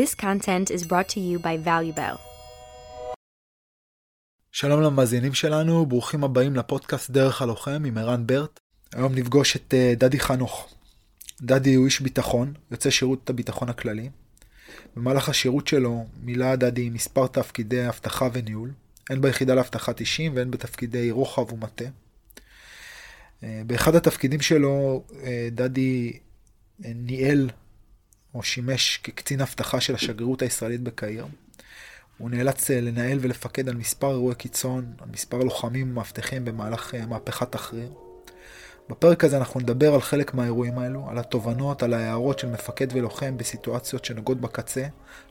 This content is brought to you by ValueBell. שלום למאזינים שלנו, ברוכים הבאים לפודקאסט דרך הלוחם עם ערן ברט. היום נפגוש את uh, דדי חנוך. דדי הוא איש ביטחון, יוצא שירות הביטחון הכללי. במהלך השירות שלו מילא דדי מספר תפקידי אבטחה וניהול, הן ביחידה לאבטחת אישים והן בתפקידי רוחב ומטה. Uh, באחד התפקידים שלו uh, דדי ניהל או שימש כקצין אבטחה של השגרירות הישראלית בקהיר. הוא נאלץ אה, לנהל ולפקד על מספר אירועי קיצון, על מספר לוחמים ומאבטחים במהלך אה, מהפכת תחריר. בפרק הזה אנחנו נדבר על חלק מהאירועים האלו, על התובנות, על ההכרעות של מפקד ולוחם בסיטואציות שנוגעות בקצה,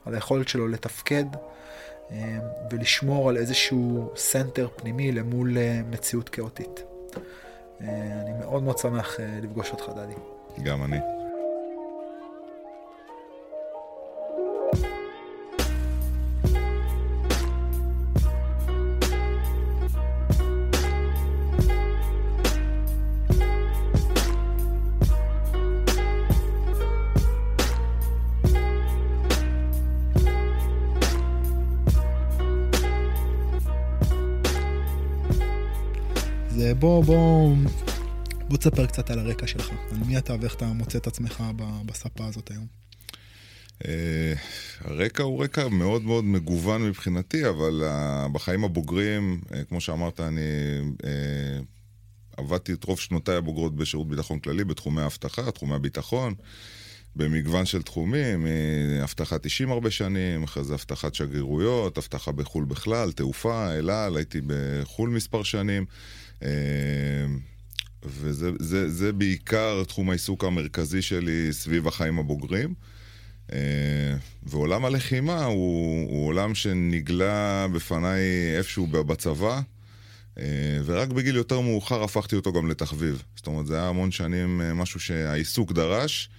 על היכולת שלו לתפקד אה, ולשמור על איזשהו center פנימי למול מציאות כאוטית. אני מאוד מאוד שמח לפגוש אותך, דדי. גם אני. בוא, בוא, בוא תספר קצת על הרקע שלך. על מי אתה ואיך אתה מוצא את עצמך בספה הזאת היום. אה, הרקע הוא רקע מאוד מאוד מגוון מבחינתי, אבל בחיים הבוגרים, אה, כמו שאמרת, אני אה, עבדתי את רוב שנותיי הבוגרות בשירות ביטחון כללי, בתחומי האבטחה, תחומי הביטחון, במגוון של תחומים, אבטחת אישים הרבה שנים, אחרי זה אבטחת שגרירויות, אבטחה בחו"ל בכלל, תעופה, אל על, הייתי בחו"ל מספר שנים. אמ, וזה זה, זה בעיקר תחום העיסוק המרכזי שלי סביב החיים הבוגרים. אמ, ועולם הלחימה הוא, הוא עולם שנגלה בפניי איפשהו בצבא, אמ, ורק בגיל יותר מאוחר הפכתי אותו גם לתחביב. זאת אומרת, זה היה המון שנים אה, משהו שהעיסוק דרש,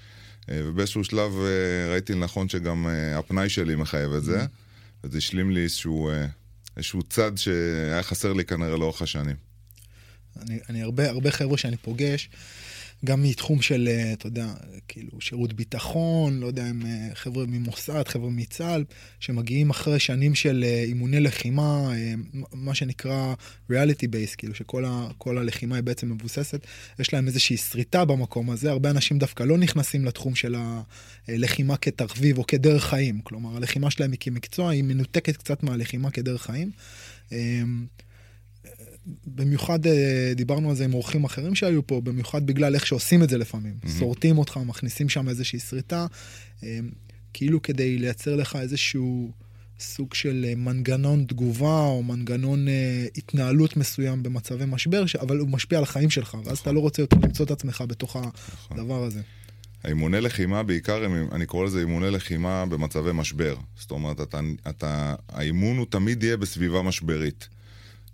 אה, ובאיזשהו שלב אה, ראיתי לנכון שגם הפנאי שלי מחייב את זה, mm-hmm. וזה השלים לי איזשהו, איזשהו צד שהיה חסר לי כנראה לאורך השנים. אני, אני הרבה, הרבה חבר'ה שאני פוגש, גם מתחום של, אה, אתה יודע, כאילו, שירות ביטחון, לא יודע אם אה, חבר'ה ממוסד, חבר'ה מצה"ל, שמגיעים אחרי שנים של אה, אימוני לחימה, מה שנקרא ריאליטי בייס, כאילו, שכל ה, הלחימה היא בעצם מבוססת, יש להם איזושהי שריטה במקום הזה, הרבה אנשים דווקא לא נכנסים לתחום של הלחימה כתחביב או כדרך חיים, כלומר, הלחימה שלהם היא כמקצוע, היא מנותקת קצת מהלחימה כדרך חיים. במיוחד אה, דיברנו על זה עם אורחים אחרים שהיו פה, במיוחד בגלל איך שעושים את זה לפעמים. Mm-hmm. שורטים אותך, מכניסים שם איזושהי שריטה, אה, כאילו כדי לייצר לך איזשהו סוג של אה, מנגנון תגובה או מנגנון התנהלות מסוים במצבי משבר, אבל הוא משפיע על החיים שלך, ואז אתה לא רוצה יותר למצוא את עצמך בתוך נכון. הדבר הזה. האימוני לחימה בעיקר, אני קורא לזה אימוני לחימה במצבי משבר. זאת אומרת, אתה, אתה, האימון הוא תמיד יהיה בסביבה משברית.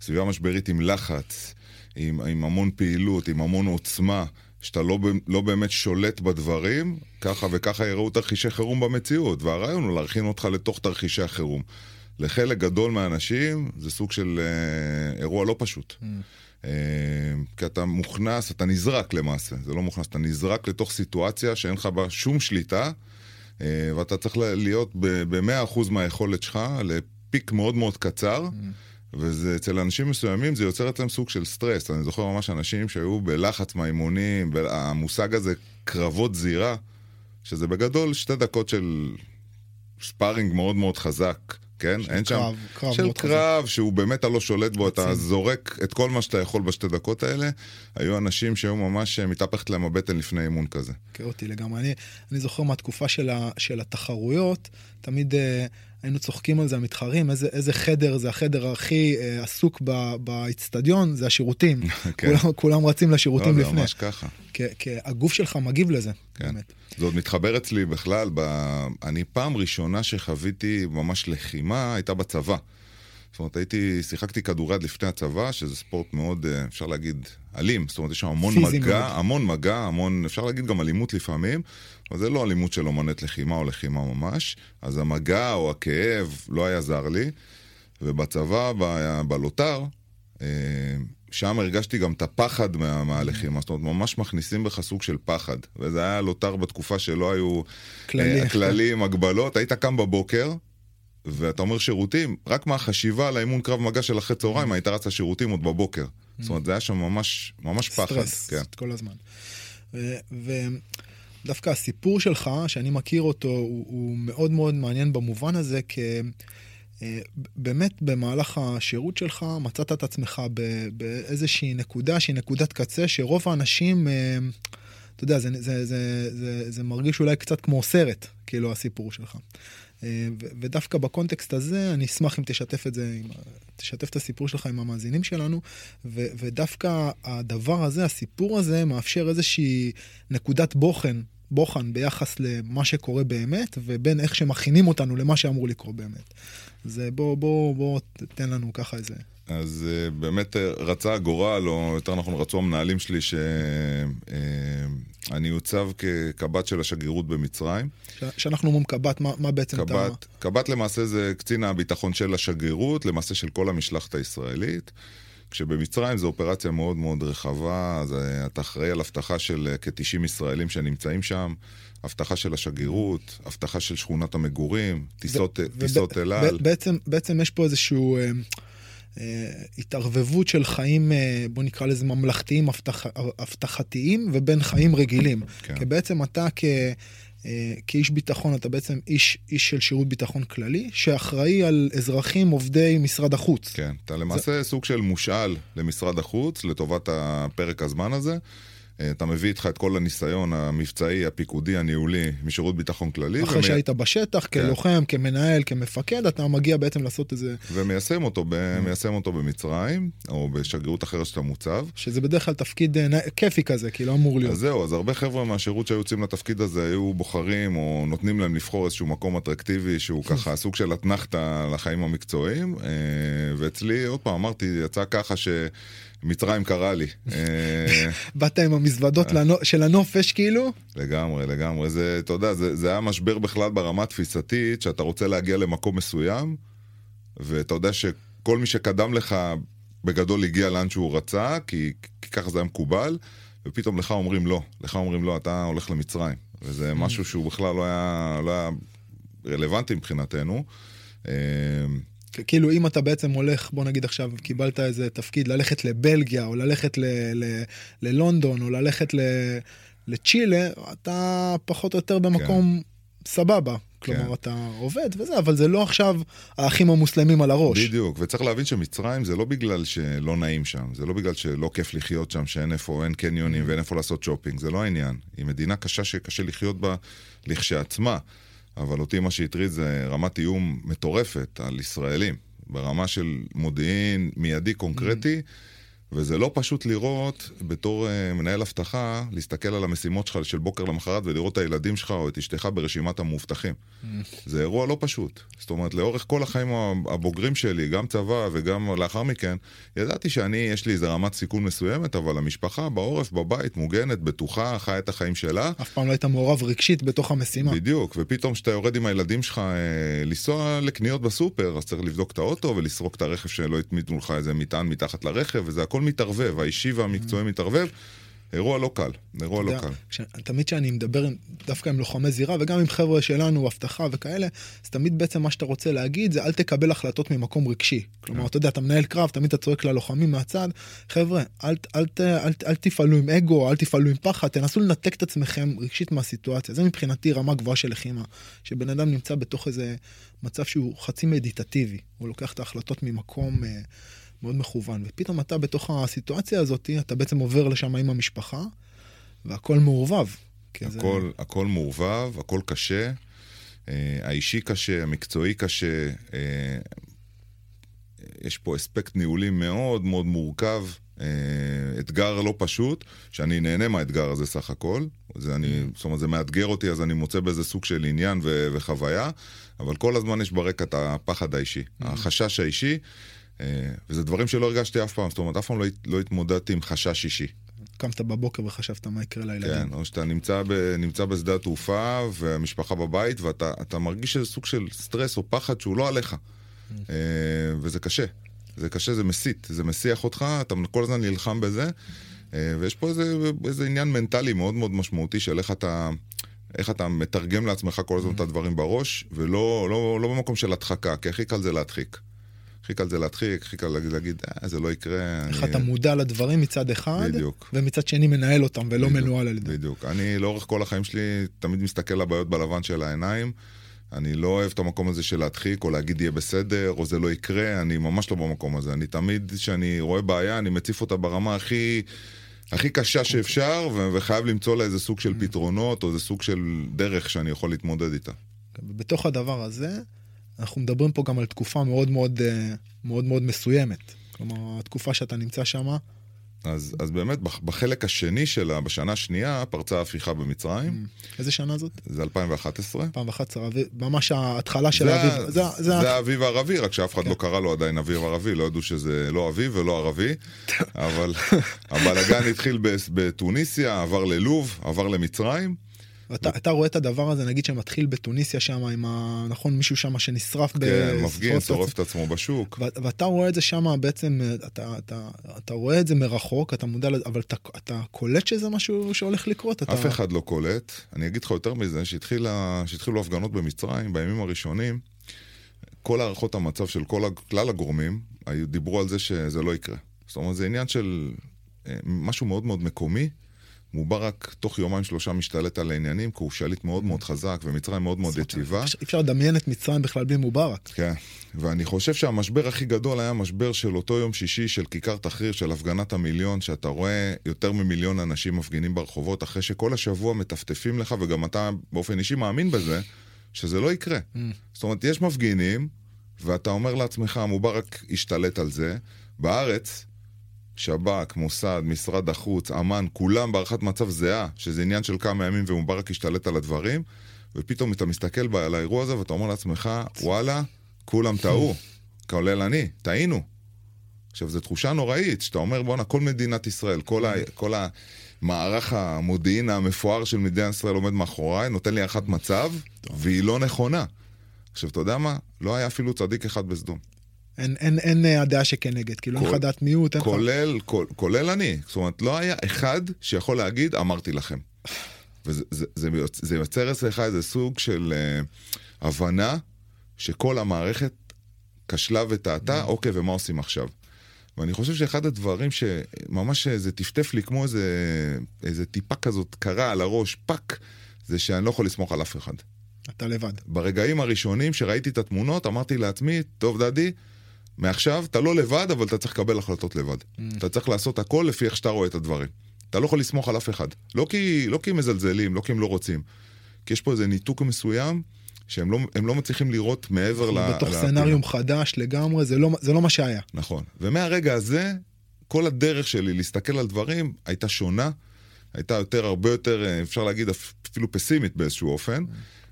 סביבה משברית עם לחץ, עם, עם המון פעילות, עם המון עוצמה, שאתה לא, לא באמת שולט בדברים, ככה וככה יראו תרחישי חירום במציאות. והרעיון הוא להרכין אותך לתוך תרחישי החירום. לחלק גדול מהאנשים זה סוג של אה, אירוע לא פשוט. Mm. אה, כי אתה מוכנס, אתה נזרק למעשה, זה לא מוכנס, אתה נזרק לתוך סיטואציה שאין לך בה שום שליטה, אה, ואתה צריך להיות ב-100% מהיכולת שלך ל peak מאוד מאוד קצר. Mm. ואצל אנשים מסוימים זה יוצר אצלם סוג של סטרס. אני זוכר ממש אנשים שהיו בלחץ מהאימונים, המושג הזה קרבות זירה, שזה בגדול שתי דקות של sparring מאוד מאוד חזק. כן? אין קרב, שם... קרב של קרב חזק. שהוא באמת אתה לא שולט בו, אתה זורק את כל מה שאתה יכול בשתי דקות האלה. היו אנשים שהיו ממש אה, מתהפכת להם הבטן לפני אימון כזה. כאוטי לגמרי. אני, אני זוכר מהתקופה של, ה, של התחרויות, תמיד... Uh, היינו צוחקים על זה, המתחרים, איזה, איזה חדר זה החדר הכי אה, עסוק באיצטדיון, זה השירותים. כן. כולם, כולם רצים לשירותים לא, לפני. זה ממש ככה. כי הגוף שלך מגיב לזה, כן. באמת. זה עוד מתחבר אצלי בכלל, ב... אני פעם ראשונה שחוויתי ממש לחימה, הייתה בצבא. זאת אומרת, הייתי, שיחקתי כדוריד לפני הצבא, שזה ספורט מאוד, אה, אפשר להגיד, אלים. זאת אומרת, יש שם המון מגע, מאוד. המון מגע, המון, אפשר להגיד גם אלימות לפעמים, אבל זה לא אלימות של אומנת לחימה או לחימה ממש. אז המגע או הכאב לא היה זר לי. ובצבא, בלוטר, אה, שם הרגשתי גם את הפחד מהמהלכים, זאת אומרת, ממש מכניסים בך סוג של פחד. וזה היה לוטר בתקופה שלא היו כללי. אה, כללים, הגבלות. היית קם בבוקר, ואתה אומר שירותים, רק מהחשיבה על האימון קרב מגע של אחרי צהריים, היית רץ לשירותים עוד בבוקר. זאת אומרת, זה היה שם ממש, ממש פחד. סטרס כן. כל הזמן. ו- ודווקא הסיפור שלך, שאני מכיר אותו, הוא, הוא מאוד מאוד מעניין במובן הזה, כי אה, באמת במהלך השירות שלך מצאת את עצמך באיזושהי נקודה שהיא נקודת קצה, שרוב האנשים, אה, אתה יודע, זה, זה, זה, זה, זה מרגיש אולי קצת כמו סרט, כאילו, הסיפור שלך. אה, ודווקא בקונטקסט הזה, אני אשמח אם תשתף את זה, עם, תשתף את הסיפור שלך עם המאזינים שלנו, ו- ודווקא הדבר הזה, הסיפור הזה, מאפשר איזושהי נקודת בוחן, בוחן ביחס למה שקורה באמת, ובין איך שמכינים אותנו למה שאמור לקרות באמת. אז אה, בוא, בוא, בוא תתן לנו ככה איזה... אז uh, באמת uh, רצה הגורל, או יותר נכון רצו המנהלים שלי, שאני אוצב כקב"ט של השגרירות במצרים. ש- שאנחנו אומרים קב"ט, מה, מה בעצם אתה... קב"ט, קב"ט למעשה זה קצין הביטחון של השגרירות, למעשה של כל המשלחת הישראלית. כשבמצרים זו אופרציה מאוד מאוד רחבה, אז אה, אתה אחראי על אבטחה של אה, כ-90 ישראלים שנמצאים שם, אבטחה של השגרירות, אבטחה של שכונת המגורים, טיסות, ו- טיסות וב- אל על. בעצם, בעצם יש פה איזשהו אה, אה, התערבבות של חיים, אה, בוא נקרא לזה ממלכתיים, אבטח, אבטחתיים, ובין חיים רגילים. כן. כי בעצם אתה כ... אה, כאיש ביטחון אתה בעצם איש, איש של שירות ביטחון כללי, שאחראי על אזרחים עובדי משרד החוץ. כן, אתה למעשה סוג של מושאל למשרד החוץ לטובת הפרק הזמן הזה. אה, אתה מביא איתך את כל הניסיון המבצעי, הפיקודי, הניהולי, משירות ביטחון כללי. אחרי ומי- שהיית בשטח, כן. כלוחם, כמנהל, כמפקד, אתה מגיע בעצם לעשות איזה... ומיישם אותו, ב- מיישם אותו במצרים, או בשגרירות אחרת שאתה מוצב. שזה בדרך כלל תפקיד אה, כיפי כזה, כי לא אמור להיות. אז זהו, אז הרבה חבר'ה מהשירות שהיו יוצאים לתפקיד הזה היו בוחרים או נותנים להם לבחור איזשהו מקום אטרקטיבי שהוא ככה סוג של אתנחתא לחיים המקצועיים. אה, ואצלי, עוד פעם, אמרתי, יצא ככה שמצרים קרה לי. אה, באת עם המזוודות לנו- של הנופש, כאילו? לגמרי, לגמרי. זה, אתה יודע, זה, זה היה משבר בכלל ברמה התפיסתית, שאתה רוצה להגיע למקום מסוים, ואתה יודע שכל מי שקדם לך בגדול הגיע לאן שהוא רצה, כי, כי ככה זה היה מקובל, ופתאום לך אומרים לא. לך אומרים לא, אתה הולך למצרים. וזה משהו שהוא בכלל לא היה, לא היה רלוונטי מבחינתנו. כאילו אם אתה בעצם הולך, בוא נגיד עכשיו קיבלת איזה תפקיד ללכת לבלגיה, או ללכת ל- ל- ללונדון, או ללכת ל- לצ'ילה, אתה פחות או יותר במקום סבבה. כלומר, כן. אתה עובד וזה, אבל זה לא עכשיו האחים המוסלמים על הראש. בדיוק, וצריך להבין שמצרים זה לא בגלל שלא נעים שם, זה לא בגלל שלא כיף לחיות שם, שאין איפה, אין קניונים ואין איפה לעשות שופינג, זה לא העניין. היא מדינה קשה שקשה לחיות בה לכשעצמה, אבל אותי מה שהטריד זה רמת איום מטורפת על ישראלים, ברמה של מודיעין מיידי קונקרטי. וזה לא פשוט לראות בתור uh, מנהל אבטחה, להסתכל על המשימות שלך של בוקר למחרת ולראות את הילדים שלך או את אשתך ברשימת המאובטחים. זה אירוע לא פשוט. זאת אומרת, לאורך כל החיים הבוגרים שלי, גם צבא וגם לאחר מכן, ידעתי שאני, יש לי איזה רמת סיכון מסוימת, אבל המשפחה בעורף, בבית, מוגנת, בטוחה, חיה את החיים שלה. אף פעם לא היית מעורב רגשית בתוך המשימה. בדיוק, ופתאום כשאתה יורד עם הילדים שלך אה, לנסוע לקניות בסופר, אז צריך לבדוק את האוטו ולסרוק את הרכב שלא התמידו לך איזה מטען מתחת לרכב, וזה הכל מתערבב, האישי והמקצועי מתערבב. אירוע לא קל, אירוע לא יודע, קל. כש- תמיד כשאני מדבר עם- דווקא עם לוחמי זירה וגם עם חבר'ה שלנו, אבטחה וכאלה, אז תמיד בעצם מה שאתה רוצה להגיד זה אל תקבל החלטות ממקום רגשי. כלומר, אתה יודע, אתה מנהל קרב, תמיד אתה צועק ללוחמים מהצד, חבר'ה, אל, אל, אל, ת- אל תפעלו עם אגו, אל תפעלו עם פחד, תנסו לנתק את עצמכם רגשית מהסיטואציה. זה מבחינתי רמה גבוהה של לחימה. שבן אדם נמצא בתוך איזה מצב שהוא חצי מדיטטיבי, הוא לוקח את ההחלטות ממקום אה, מאוד מכוון, ופתאום אתה בתוך הסיטואציה הזאת, אתה בעצם עובר לשם עם המשפחה, והכל מעורבב. כי זה- הכל, הכל מעורבב, הכל קשה. אה, האישי קשה, המקצועי קשה. אה, יש פה אספקט ניהולי מאוד מאוד מורכב, אה, אתגר לא פשוט, שאני נהנה מהאתגר הזה סך הכל. זה, אני, זאת אומרת, זה מאתגר אותי, אז אני מוצא בזה סוג של עניין ו- וחוויה, אבל כל הזמן יש ברקע את הפחד האישי, החשש האישי, אה, וזה דברים שלא הרגשתי אף פעם, זאת אומרת, אף פעם לא, לא התמודדתי עם חשש אישי. קמת בבוקר וחשבת מה יקרה לילדים. כן, או שאתה נמצא, ב, נמצא בשדה התעופה והמשפחה בבית ואתה אתה מרגיש איזה סוג של סטרס או פחד שהוא לא עליך. אה, וזה קשה. זה קשה, זה מסית, זה מסיח אותך, אתה כל הזמן נלחם בזה, אה, ויש פה איזה, איזה עניין מנטלי מאוד מאוד משמעותי של איך אתה... איך אתה מתרגם לעצמך כל הזמן את הדברים בראש, ולא לא, לא במקום של הדחקה, כי הכי קל זה להדחיק. הכי קל זה להדחיק, הכי קל להגיד, להגיד אה, זה לא יקרה. איך אני... אתה מודע לדברים מצד אחד, בדיוק. ומצד שני מנהל אותם ולא בדיוק, מנוהל על ידי. בדיוק. אני לאורך כל החיים שלי תמיד מסתכל לבעיות בלבן של העיניים. אני לא אוהב את המקום הזה של להדחיק, או להגיד יהיה בסדר, או זה לא יקרה, אני ממש לא במקום הזה. אני תמיד, כשאני רואה בעיה, אני מציף אותה ברמה הכי... הכי קשה שאפשר, וחייב למצוא לה איזה סוג של פתרונות, או איזה סוג של דרך שאני יכול להתמודד איתה. בתוך הדבר הזה, אנחנו מדברים פה גם על תקופה מאוד מאוד אה, מאוד מאוד מסוימת. כלומר, התקופה שאתה נמצא שם, אז, אז באמת, בח- בחלק השני שלה, בשנה השנייה, פרצה ההפיכה במצרים, איזה שנה זאת? זה 2011. 2011, אביב- ממש ההתחלה של זה, האביב. ה- זה, זה, זה האביב הערבי, רק שאף אחד כן. לא קרא לו עדיין אביב ערבי, לא ידעו שזה לא אביב ולא ערבי, אבל הבלאגן התחיל בתוניסיה, עבר ללוב, עבר למצרים. אתה, אתה רואה את הדבר הזה, נגיד שמתחיל בתוניסיה שם עם ה... נכון, מישהו שם שנשרף ב... כן, מפגין, שורף את עצמו בשוק. ו- ואתה רואה את זה שם בעצם, אתה, אתה, אתה רואה את זה מרחוק, אתה מודע לזה, אבל אתה, אתה קולט שזה משהו שהולך לקרות. אתה... אף אחד לא קולט. אני אגיד לך יותר מזה, שהתחילו הפגנות במצרים בימים הראשונים, כל הערכות המצב של כל, כלל הגורמים דיברו על זה שזה לא יקרה. זאת אומרת, זה עניין של אה, משהו מאוד מאוד מקומי. מובארק תוך יומיים שלושה משתלט על העניינים, כי הוא שליט מאוד מאוד חזק, ומצרים מאוד מאוד יציבה. אי אפשר לדמיין את מצרים בכלל בלי מובארק. כן, ואני חושב שהמשבר הכי גדול היה המשבר של אותו יום שישי של כיכר תחריר, של הפגנת המיליון, שאתה רואה יותר ממיליון אנשים מפגינים ברחובות, אחרי שכל השבוע מטפטפים לך, וגם אתה באופן אישי מאמין בזה, שזה לא יקרה. זאת אומרת, יש מפגינים, ואתה אומר לעצמך, מובארק השתלט על זה. בארץ, שב"כ, מוסד, משרד החוץ, אמ"ן, כולם בהערכת מצב זהה, שזה עניין של כמה ימים ומובארק השתלט על הדברים, ופתאום אתה מסתכל על האירוע הזה ואתה אומר לעצמך, וואלה, כולם טעו, כולל אני, טעינו. עכשיו, זו תחושה נוראית, שאתה אומר, בואנה, כל מדינת ישראל, כל, ה, כל המערך המודיעין המפואר של מדינת ישראל עומד מאחוריי, נותן לי הערכת מצב, והיא לא נכונה. עכשיו, אתה יודע מה? לא היה אפילו צדיק אחד בסדום. אין, אין, אין אה, הדעה שכנגד, כאילו אין לך דעת מיעוט, אין לך... כולל, כל, כולל אני. זאת אומרת, לא היה אחד שיכול להגיד, אמרתי לכם. וזה זה, זה, זה יוצר אצלך איזה סוג של uh, הבנה שכל המערכת כשלה וטעתה, אוקיי, ומה עושים עכשיו? ואני חושב שאחד הדברים שממש זה טפטף לי כמו איזה, איזה טיפה כזאת קרה על הראש, fuck, זה שאני לא יכול לסמוך על אף אחד. אתה לבד. ברגעים הראשונים שראיתי את התמונות, אמרתי לעצמי, טוב דדי, מעכשיו אתה לא לבד, אבל אתה צריך לקבל החלטות לבד. Mm. אתה צריך לעשות הכל לפי איך שאתה רואה את הדברים. אתה לא יכול לסמוך על אף אחד. לא כי, לא כי הם מזלזלים, לא כי הם לא רוצים. כי יש פה איזה ניתוק מסוים, שהם לא, לא מצליחים לראות מעבר ל... בתוך. scenario חדש לגמרי, זה לא, זה לא מה שהיה. נכון. ומהרגע הזה, כל הדרך שלי להסתכל על דברים הייתה שונה, הייתה יותר, הרבה יותר, אה, אפשר להגיד, אפילו פסימית באיזשהו אופן.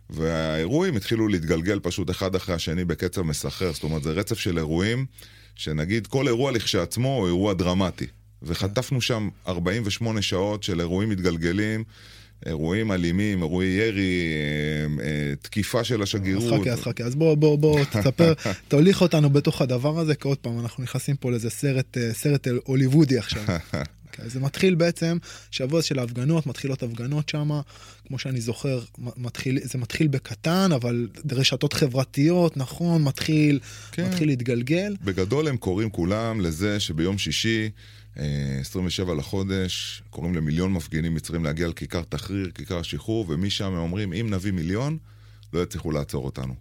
והאירועים התחילו להתגלגל פשוט אחד אחרי השני בקצב מסחרר. זאת אומרת, זה רצף של אירועים, שנגיד כל אירוע לכשעצמו הוא אירוע דרמטי. וחטפנו שם 48 שעות של אירועים מתגלגלים, אירועים אלימים, אירועי ירי, אה, אה, תקיפה של אז השגרירות. חכה, אז חכה. אז בוא, בוא, בוא, תספר, תוליך אותנו בתוך הדבר הזה, כי עוד פעם, אנחנו נכנסים פה לאיזה סרט, אה, סרט הוליוודי עכשיו. אוקיי, זה מתחיל בעצם, שבוע של ההפגנות, מתחילות הפגנות שם, כמו שאני זוכר, מתחיל, זה מתחיל בקטן, אבל רשתות חברתיות, נכון, מתחיל, כן. מתחיל להתגלגל. בגדול הם קוראים כולם לזה שביום שישי, אה, 27 לחודש, קוראים למיליון מפגינים מצרים להגיע לכיכר תחריר, כיכר השחרור, ומשם הם אומרים, אם נביא מיליון, לא יצליחו לעצור אותנו.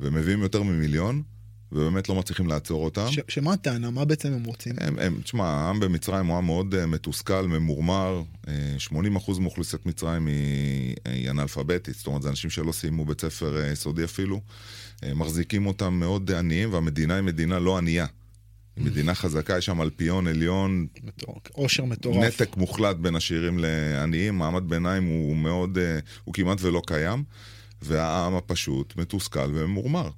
והם מביאים יותר ממיליון, ובאמת לא מצליחים לעצור אותם. ש, שמה הטענה? מה בעצם הם רוצים? הם, הם, תשמע, העם במצרים הוא עם מאוד uh, מתוסכל, ממורמר. Uh, 80% מאוכלוסיית מצרים היא, היא אנאלפביתית, זאת אומרת, זה אנשים שלא סיימו בית ספר uh, יסודי אפילו. Uh, מחזיקים אותם מאוד עניים, והמדינה היא מדינה לא ענייה. היא מדינה חזקה, יש שם אלפיון עליון, עושר מטורף. נתק מוחלט בין עשירים לעניים, מעמד ביניים הוא מאוד, uh, הוא כמעט ולא קיים, והעם הפשוט מתוסכל וממורמר.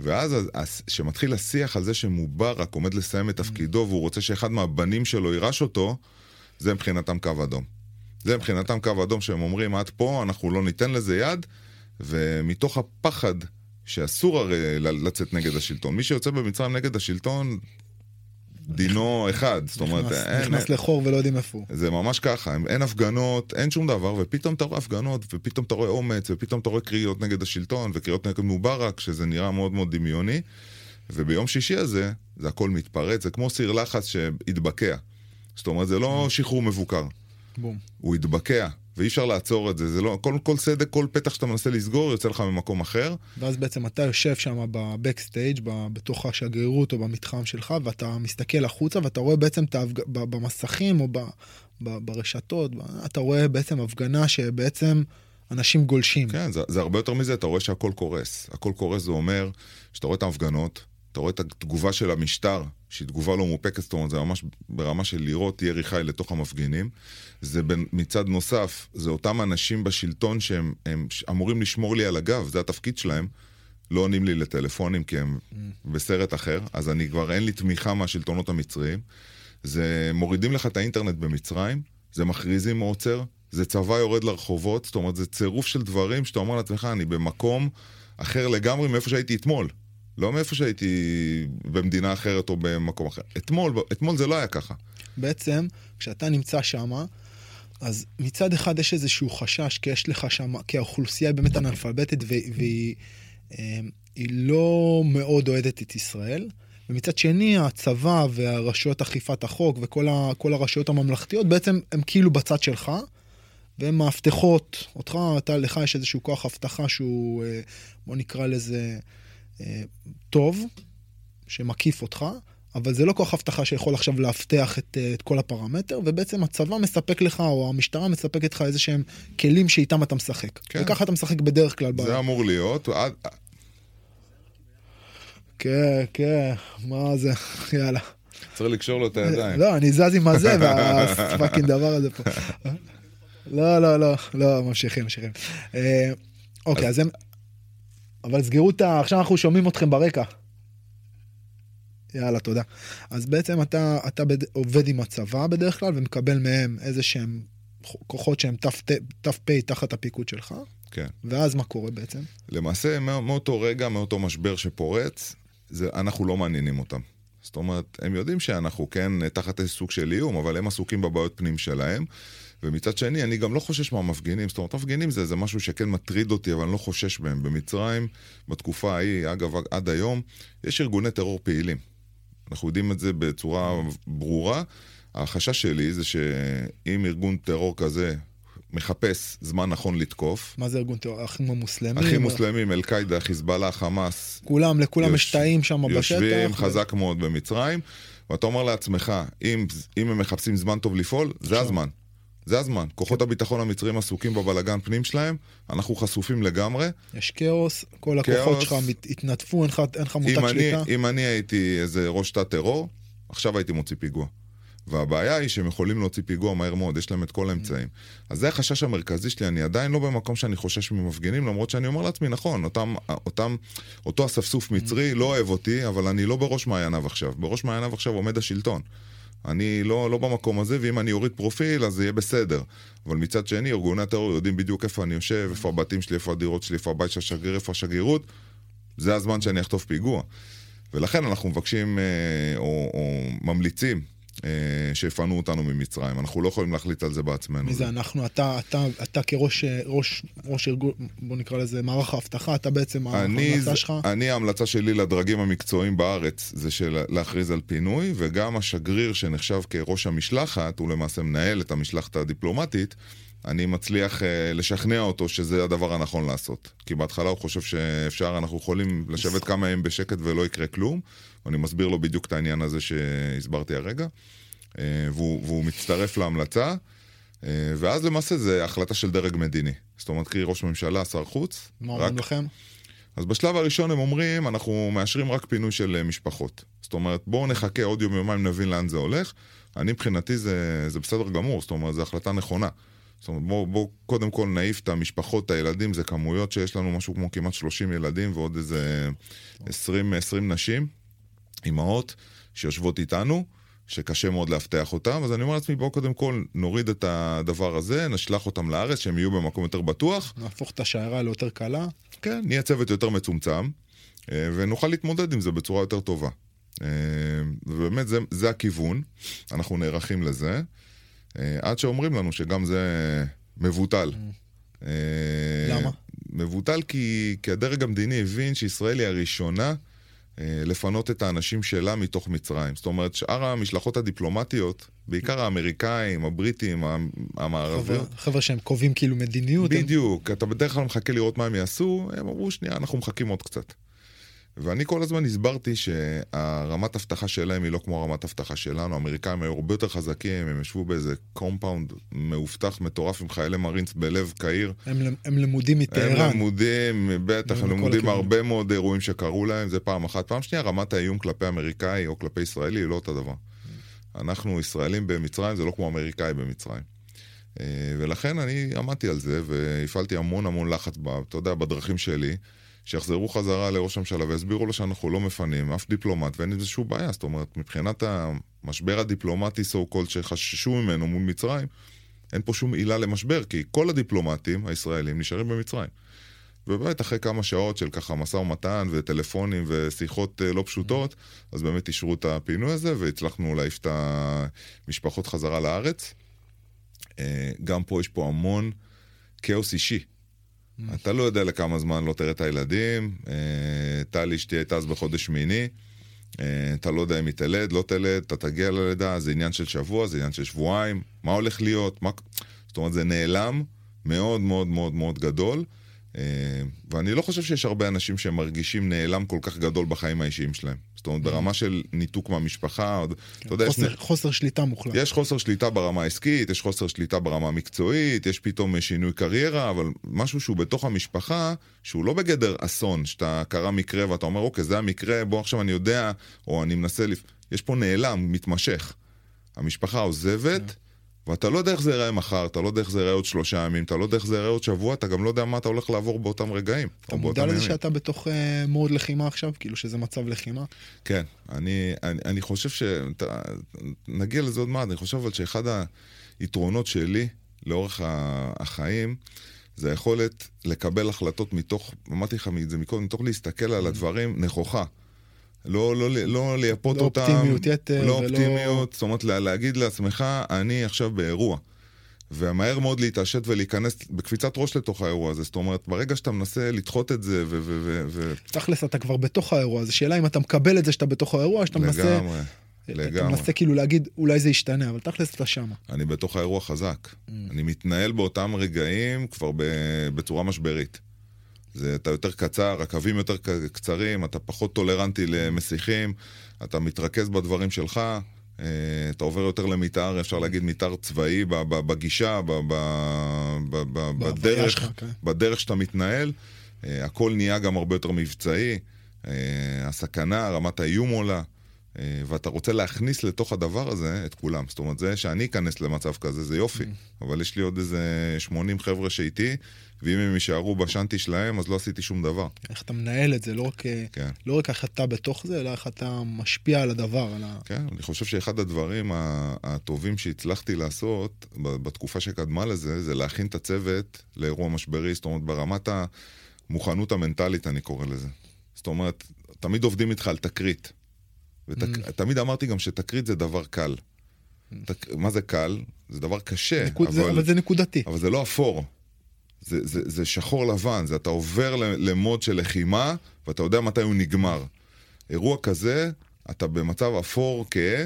ואז כשמתחיל השיח על זה שמובארק עומד לסיים את תפקידו והוא רוצה שאחד מהבנים שלו יירש אותו, זה מבחינתם קו אדום. זה מבחינתם קו אדום שהם אומרים, עד פה אנחנו לא ניתן לזה יד, ומתוך הפחד שאסור הרי לצאת נגד השלטון. מי שיוצא במצרים נגד השלטון, דינו אחד. זאת אומרת, נכנס- אין, נכנס לחור ולא יודעים איפה הוא. זה ממש ככה, אין- אין הפגנות, אין שום דבר, ופתאום אתה רואה הפגנות, ופתאום אתה רואה אומץ, ופתאום אתה רואה קריאות נגד השלטון, וקריאות נגד מובארק, שזה נראה מאוד מאוד דמיוני. וביום שישי הזה, זה הכל מתפרץ, זה כמו סיר לחץ שהתבקע. זאת אומרת, זה לא שחרור מבוקר, בום. הוא התבקע, ואי אפשר לעצור את זה. זה לא, כל, כל סדק, כל פתח שאתה מנסה לסגור, יוצא לך ממקום אחר. ואז בעצם אתה יושב שם בבקסטייג', בתוך השגרירות או במתחם שלך, ואתה מסתכל החוצה ואתה רואה בעצם את ההפג... במסכים או ב... ב... ברשתות, אתה רואה בעצם הפגנה שבעצם אנשים גולשים. כן, זה, זה הרבה יותר מזה, אתה רואה שהכל קורס. הכל קורס זה אומר שאתה רואה את ההפגנות, אתה רואה את התגובה של המשטר, שהיא תגובה לא מאופקת, זאת אומרת, זה ממש ברמה של לירות ירי חי לתוך המפגינים. זה בין, מצד נוסף, זה אותם אנשים בשלטון שהם הם אמורים לשמור לי על הגב, זה התפקיד שלהם. לא עונים לי לטלפונים כי הם בסרט אחר, אז אני כבר אין לי תמיכה מהשלטונות המצריים. זה מורידים לך את האינטרנט במצרים, זה מכריזים עוצר, זה צבא יורד לרחובות, זאת אומרת, זה צירוף של דברים שאתה אומר לעצמך, אני במקום אחר לגמרי מאיפה שהייתי אתמול. לא מאיפה שהייתי במדינה אחרת או במקום אחר. אתמול, אתמול זה לא היה ככה. בעצם, כשאתה נמצא שם, אז מצד אחד יש איזשהו חשש, כי יש לך שם, כי האוכלוסייה היא באמת אנאלפביתית והיא, אה, לא מאוד אוהדת את ישראל. ומצד שני, הצבא והרשויות אכיפת החוק וכל ה, הרשויות הממלכתיות בעצם הם כאילו בצד שלך, והן מאבטחות אותך, אתה, לך יש איזשהו כוח אבטחה שהוא, אה, בוא נקרא לזה, טוב, שמקיף אותך, אבל זה לא כוח אבטחה שיכול עכשיו לאבטח את, אה, את כל הפרמטר, ובעצם הצבא מספק לך, או המשטרה מספקת לך איזה שהם כלים שאיתם אתה משחק. כן. וככה אתה משחק בדרך כלל. זה אמור להיות. עד- כן, כן, מה זה, יאללה. צריך לקשור לו את הידיים. לא, אני זז עם הזה, והפאקינג דבר הזה פה. לא, לא, לא, לא, ממשיכים, ממשיכים. אה, אוקיי, אז הם... אבל סגרו את ה... עכשיו אנחנו שומעים אתכם ברקע. יאללה, תודה. אז בעצם אתה, אתה בד... עובד עם הצבא בדרך כלל ומקבל מהם איזה שהם כוחות שהם ת"פ תחת הפיקוד שלך, כן. ואז מה קורה בעצם? למעשה, מא- מאותו רגע, מאותו משבר שפורץ, זה, אנחנו לא מעניינים אותם. זאת אומרת, הם יודעים שאנחנו כן תחת איזה סוג של איום, אבל הם עסוקים בבעיות פנים שלהם. ומצד שני, אני גם לא חושש מהמפגינים. זאת אומרת, מפגינים זה, זה משהו שכן מטריד אותי, אבל אני לא חושש מהם. במצרים, בתקופה ההיא, אגב, עד היום, יש ארגוני טרור פעילים. אנחנו יודעים את זה בצורה ברורה. החשש שלי זה שאם ארגון טרור כזה מחפש זמן נכון לתקוף, מה זה ארגון טרור? האחים המוסלמים? אחים מוסלמים, אל-קאעידה, חיזבאללה, חמאס, כולם, לכולם יש תאים שם בשטח. יושבים חזק מאוד במצרים, ואתה אומר לעצמך, אם, אם הם מחפשים זמן טוב לפעול, זה הזמן. זה הזמן. כוחות הביטחון המצרים עסוקים בבלגן פנים שלהם, אנחנו חשופים לגמרי. יש כאוס, כל הכוחות כאוס. שלך מת- התנדפו, אין לך אני, שליטה. אם אני הייתי איזה ראש תא טרור, עכשיו הייתי מוציא פיגוע. והבעיה היא שהם יכולים להוציא פיגוע מהר מאוד, יש להם את כל האמצעים. אז זה החשש המרכזי שלי, אני עדיין לא במקום שאני חושש ממפגינים, למרות שאני אומר לעצמי, נכון, אותם, אותם, אותו אספסוף מצרי לא אוהב אותי, אבל אני לא בראש מעייניו עכשיו. בראש מעייניו עכשיו עומד השלטון. אני לא, לא במקום הזה, ואם אני אוריד פרופיל, אז זה יהיה בסדר. אבל מצד שני, ארגוני הטרור יודעים בדיוק איפה אני יושב, איפה הבתים שלי, איפה הדירות שלי, איפה הבית של השגריר, איפה השגרירות. זה הזמן שאני אחטוף פיגוע. ולכן אנחנו מבקשים אה, או, או ממליצים שיפנו אותנו ממצרים. אנחנו לא יכולים להחליט על זה בעצמנו. מי זה אנחנו? אתה, אתה, אתה כראש ראש, ראש ארגון, בוא נקרא לזה מערך האבטחה, אתה בעצם ההמלצה שלך? אני, ההמלצה שלי לדרגים המקצועיים בארץ זה של להכריז על פינוי, וגם השגריר שנחשב כראש המשלחת, הוא למעשה מנהל את המשלחת הדיפלומטית, אני מצליח uh, לשכנע אותו שזה הדבר הנכון לעשות. כי בהתחלה הוא חושב שאפשר, אנחנו יכולים לשבת כמה ימים בשקט ולא יקרה כלום, ואני מסביר לו בדיוק את העניין הזה שהסברתי הרגע, uh, והוא, והוא מצטרף להמלצה. אה, ואז למעשה זה החלטה של דרג מדיני. זאת אומרת, קרי ראש ממשלה, שר חוץ. מה רק- אומרים לכם? אז בשלב הראשון הם אומרים, אנחנו מאשרים רק פינוי של משפחות. זאת אומרת, בואו נחכה עוד יום יומיים, נבין לאן זה הולך. אני מבחינתי זה, זה בסדר גמור, זאת אומרת, זו החלטה נכונה. זאת אומרת, בואו בוא, קודם כל נעיף את המשפחות, את הילדים, זה כמויות שיש לנו משהו כמו כמעט 30 ילדים ועוד איזה 20, 20 נשים, אימהות, שיושבות איתנו, שקשה מאוד לאבטח אותם, אז אני אומר לעצמי, בואו קודם כל נוריד את הדבר הזה, נשלח אותם לארץ, שהם יהיו במקום יותר בטוח. נהפוך את השיירה ליותר קלה? כן, נהיה צוות יותר מצומצם, אה, ונוכל להתמודד עם זה בצורה יותר טובה. ובאמת זה, זה הכיוון, אנחנו נערכים לזה, עד שאומרים לנו שגם זה מבוטל. למה? מבוטל כי, כי הדרג המדיני הבין שישראל היא הראשונה אה, לפנות את האנשים שלה מתוך מצרים. זאת אומרת, שאר המשלחות הדיפלומטיות, בעיקר האמריקאים, הבריטים, המערביות... חבר'ה שהם קובעים כאילו מדיניות. בדיוק, הם... אתה בדרך כלל מחכה לראות מה הם יעשו, הם אמרו, שנייה, אנחנו מחכים עוד קצת. ואני כל הזמן הסברתי שהרמת אבטחה שלהם היא לא כמו הרמת אבטחה שלנו. האמריקאים היו הרבה יותר חזקים, הם ישבו באיזה compound מאובטח מטורף עם חיילי מרינס בלב קהיר. הם, הם למודים מטהרן. הם למודים, בטח, הם למודים מהרבה מאוד אירועים שקרו להם, זה פעם אחת. פעם שנייה, רמת האיום כלפי אמריקאי או כלפי ישראלי היא לא אותו דבר. אנחנו ישראלים במצרים, זה לא כמו אמריקאי במצרים. אה, ולכן אני עמדתי על זה והפעלתי המון המון לחץ, אתה יודע, בדרכים שלי. שיחזרו חזרה לראש הממשלה ויסבירו לו שאנחנו לא מפנים אף דיפלומט ואין שום בעיה. זאת אומרת, מבחינת המשבר הדיפלומטי so called שחששו ממנו מול מצרים, אין פה שום עילה למשבר, כי כל הדיפלומטים הישראלים נשארים במצרים. ובאמת אחרי כמה שעות של ככה משא ומתן וטלפונים ושיחות אה, לא פשוטות, אז באמת אישרו את הפינוי הזה והצלחנו להעיף את המשפחות חזרה לארץ. אה, גם פה יש פה המון כאוס אישי. אתה לא יודע לכמה זמן לא תראה את הילדים. אה, טלי אשתי הייתה אז בחודש שמיני. אה, אתה לא יודע אם היא תלד, לא תלד, אתה תגיע ללידה, זה עניין של שבוע, זה עניין של שבועיים, מה הולך להיות, מה... זאת אומרת, זה נעלם מאוד מאוד מאוד מאוד גדול. אה, ואני לא חושב שיש הרבה אנשים שמרגישים נעלם כל כך גדול בחיים האישיים שלהם. זאת אומרת, ברמה של ניתוק מהמשפחה, כן, אתה יודע, חוסר, יש... חוסר שליטה מוחלט. יש חוסר שליטה ברמה העסקית, יש חוסר שליטה ברמה המקצועית, יש פתאום שינוי קריירה, אבל משהו שהוא בתוך המשפחה, שהוא לא בגדר אסון, שאתה קרה מקרה ואתה אומר, אוקיי, זה המקרה, בוא עכשיו אני יודע, או אני מנסה, לפ... יש פה נעלם, מתמשך. המשפחה עוזבת, כן. ואתה לא יודע איך זה ייראה מחר, אתה לא יודע איך זה ייראה עוד שלושה ימים, אתה לא יודע איך זה ייראה עוד שבוע, אתה גם לא יודע מה אתה הולך לעבור באותם רגעים. אתה מודע לזה שאתה בתוך uh, מוד לחימה עכשיו? כאילו שזה מצב לחימה? כן, אני, אני, אני חושב ש... נגיע לזה עוד מעט, אני חושב אבל שאחד היתרונות שלי לאורך החיים, זה היכולת לקבל החלטות מתוך, אמרתי לך את זה מקודם, מתוך להסתכל על הדברים נכוחה. לא, לא, לא לייפות לא אותם. לא אופטימיות יתר. לא ולא... אופטימיות, זאת אומרת להגיד לעצמך, אני עכשיו באירוע. ומהר מאוד להתעשת ולהיכנס בקפיצת ראש לתוך האירוע הזה. זאת אומרת, ברגע שאתה מנסה לדחות את זה ו... ו, ו... תכלס, אתה כבר בתוך האירוע הזה. שאלה אם אתה מקבל את זה שאתה בתוך האירוע, שאתה מנסה... לגמרי, לגמרי. אתה מנסה כאילו להגיד, אולי זה ישתנה, אבל תכלס אתה שמה. אני בתוך האירוע חזק. Mm. אני מתנהל באותם רגעים כבר בצורה משברית. זה, אתה יותר קצר, הקווים יותר קצרים, אתה פחות טולרנטי למסיחים, אתה מתרכז בדברים שלך, אה, אתה עובר יותר למתאר, אפשר להגיד מתאר צבאי בגישה, בדרך, כן. בדרך שאתה מתנהל. אה, הכל נהיה גם הרבה יותר מבצעי, אה, הסכנה, רמת האיום עולה. ואתה רוצה להכניס לתוך הדבר הזה את כולם. זאת אומרת, זה שאני אכנס למצב כזה זה יופי, mm. אבל יש לי עוד איזה 80 חבר'ה שאיתי, ואם הם יישארו בשאנטי שלהם, אז לא עשיתי שום דבר. איך אתה מנהל את זה, לא רק, כן. לא רק איך אתה בתוך זה, אלא איך אתה משפיע על הדבר. על ה... כן, אני חושב שאחד הדברים הטובים שהצלחתי לעשות בתקופה שקדמה לזה, זה להכין את הצוות לאירוע משברי, זאת אומרת, ברמת המוכנות המנטלית, אני קורא לזה. זאת אומרת, תמיד עובדים איתך על תקרית. ותמיד ות... mm. אמרתי גם שתקרית זה דבר קל. Mm. מה זה קל? זה דבר קשה, נקוד, אבל... זה, אבל זה נקודתי. אבל זה לא אפור. זה, זה, זה שחור לבן, זה אתה עובר למוד של לחימה, ואתה יודע מתי הוא נגמר. אירוע כזה, אתה במצב אפור כהה,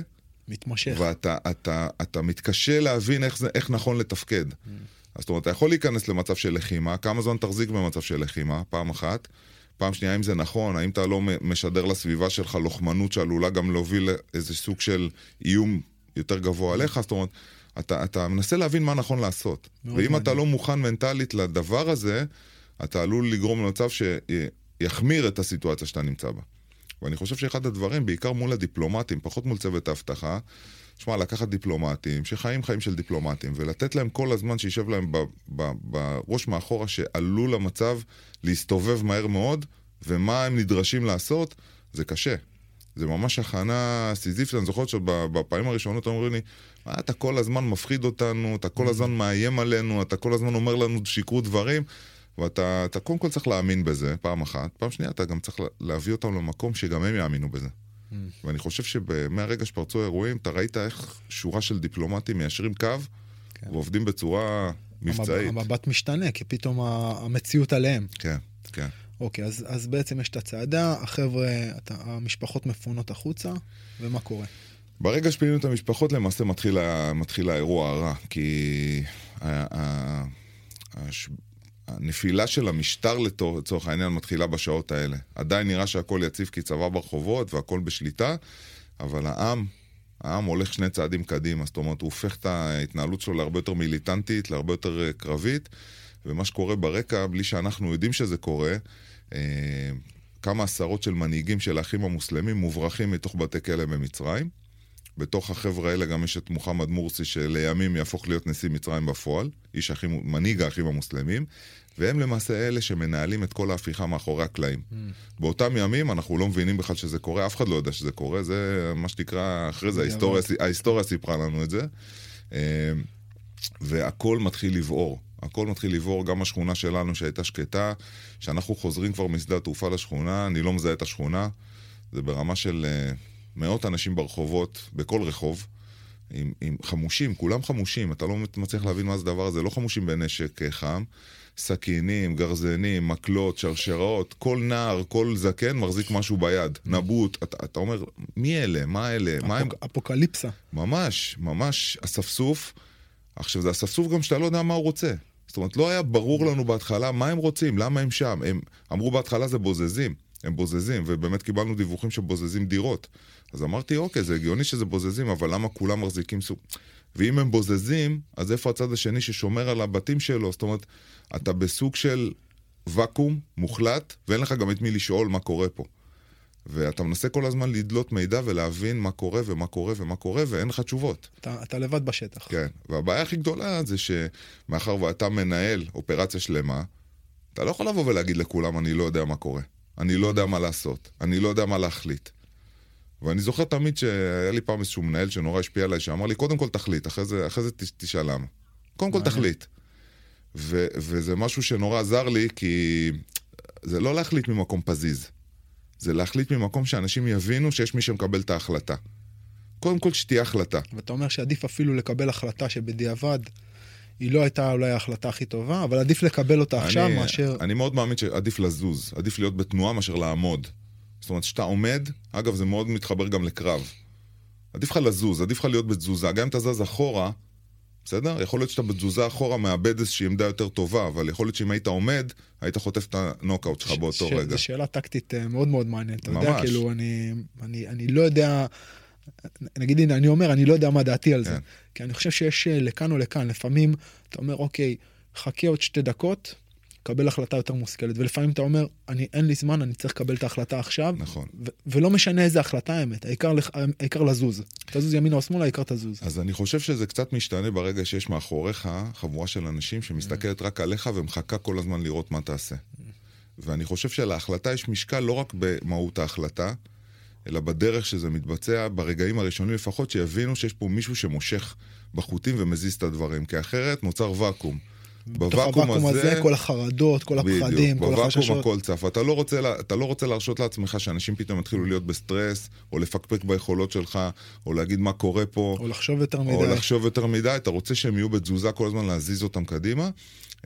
מתמשך. ואתה אתה, אתה מתקשה להבין איך, זה, איך נכון לתפקד. Mm. אז זאת אומרת, אתה יכול להיכנס למצב של לחימה, כמה זמן תחזיק במצב של לחימה, פעם אחת. פעם שנייה, האם זה נכון, האם אתה לא משדר לסביבה שלך לוחמנות שעלולה גם להוביל לאיזה סוג של איום יותר גבוה עליך, זאת אומרת, אתה, אתה מנסה להבין מה נכון לעשות. ואם מעניין. אתה לא מוכן מנטלית לדבר הזה, אתה עלול לגרום למצב שיחמיר את הסיטואציה שאתה נמצא בה. ואני חושב שאחד הדברים, בעיקר מול הדיפלומטים, פחות מול צוות האבטחה, שמע, לקחת דיפלומטים, שחיים חיים של דיפלומטים, ולתת להם כל הזמן שישב להם בראש מאחורה שעלול למצב להסתובב מהר מאוד, ומה הם נדרשים לעשות, זה קשה. זה ממש הכנה סיזיפית, אני זוכר שבפעמים הראשונות אומרים לי, מה אתה כל הזמן מפחיד אותנו, אתה כל הזמן מאיים עלינו, אתה כל הזמן אומר לנו שיקרו דברים, ואתה קודם כל צריך להאמין בזה, פעם אחת. פעם שנייה, אתה גם צריך להביא אותם למקום שגם הם יאמינו בזה. ואני חושב שמהרגע שפרצו האירועים, אתה ראית איך שורה של דיפלומטים מיישרים קו כן. ועובדים בצורה מבצעית. המבט משתנה, כי פתאום המציאות עליהם. כן, כן. אוקיי, אז, אז בעצם יש את הצעדה, החבר'ה, המשפחות מפונות החוצה, ומה קורה? ברגע שפינינו את המשפחות, למעשה מתחיל, מתחיל האירוע הרע, כי הש- הנפילה של המשטר לצורך העניין מתחילה בשעות האלה. עדיין נראה שהכל יציב כי צבא ברחובות והכל בשליטה, אבל העם, העם הולך שני צעדים קדימה. זאת אומרת, הוא הופך את ההתנהלות שלו להרבה יותר מיליטנטית, להרבה יותר אה, קרבית, ומה שקורה ברקע, בלי שאנחנו יודעים שזה קורה, כמה עשרות של מנהיגים של האחים המוסלמים מוברחים מתוך בתי כלא במצרים. בתוך החבר'ה האלה גם יש את מוחמד מורסי שלימים יהפוך להיות נשיא מצרים בפועל, איש האחים, מנהיג האחים המוסלמים, והם למעשה אלה שמנהלים את כל ההפיכה מאחורי הקלעים. Mm. באותם ימים אנחנו לא מבינים בכלל שזה קורה, אף אחד לא יודע שזה קורה, זה מה שנקרא, אחרי זה. ההיסטוריה, ההיסטוריה סיפרה לנו את זה. אה, והכל מתחיל לבעור. הכל מתחיל לבעור, גם השכונה שלנו שהייתה שקטה, שאנחנו חוזרים כבר משדה התעופה לשכונה, אני לא מזהה את השכונה, זה ברמה של אה, מאות אנשים ברחובות, בכל רחוב, עם, עם חמושים, כולם חמושים, אתה לא מצליח להבין מה זה הדבר הזה, לא חמושים בנשק אה, חם, סכינים, גרזנים, מקלות, שרשראות, כל נער, כל זקן מחזיק משהו ביד, נבוט, אתה, אתה אומר, מי אלה? מה אלה? מה הם... אפוק, אפוקליפסה. ממש, ממש אספסוף. עכשיו, זה אספסוף גם שאתה לא יודע מה הוא רוצה. זאת אומרת, לא היה ברור לנו בהתחלה מה הם רוצים, למה הם שם. הם אמרו בהתחלה זה בוזזים, הם בוזזים, ובאמת קיבלנו דיווחים שבוזזים דירות. אז אמרתי, אוקיי, זה הגיוני שזה בוזזים, אבל למה כולם מחזיקים סוג... ואם הם בוזזים, אז איפה הצד השני ששומר על הבתים שלו? זאת אומרת, אתה בסוג של ואקום מוחלט, ואין לך גם את מי לשאול מה קורה פה. ואתה מנסה כל הזמן לדלות מידע ולהבין מה קורה ומה קורה ומה קורה, ואין לך תשובות. אתה, אתה לבד בשטח. כן, והבעיה הכי גדולה זה שמאחר ואתה מנהל אופרציה שלמה, אתה לא יכול לבוא ולהגיד לכולם, אני לא יודע מה קורה. אני לא יודע מה לעשות. אני לא יודע מה להחליט. ואני זוכר תמיד שהיה לי פעם איזשהו מנהל שנורא השפיע עליי, שאמר לי, קודם כל תחליט, אחרי זה, אחרי זה תש- תשאל למה. קודם כל. תחליט. ו- וזה משהו שנורא עזר לי, כי זה לא להחליט ממקום פזיז. זה להחליט ממקום שאנשים יבינו שיש מי שמקבל את ההחלטה. קודם כל שתהיה החלטה. ואתה אומר שעדיף אפילו לקבל החלטה שבדיעבד היא לא הייתה אולי ההחלטה הכי טובה, אבל עדיף לקבל אותה עכשיו אני, מאשר... אני מאוד מאמין שעדיף לזוז, עדיף להיות בתנועה מאשר לעמוד. זאת אומרת, כשאתה עומד, אגב, זה מאוד מתחבר גם לקרב. עדיף לך לזוז, עדיף לך להיות בתזוזה. גם אם אתה זז אחורה, בסדר? יכול להיות שאתה בתזוזה אחורה מאבד איזושהי עמדה יותר טובה, אבל יכול להיות שאם היית עומד, היית חוטף את הנוקאוט שלך באותו ש- רגע. זו שאלה טקטית אה, מאוד מאוד מעניינת. אתה יודע, ממש. כאילו, אני, אני, אני לא יודע... נגיד, הנה, אני אומר, אני לא יודע מה דעתי על זה. כן. כי אני חושב שיש אה, לכאן או לכאן. לפעמים אתה אומר, אוקיי, חכה עוד שתי דקות, קבל החלטה יותר מושכלת. ולפעמים אתה אומר, אני, אין לי זמן, אני צריך לקבל את ההחלטה עכשיו. נכון. ו- ולא משנה איזה החלטה האמת, העיקר, לך- העיקר לזוז. תזוז ימינה או שמאלה, העיקר תזוז. אז אני חושב שזה קצת משתנה ברגע שיש מאחוריך חבורה של אנשים שמסתכלת רק עליך ומחכה כל הזמן לראות מה תעשה. ואני חושב שלהחלטה יש משקל לא רק במהות ההחלטה, אלא בדרך שזה מתבצע, ברגעים הראשונים לפחות, שיבינו שיש פה מישהו שמושך בחוטים ומזיז את הדברים, כי אחרת נוצר ואקום. בתוך הוואקום הזה, כל החרדות, כל הפחדים, כל בוואקום החששות. הכל צף. אתה לא, רוצה, אתה לא רוצה להרשות לעצמך שאנשים פתאום יתחילו להיות בסטרס, או לפקפק ביכולות שלך, או להגיד מה קורה פה. או לחשוב יותר מדי. או לחשוב יותר מדי, אתה רוצה שהם יהיו בתזוזה כל הזמן להזיז אותם קדימה.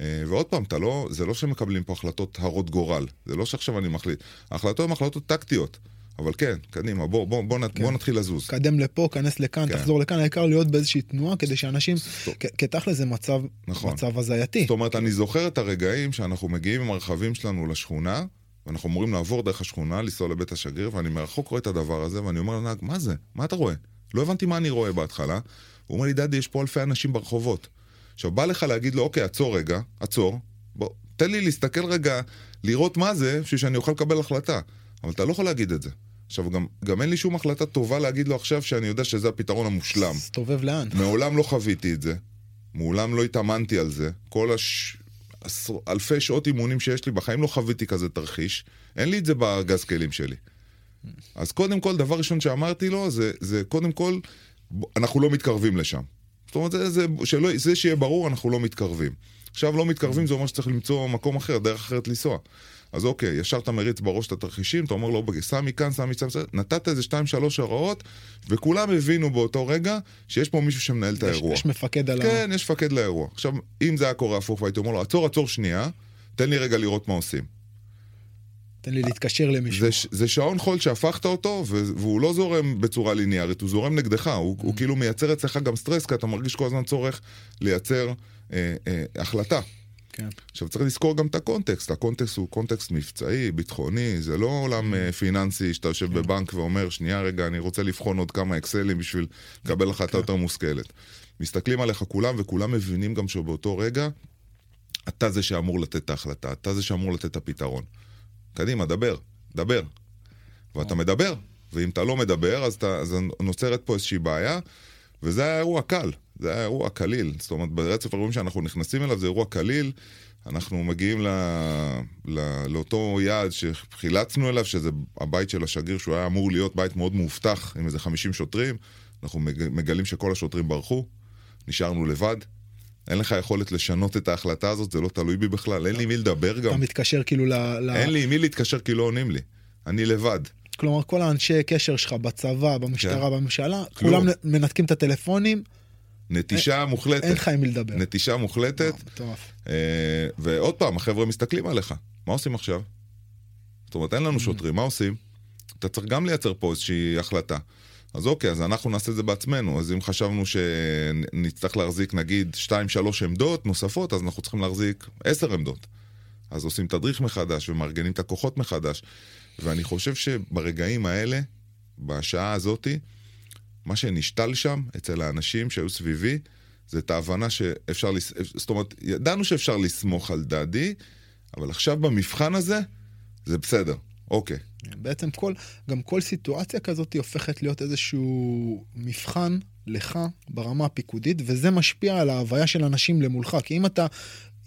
אה, ועוד פעם, לא, זה לא שמקבלים פה החלטות הרות גורל, זה לא שעכשיו אני מחליט. ההחלטות הן החלטות טקטיות, אבל כן, קדימה, בוא, בוא, בוא, כן. בוא נתחיל לזוז. קדם לפה, כנס לכאן, כן. תחזור לכאן, העיקר להיות באיזושהי תנועה כדי שאנשים, טוב. כ- כתכל'ס זה מצב, נכון. מצב הזייתי. זאת אומרת, אני זוכר את הרגעים שאנחנו מגיעים עם הרכבים שלנו לשכונה, ואנחנו אמורים לעבור דרך השכונה, לנסוע לבית השגריר, ואני מרחוק רואה את הדבר הזה, ואני אומר לנהג, מה זה? מה אתה רואה? לא הבנתי מה אני רואה בהתחלה. הוא אומר לי, דדי, יש פה אלפי אנשים ברחובות. עכשיו, בא לך להגיד לו, אוקיי, עצור רגע, עצור, בוא, תן לי להסתכל רגע, לראות מה זה, בשביל שאני אוכל לקבל החלטה. אבל אתה לא יכול להגיד את זה. עכשיו, גם, גם אין לי שום החלטה טובה להגיד לו עכשיו שאני יודע שזה הפתרון המושלם. תסתובב לאן? מעולם לא חוויתי את זה, מעולם לא התאמנתי על זה. כל הש... עשר... אלפי שעות אימונים שיש לי, בחיים לא חוויתי כזה תרחיש. אין לי את זה בארגז כלים שלי. אז קודם כל, דבר ראשון שאמרתי לו, זה, זה קודם כל, אנחנו לא מתקרבים לשם. זאת אומרת, זה, זה, שלא, זה שיהיה ברור, אנחנו לא מתקרבים. עכשיו לא מתקרבים, זה אומר שצריך למצוא מקום אחר, דרך אחרת לנסוע. אז אוקיי, ישר אתה מריץ בראש את התרחישים, אתה אומר לו, לא, סע מכאן, סע מכאן, נתת איזה שתיים, שלוש הוראות, וכולם הבינו באותו רגע שיש פה מישהו שמנהל את האירוע. יש מפקד על ה... כן, יש מפקד לאירוע. עכשיו, אם זה היה קורה הפוך, והייתי אומר לו, עצור, עצור שנייה, תן לי רגע לראות מה עושים. תן לי להתקשר למישהו. זה, זה שעון חול שהפכת אותו, והוא לא זורם בצורה ליניארית, הוא זורם נגדך, הוא, הוא mm. כאילו מייצר אצלך גם סטרס, כי אתה מרגיש כל הזמן צורך לייצר אה, אה, החלטה. כן. עכשיו צריך לזכור גם את הקונטקסט, הקונטקסט הוא קונטקסט מבצעי, ביטחוני, זה לא עולם mm. פיננסי שאתה יושב כן. בבנק ואומר, שנייה רגע, אני רוצה לבחון עוד כמה אקסלים בשביל לקבל החלטה כן. יותר מושכלת. מסתכלים עליך כולם, וכולם מבינים גם שבאותו רגע, אתה זה שאמור לתת את ההחלטה, אתה זה שאמור לתת את הפתרון. קדימה, דבר, דבר. ואתה מדבר, ואם אתה לא מדבר, אז, אתה, אז נוצרת פה איזושהי בעיה, וזה היה אירוע קל. זה היה אירוע קליל. זאת אומרת, ברצף האירועים שאנחנו נכנסים אליו זה אירוע קליל. אנחנו מגיעים ל, ל, לאותו יעד שחילצנו אליו, שזה הבית של השגריר, שהוא היה אמור להיות בית מאוד מאובטח, עם איזה 50 שוטרים. אנחנו מגלים שכל השוטרים ברחו, נשארנו לבד. אין לך יכולת לשנות את ההחלטה הזאת, זה לא תלוי בי בכלל, אין לי מי לדבר גם. אתה מתקשר כאילו ל... אין לי מי להתקשר כי לא עונים לי. אני לבד. כלומר, כל האנשי קשר שלך בצבא, במשטרה, כן. בממשלה, כולם מנתקים את הטלפונים. נטישה אין, מוחלטת. אין לך עם מי לדבר. נטישה מוחלטת. מטורף. אה, ועוד פעם, החבר'ה מסתכלים עליך. מה עושים עכשיו? זאת אומרת, אין לנו mm. שוטרים, מה עושים? אתה צריך גם לייצר פה איזושהי החלטה. אז אוקיי, אז אנחנו נעשה את זה בעצמנו. אז אם חשבנו שנצטרך להחזיק נגיד 2-3 עמדות נוספות, אז אנחנו צריכים להחזיק 10 עמדות. אז עושים תדריך מחדש ומארגנים את הכוחות מחדש. ואני חושב שברגעים האלה, בשעה הזאתי, מה שנשתל שם אצל האנשים שהיו סביבי, זה את ההבנה שאפשר, לס... זאת אומרת, ידענו שאפשר לסמוך על דדי, אבל עכשיו במבחן הזה, זה בסדר, אוקיי. בעצם כל, גם כל סיטואציה כזאת הופכת להיות איזשהו מבחן לך ברמה הפיקודית, וזה משפיע על ההוויה של אנשים למולך. כי אם אתה,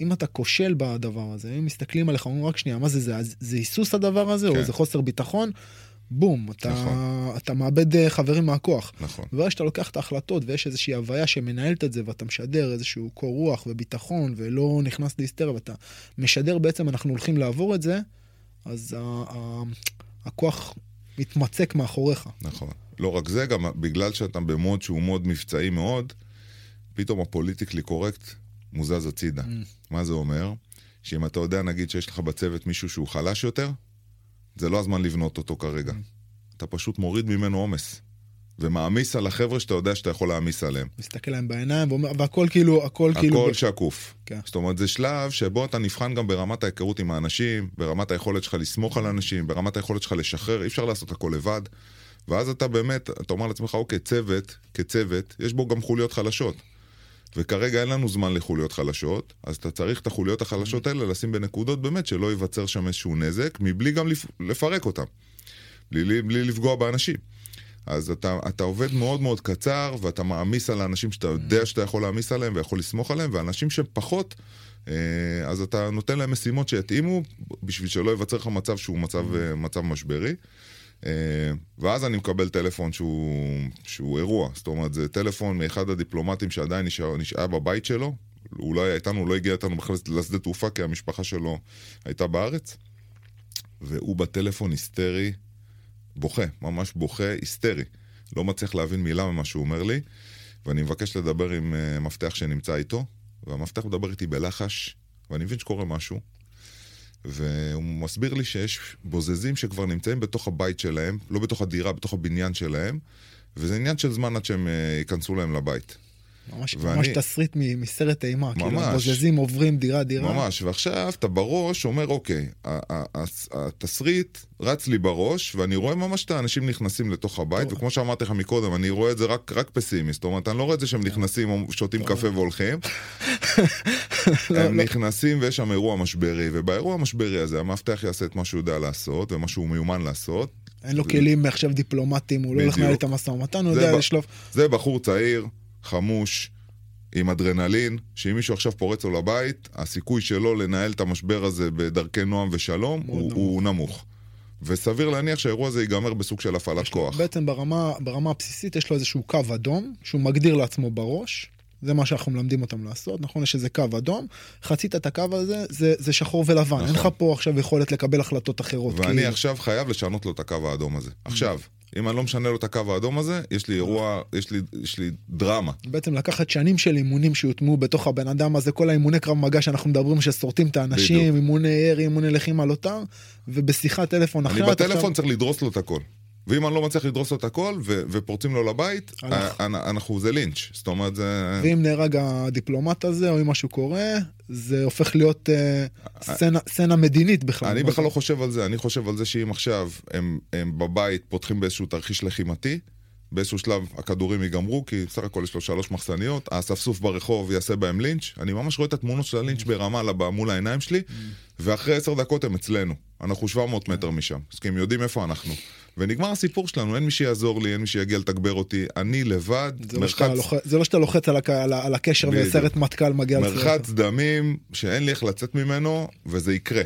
אם אתה כושל בדבר הזה, אם מסתכלים עליך, אומרים רק שנייה, מה זה זה? זה היסוס הדבר הזה, כן. או זה חוסר ביטחון? בום, אתה, נכון. אתה מאבד אה, חברים מהכוח. נכון. וברגע שאתה לוקח את ההחלטות ויש איזושהי הוויה שמנהלת את זה ואתה משדר איזשהו קור רוח וביטחון ולא נכנס להיסטריה ואתה משדר בעצם אנחנו הולכים לעבור את זה, אז הכוח מתמצק מאחוריך. נכון. לא רק זה, גם בגלל שאתה במוד שהוא מוד מבצעי מאוד, פתאום הפוליטיקלי קורקט מוזז הצידה. Mm. מה זה אומר? שאם אתה יודע, נגיד, שיש לך בצוות מישהו שהוא חלש יותר, זה לא הזמן לבנות אותו כרגע. אתה פשוט מוריד ממנו עומס. ומעמיס על החבר'ה שאתה יודע שאתה יכול להעמיס עליהם. מסתכל להם בעיניים, ואומר, והכל כאילו, הכל כאילו... הכל שקוף. כן. זאת אומרת, זה שלב שבו אתה נבחן גם ברמת ההיכרות עם האנשים, ברמת היכולת שלך לסמוך על אנשים, ברמת היכולת שלך לשחרר, אי אפשר לעשות הכל לבד. ואז אתה באמת, אתה אומר לעצמך, אוקיי, צוות, כצוות, יש בו גם חוליות חלשות. וכרגע אין לנו זמן לחוליות חלשות, אז אתה צריך את החוליות החלשות האלה לשים בנקודות באמת שלא ייווצר שם איזשהו נזק, מבלי גם לפרק אותם. בלי, בלי לפגוע באנשים. אז אתה, אתה עובד מאוד מאוד קצר, ואתה מעמיס על האנשים שאתה יודע שאתה יכול להעמיס עליהם ויכול לסמוך עליהם, ואנשים שפחות, אה, אז אתה נותן להם משימות שיתאימו, בשביל שלא ייווצר לך מצב שהוא מצב, אה, מצב משברי. אה, ואז אני מקבל טלפון שהוא, שהוא אירוע, זאת אומרת, זה טלפון מאחד הדיפלומטים שעדיין נשאר, נשאר בבית שלו, הוא לא איתנו, לא הגיע איתנו בכלל לשדה תעופה, כי המשפחה שלו הייתה בארץ, והוא בטלפון היסטרי. בוכה, ממש בוכה היסטרי. לא מצליח להבין מילה ממה שהוא אומר לי, ואני מבקש לדבר עם uh, מפתח שנמצא איתו, והמפתח מדבר איתי בלחש, ואני מבין שקורה משהו, והוא מסביר לי שיש בוזזים שכבר נמצאים בתוך הבית שלהם, לא בתוך הדירה, בתוך הבניין שלהם, וזה עניין של זמן עד שהם uh, ייכנסו להם לבית. ממש, ואני... ממש תסריט מסרט אימה, כאילו, ממש, כאילו הבוזזים עוברים דירה דירה. ממש, ועכשיו אתה בראש אומר, אוקיי, התסריט רץ לי בראש, ואני רואה ממש את האנשים נכנסים לתוך הבית, טוב. וכמו שאמרתי לך מקודם, אני רואה את זה רק, רק פסימי, זאת אומרת, אני לא רואה את זה שהם נכנסים, שותים קפה והולכים. לא, הם לא. נכנסים ויש שם אירוע משברי, ובאירוע המשברי הזה המאבטח יעשה את מה שהוא יודע לעשות, ומה שהוא מיומן לעשות. אין לו כלים עכשיו דיפלומטיים, הוא לא הולך לנהל את המשא ומתן, הוא יודע לשלוף. זה בחור צעיר, חמוש, עם אדרנלין, שאם מישהו עכשיו פורץ לו לבית, הסיכוי שלו לנהל את המשבר הזה בדרכי נועם ושלום הוא נמוך. הוא נמוך. וסביר להניח שהאירוע הזה ייגמר בסוג של הפעלת כוח. בעצם ברמה, ברמה הבסיסית יש לו איזשהו קו אדום, שהוא מגדיר לעצמו בראש, זה מה שאנחנו מלמדים אותם לעשות, נכון? יש איזה קו אדום, חצית את הקו הזה, זה, זה שחור ולבן. נכון. אין לך פה עכשיו יכולת לקבל החלטות אחרות. ואני כי... עכשיו חייב לשנות לו את הקו האדום הזה. עכשיו, אם אני לא משנה לו את הקו האדום הזה, יש לי אירוע, יש לי, יש לי דרמה. בעצם לקחת שנים של אימונים שיוטמעו בתוך הבן אדם הזה, כל האימוני קרב מגע שאנחנו מדברים ששורטים את האנשים, בדיוק. אימוני ירי, אימוני לחימה לוטר, ובשיחת טלפון אני אחרת. בטלפון עכשיו- צריך לדרוס לו את הכל. ואם אני לא מצליח לדרוס לו את הכל, ו- ופורצים לו לבית, הלך. א- אנ- אנחנו, זה לינץ'. זאת אומרת, זה... ואם נהרג הדיפלומט הזה, או אם משהו קורה, זה הופך להיות אה, סצנה, סצנה מדינית בכלל. אני בכלל לא חושב על זה, אני חושב על זה שאם עכשיו הם, הם בבית פותחים באיזשהו תרחיש לחימתי, באיזשהו שלב הכדורים ייגמרו, כי בסך הכל יש לו שלוש מחסניות, האספסוף ברחוב יעשה בהם לינץ', אני ממש רואה את התמונות של הלינץ' ברמאללה ב- מול העיניים שלי, ואחרי עשר דקות הם אצלנו, אנחנו 700 מטר משם, אז כי הם יודעים איפה אנחנו. ונגמר הסיפור שלנו, אין מי שיעזור לי, אין מי שיגיע לתגבר אותי, אני לבד, זה לא, שאתה לוחץ, זה לא שאתה לוחץ על, הק, על, על הקשר בדיוק. וסרט מטכ"ל מגיע מרחץ דמים שאין לי איך לצאת ממנו, וזה יקרה.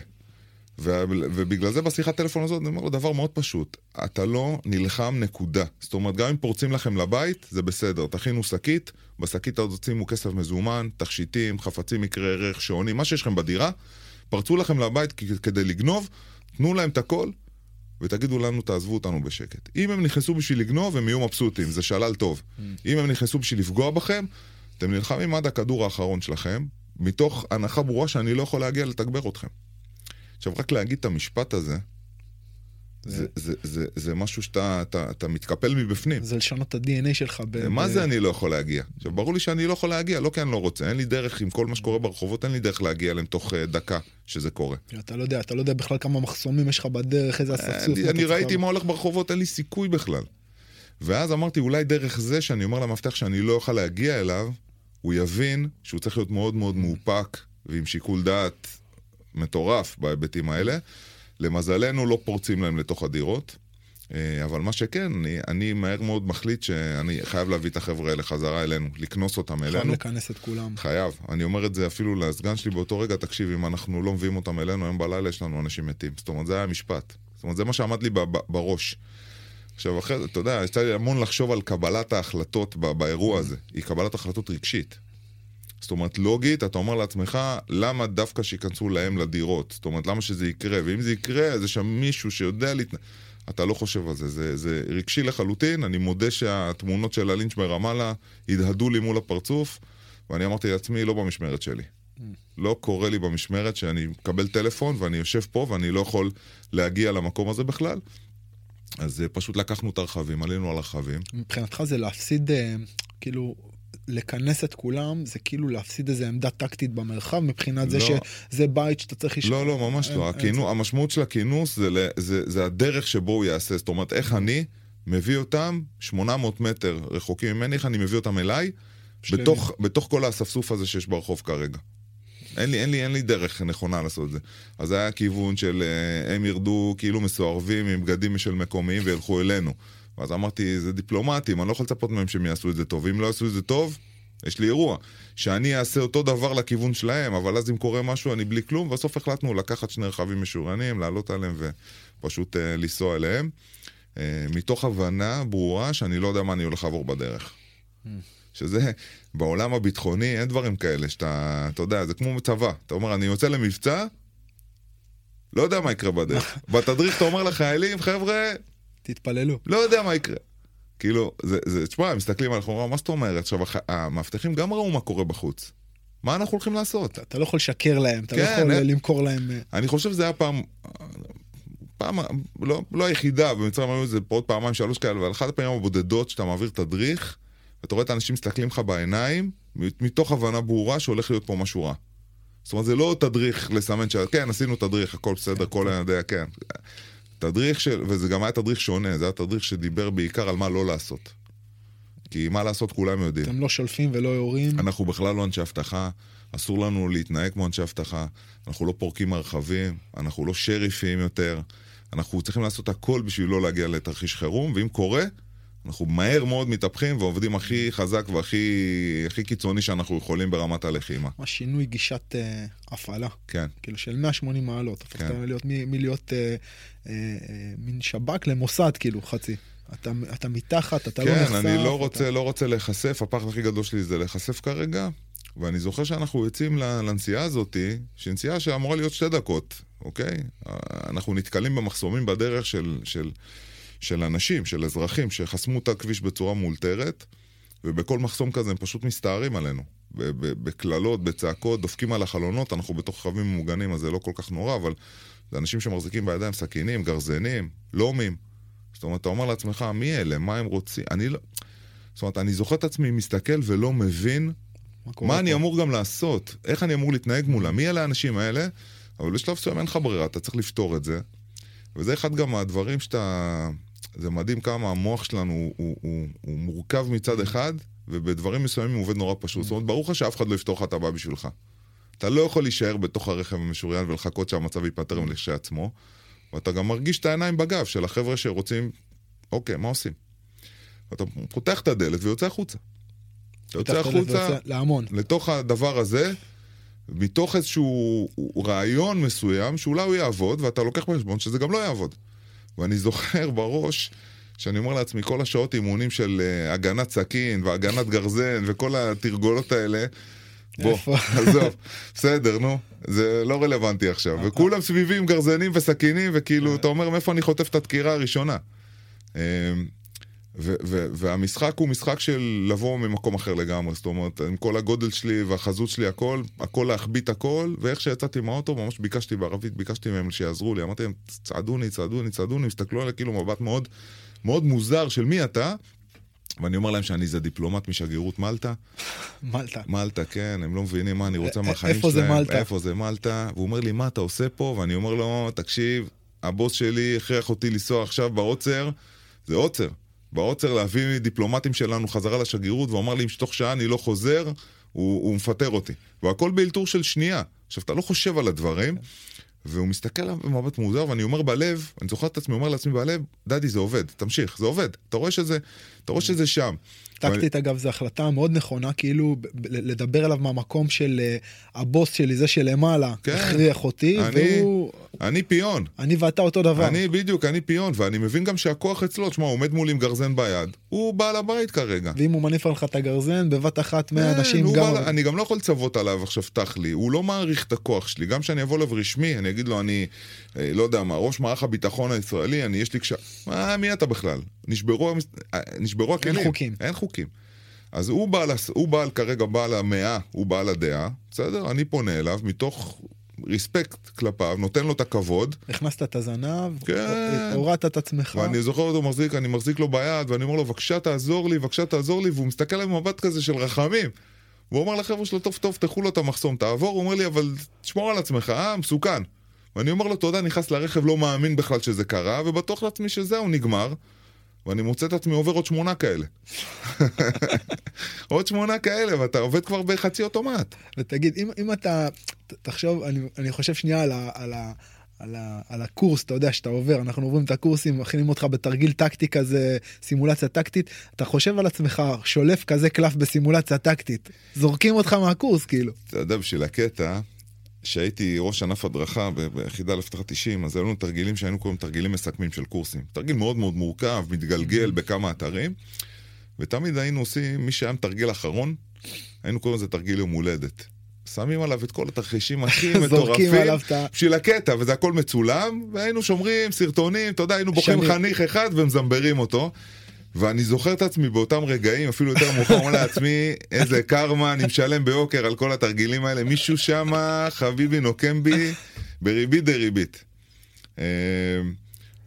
ו- ובגלל זה בשיחת טלפון הזאת אני אומר לו דבר מאוד פשוט, אתה לא נלחם נקודה. זאת אומרת, גם אם פורצים לכם לבית, זה בסדר, תכינו שקית, בשקית הזאת שימו כסף מזומן, תכשיטים, חפצים מקרי ערך, שעונים, מה שיש לכם בדירה, פרצו לכם לבית כדי לגנוב, תנו להם את הכל, ותגידו לנו, תעזבו אותנו בשקט. אם הם נכנסו בשביל לגנוב, הם יהיו מבסוטים, זה שלל טוב. אם הם נכנסו בשביל לפגוע בכם, אתם נלחמים עד הכדור האחרון שלכם, מתוך הנחה ברורה שאני לא יכול להגיע לתגבר אתכם. עכשיו, רק להגיד את המשפט הזה, זה, זה, זה, זה משהו שאתה אתה, אתה מתקפל מבפנים. זה לשנות את ה-DNA שלך. ב- מה ב- זה אני לא יכול להגיע? עכשיו, ברור לי שאני לא יכול להגיע, לא כי אני לא רוצה, אין לי דרך, עם כל מה שקורה ברחובות, אין לי דרך להגיע אליהם תוך אה, דקה שזה קורה. אתה לא יודע, אתה לא יודע בכלל כמה מחסומים יש לך בדרך, איזה אספסוף. אני, אתה אני צריך ראיתי. מה הולך ברחובות, אין לי סיכוי בכלל. ואז אמרתי, אולי דרך זה שאני אומר למאבטח שאני לא אוכל להגיע אליו, הוא יבין שהוא צריך להיות מאוד מאוד מאופק ועם שיקול דעת מטורף בהיבטים האלה. למזלנו לא פורצים להם לתוך הדירות. אה, אבל מה שכן, אני, אני מהר מאוד מחליט שאני חייב להביא את החבר'ה האלה חזרה אלינו, לקנוס אותם חייב אלינו. לכנס את כולם. חייב. אני אומר את זה אפילו לסגן שלי באותו רגע, תקשיב, אם אנחנו לא מביאים אותם אלינו, היום בלילה יש לנו אנשים מתים. זאת אומרת, זה היה המשפט. זאת אומרת, זה מה שעמד לי בראש. עכשיו, אחרי זה, אתה יודע, יצא לי המון לחשוב על קבלת ההחלטות ב- באירוע הזה. היא קבלת החלטות רגשית. זאת אומרת, לוגית, אתה אומר לעצמך, למה דווקא שייכנסו להם לדירות? זאת אומרת, למה שזה יקרה? ואם זה יקרה, אז יש שם מישהו שיודע להתנ... אתה לא חושב על זה. זה, זה רגשי לחלוטין. אני מודה שהתמונות של הלינץ' ברמאללה הדהדו לי מול הפרצוף, ואני אמרתי לעצמי, לא במשמרת שלי. לא קורה לי במשמרת שאני מקבל טלפון ואני יושב פה ואני לא יכול להגיע למקום הזה בכלל. אז אה, פשוט לקחנו את הרכבים, עלינו על הרכבים. מבחינתך זה להפסיד, אה, כאילו, לכנס את כולם, זה כאילו להפסיד איזה עמדה טקטית במרחב, מבחינת זה לא. שזה בית שאתה צריך לשמור. לא, לא, ממש אין- לא. הכינו, המשמעות של הכינוס זה, זה, זה הדרך שבו הוא יעשה. זאת אומרת, איך אני מביא אותם 800 מטר רחוקים ממני, איך אני מביא אותם אליי. בתוך, בתוך כל האספסוף הזה שיש ברחוב כרגע. אין לי, אין, לי, אין לי דרך נכונה לעשות את זה. אז זה היה כיוון של אה, הם ירדו כאילו מסוארבים עם בגדים של מקומיים וילכו אלינו. ואז אמרתי, זה דיפלומטים, אני לא יכול לצפות מהם שהם יעשו את זה טוב. ואם לא יעשו את זה טוב, יש לי אירוע. שאני אעשה אותו דבר לכיוון שלהם, אבל אז אם קורה משהו אני בלי כלום, בסוף החלטנו לקחת שני רכבים משוריינים, לעלות עליהם ופשוט אה, לנסוע אליהם. אה, מתוך הבנה ברורה שאני לא יודע מה אני הולך לעבור בדרך. שזה, בעולם הביטחוני אין דברים כאלה שאתה, אתה יודע, זה כמו צבא. אתה אומר, אני יוצא למבצע, לא יודע מה יקרה בדרך. בתדריך אתה אומר לחיילים, חבר'ה, תתפללו. לא יודע מה יקרה. כאילו, זה, זה, תשמע, הם מסתכלים על החומרה, מה זאת אומרת? עכשיו, המאבטחים גם ראו מה קורה בחוץ. מה אנחנו הולכים לעשות? אתה לא יכול לשקר להם, אתה לא כן, יכול אה. אה, למכור להם... אה, אני חושב שזה היה פעם, פעם, לא, לא היחידה, במצרים היו איזה עוד פעמיים, שלוש כאלה, אבל אחת הפעמים הבודדות שאתה מעביר תדריך, ואתה רואה את האנשים מסתכלים לך בעיניים, מתוך הבנה ברורה שהולך להיות פה משהו רע. זאת אומרת, זה לא תדריך לסמן ש... כן, עשינו תדריך, הכל בסדר, כל אני יודע, כן. תדריך של... וזה גם היה תדריך שונה, זה היה תדריך שדיבר בעיקר על מה לא לעשות. כי מה לעשות כולם יודעים. אתם לא שולפים ולא יורים. אנחנו בכלל לא אנשי אבטחה, אסור לנו להתנהג כמו אנשי אבטחה, אנחנו לא פורקים מרחבים, אנחנו לא שריפים יותר, אנחנו צריכים לעשות הכל בשביל לא להגיע לתרחיש חירום, ואם קורה, אנחנו מהר מאוד מתהפכים ועובדים הכי חזק והכי הכי קיצוני שאנחנו יכולים ברמת הלחימה. ממש שינוי גישת אה, הפעלה. כן. כאילו של 180 מעלות. הפכת כן. להיות מלהיות אה, אה, אה, מין שב"כ למוסד, כאילו, חצי. אתה, אתה מתחת, אתה לא נחשף. כן, אני לא אתה... רוצה, לא רוצה להיחשף, הפחד הכי גדול שלי זה להיחשף כרגע. ואני זוכר שאנחנו יוצאים לנסיעה הזאתי, שהיא נסיעה שאמורה להיות שתי דקות, אוקיי? אנחנו נתקלים במחסומים בדרך של, של, של אנשים, של אזרחים, שחסמו את הכביש בצורה מאולתרת, ובכל מחסום כזה הם פשוט מסתערים עלינו. בקללות, בצעקות, דופקים על החלונות, אנחנו בתוך רכבים ממוגנים, אז זה לא כל כך נורא, אבל זה אנשים שמחזיקים בידיים סכינים, גרזנים, לומים. זאת אומרת, אתה אומר לעצמך, מי אלה? מה הם רוצים? אני לא... זאת אומרת, אני זוכר את עצמי מסתכל ולא מבין מה, מה אני אמור גם לעשות, איך אני אמור להתנהג מולם, מי אלה האנשים האלה, אבל בשלב מסוים אין לך ברירה, אתה צריך לפתור את זה. וזה אחד גם מהדברים שאתה... זה מדהים כמה המוח שלנו הוא, הוא, הוא, הוא מורכב מצד אחד, ובדברים מסוימים הוא עובד נורא פשוט. זאת אומרת, ברור לך שאף אחד לא יפתור לך את הבעיה בשבילך. אתה לא יכול להישאר בתוך הרכב המשוריין ולחכות שהמצב ייפטר מלכשעצמו, ואתה גם מרגיש את העיניים בגב של החבר'ה שרוצים, אוקיי, מה עושים? ואתה פותח את הדלת ויוצא החוצה. אתה יוצא החוצה, להמון. לתוך הדבר הזה, מתוך איזשהו רעיון מסוים, שאולי הוא יעבוד, ואתה לוקח בחשבון שזה גם לא יעבוד. ואני זוכר בראש, שאני אומר לעצמי, כל השעות אימונים של uh, הגנת סכין והגנת גרזן וכל התרגולות האלה, בוא, עזוב, בסדר, נו, זה לא רלוונטי עכשיו. וכולם סביבי עם גרזנים וסכינים, וכאילו, אתה אומר, מאיפה אני חוטף את הדקירה הראשונה? והמשחק הוא משחק של לבוא ממקום אחר לגמרי, זאת אומרת, עם כל הגודל שלי והחזות שלי, הכל, הכל להחביא את הכל, ואיך שיצאתי מהאוטו, ממש ביקשתי בערבית, ביקשתי מהם שיעזרו לי, אמרתי להם, צעדוני, צעדוני, צעדוני, הסתכלו עליי כאילו מבט מאוד, מאוד מוזר של מי אתה, ואני אומר להם שאני איזה דיפלומט משגרירות מלטה. מלטה. מלטה, כן, הם לא מבינים מה אני רוצה מהחיים שלהם. איפה זה מלטה? איפה זה מלטה? והוא אומר לי, מה אתה עושה פה? ואני אומר לו, תקשיב, הבוס שלי הכריח אותי לנסוע עכשיו בעוצר, זה עוצר. בעוצר להביא דיפלומטים שלנו חזרה לשגרירות, והוא אמר לי, אם שתוך שעה אני לא חוזר, הוא, הוא מפטר אותי. והכל באלתור של שנייה. עכשיו, אתה לא חושב על הדברים, והוא מסתכל עליו במבט מוזר, ואני אומר בלב, אני זוכר את עצמי, אומר לעצמי בלב, דדי, זה עובד, תמשיך, זה עובד. אתה רואה שזה, אתה רואה שזה שם. טקטית, אגב, זו החלטה מאוד נכונה, כאילו, לדבר עליו מהמקום של uh, הבוס שלי, זה שלמעלה, כן. הכריח אותי, והוא... אני פיון. אני ואתה אותו דבר. אני, בדיוק, אני פיון, ואני מבין גם שהכוח אצלו, תשמע, הוא עומד מול עם גרזן ביד, הוא בעל הבית כרגע. ואם הוא מניף עליך את הגרזן, בבת אחת כן, מהאנשים גם... בעל, אני גם לא יכול לצוות עליו עכשיו, פתח לי, הוא לא מעריך את הכוח שלי. גם כשאני אבוא אליו רשמי, אני אגיד לו, אני, אה, לא יודע מה, ראש מערך הביטחון הישראלי, אני, יש לי קשר... מה, מי אתה בכלל? נשברו, אה, נשברו הכלים. אין חוקים. אין חוקים. אז הוא בעל, הוא בעל כרגע בעל המאה, הוא בעל הדעה, בסדר? אני פונה אליו מתוך ריספקט כלפיו, נותן לו את הכבוד. הכנסת את הזנב, כן. הורדת את עצמך. ואני זוכר אותו מחזיק, אני מחזיק לו ביד, ואני אומר לו, בבקשה תעזור לי, בבקשה תעזור לי, והוא מסתכל עליי במבט כזה של רחמים. והוא אומר לחבר'ה שלו, טוב, טוב, תחו לו את המחסום, תעבור, הוא אומר לי, אבל תשמור על עצמך, אה, מסוכן. ואני אומר לו, תודה, נכנס לרכב, לא מאמין בכלל שזה קרה, ובטוח לעצמי שזהו, נגמר. ואני מוצא את עצמי עובר עוד שמונה כאלה. עוד שמונה כאלה, ואתה עובד כבר בחצי אוטומט. ותגיד, אם, אם אתה, תחשוב, אני, אני חושב שנייה על, ה, על, ה, על, ה, על הקורס, אתה יודע שאתה עובר, אנחנו עוברים את הקורסים, מכינים אותך בתרגיל טקטי כזה, סימולציה טקטית, אתה חושב על עצמך, שולף כזה קלף בסימולציה טקטית, זורקים אותך מהקורס כאילו. אתה יודע, בשביל הקטע, כשהייתי ראש ענף הדרכה ביחידה לאבטחת אישים, אז היו לנו תרגילים שהיינו קוראים תרגילים מסכמים של קורסים. תרגיל מאוד מאוד מורכב, מתגלגל mm-hmm. בכמה אתרים, ותמיד היינו עושים, מי שהיה מתרגל אחרון, היינו קוראים לזה תרגיל יום הולדת. שמים עליו את כל התרחישים הכי מטורפים בשביל הקטע, וזה הכל מצולם, והיינו שומרים סרטונים, אתה יודע, היינו בוחרים חניך אחד ומזמברים אותו. ואני זוכר את עצמי באותם רגעים, אפילו יותר מאוחר, אומר לעצמי, איזה קרמה, אני משלם ביוקר על כל התרגילים האלה. מישהו שמה, חביבי, נוקם בי בריבית דריבית. אה,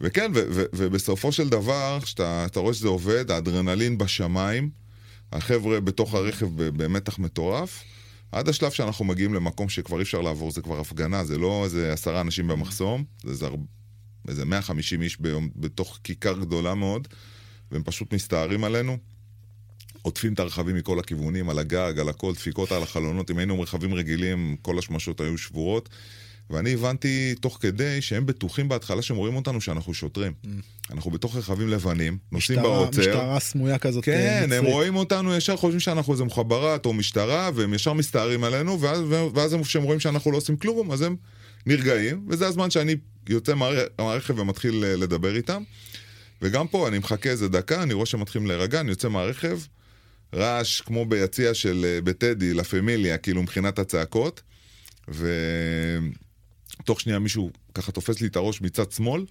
וכן, ובסופו של דבר, כשאתה רואה שזה עובד, האדרנלין בשמיים, החבר'ה בתוך הרכב במתח מטורף, עד השלב שאנחנו מגיעים למקום שכבר אי אפשר לעבור, זה כבר הפגנה, זה לא איזה עשרה אנשים במחסום, זה איזה 150 איש ביום, בתוך כיכר גדולה מאוד. והם פשוט מסתערים עלינו. עוטפים את הרכבים מכל הכיוונים, על הגג, על הכל, דפיקות על החלונות. אם היינו רכבים רגילים, כל השמשות היו שבורות. ואני הבנתי תוך כדי שהם בטוחים בהתחלה שהם רואים אותנו שאנחנו שוטרים. Mm. אנחנו בתוך רכבים לבנים, נוסעים בעוצר. משטרה סמויה כזאת. כן, מצריק. הם רואים אותנו, ישר חושבים שאנחנו איזה מחברת או משטרה, והם ישר מסתערים עלינו, ואז, ואז כשהם רואים שאנחנו לא עושים כלום, אז הם נרגעים, וזה הזמן שאני יוצא מהרכב ומתחיל לדבר איתם. וגם פה אני מחכה איזה דקה, אני רואה שמתחילים להירגע, אני יוצא מהרכב, רעש כמו ביציע של אה, בטדי, לה פמיליה, כאילו מבחינת הצעקות, ותוך שנייה מישהו ככה תופס לי את הראש מצד שמאל,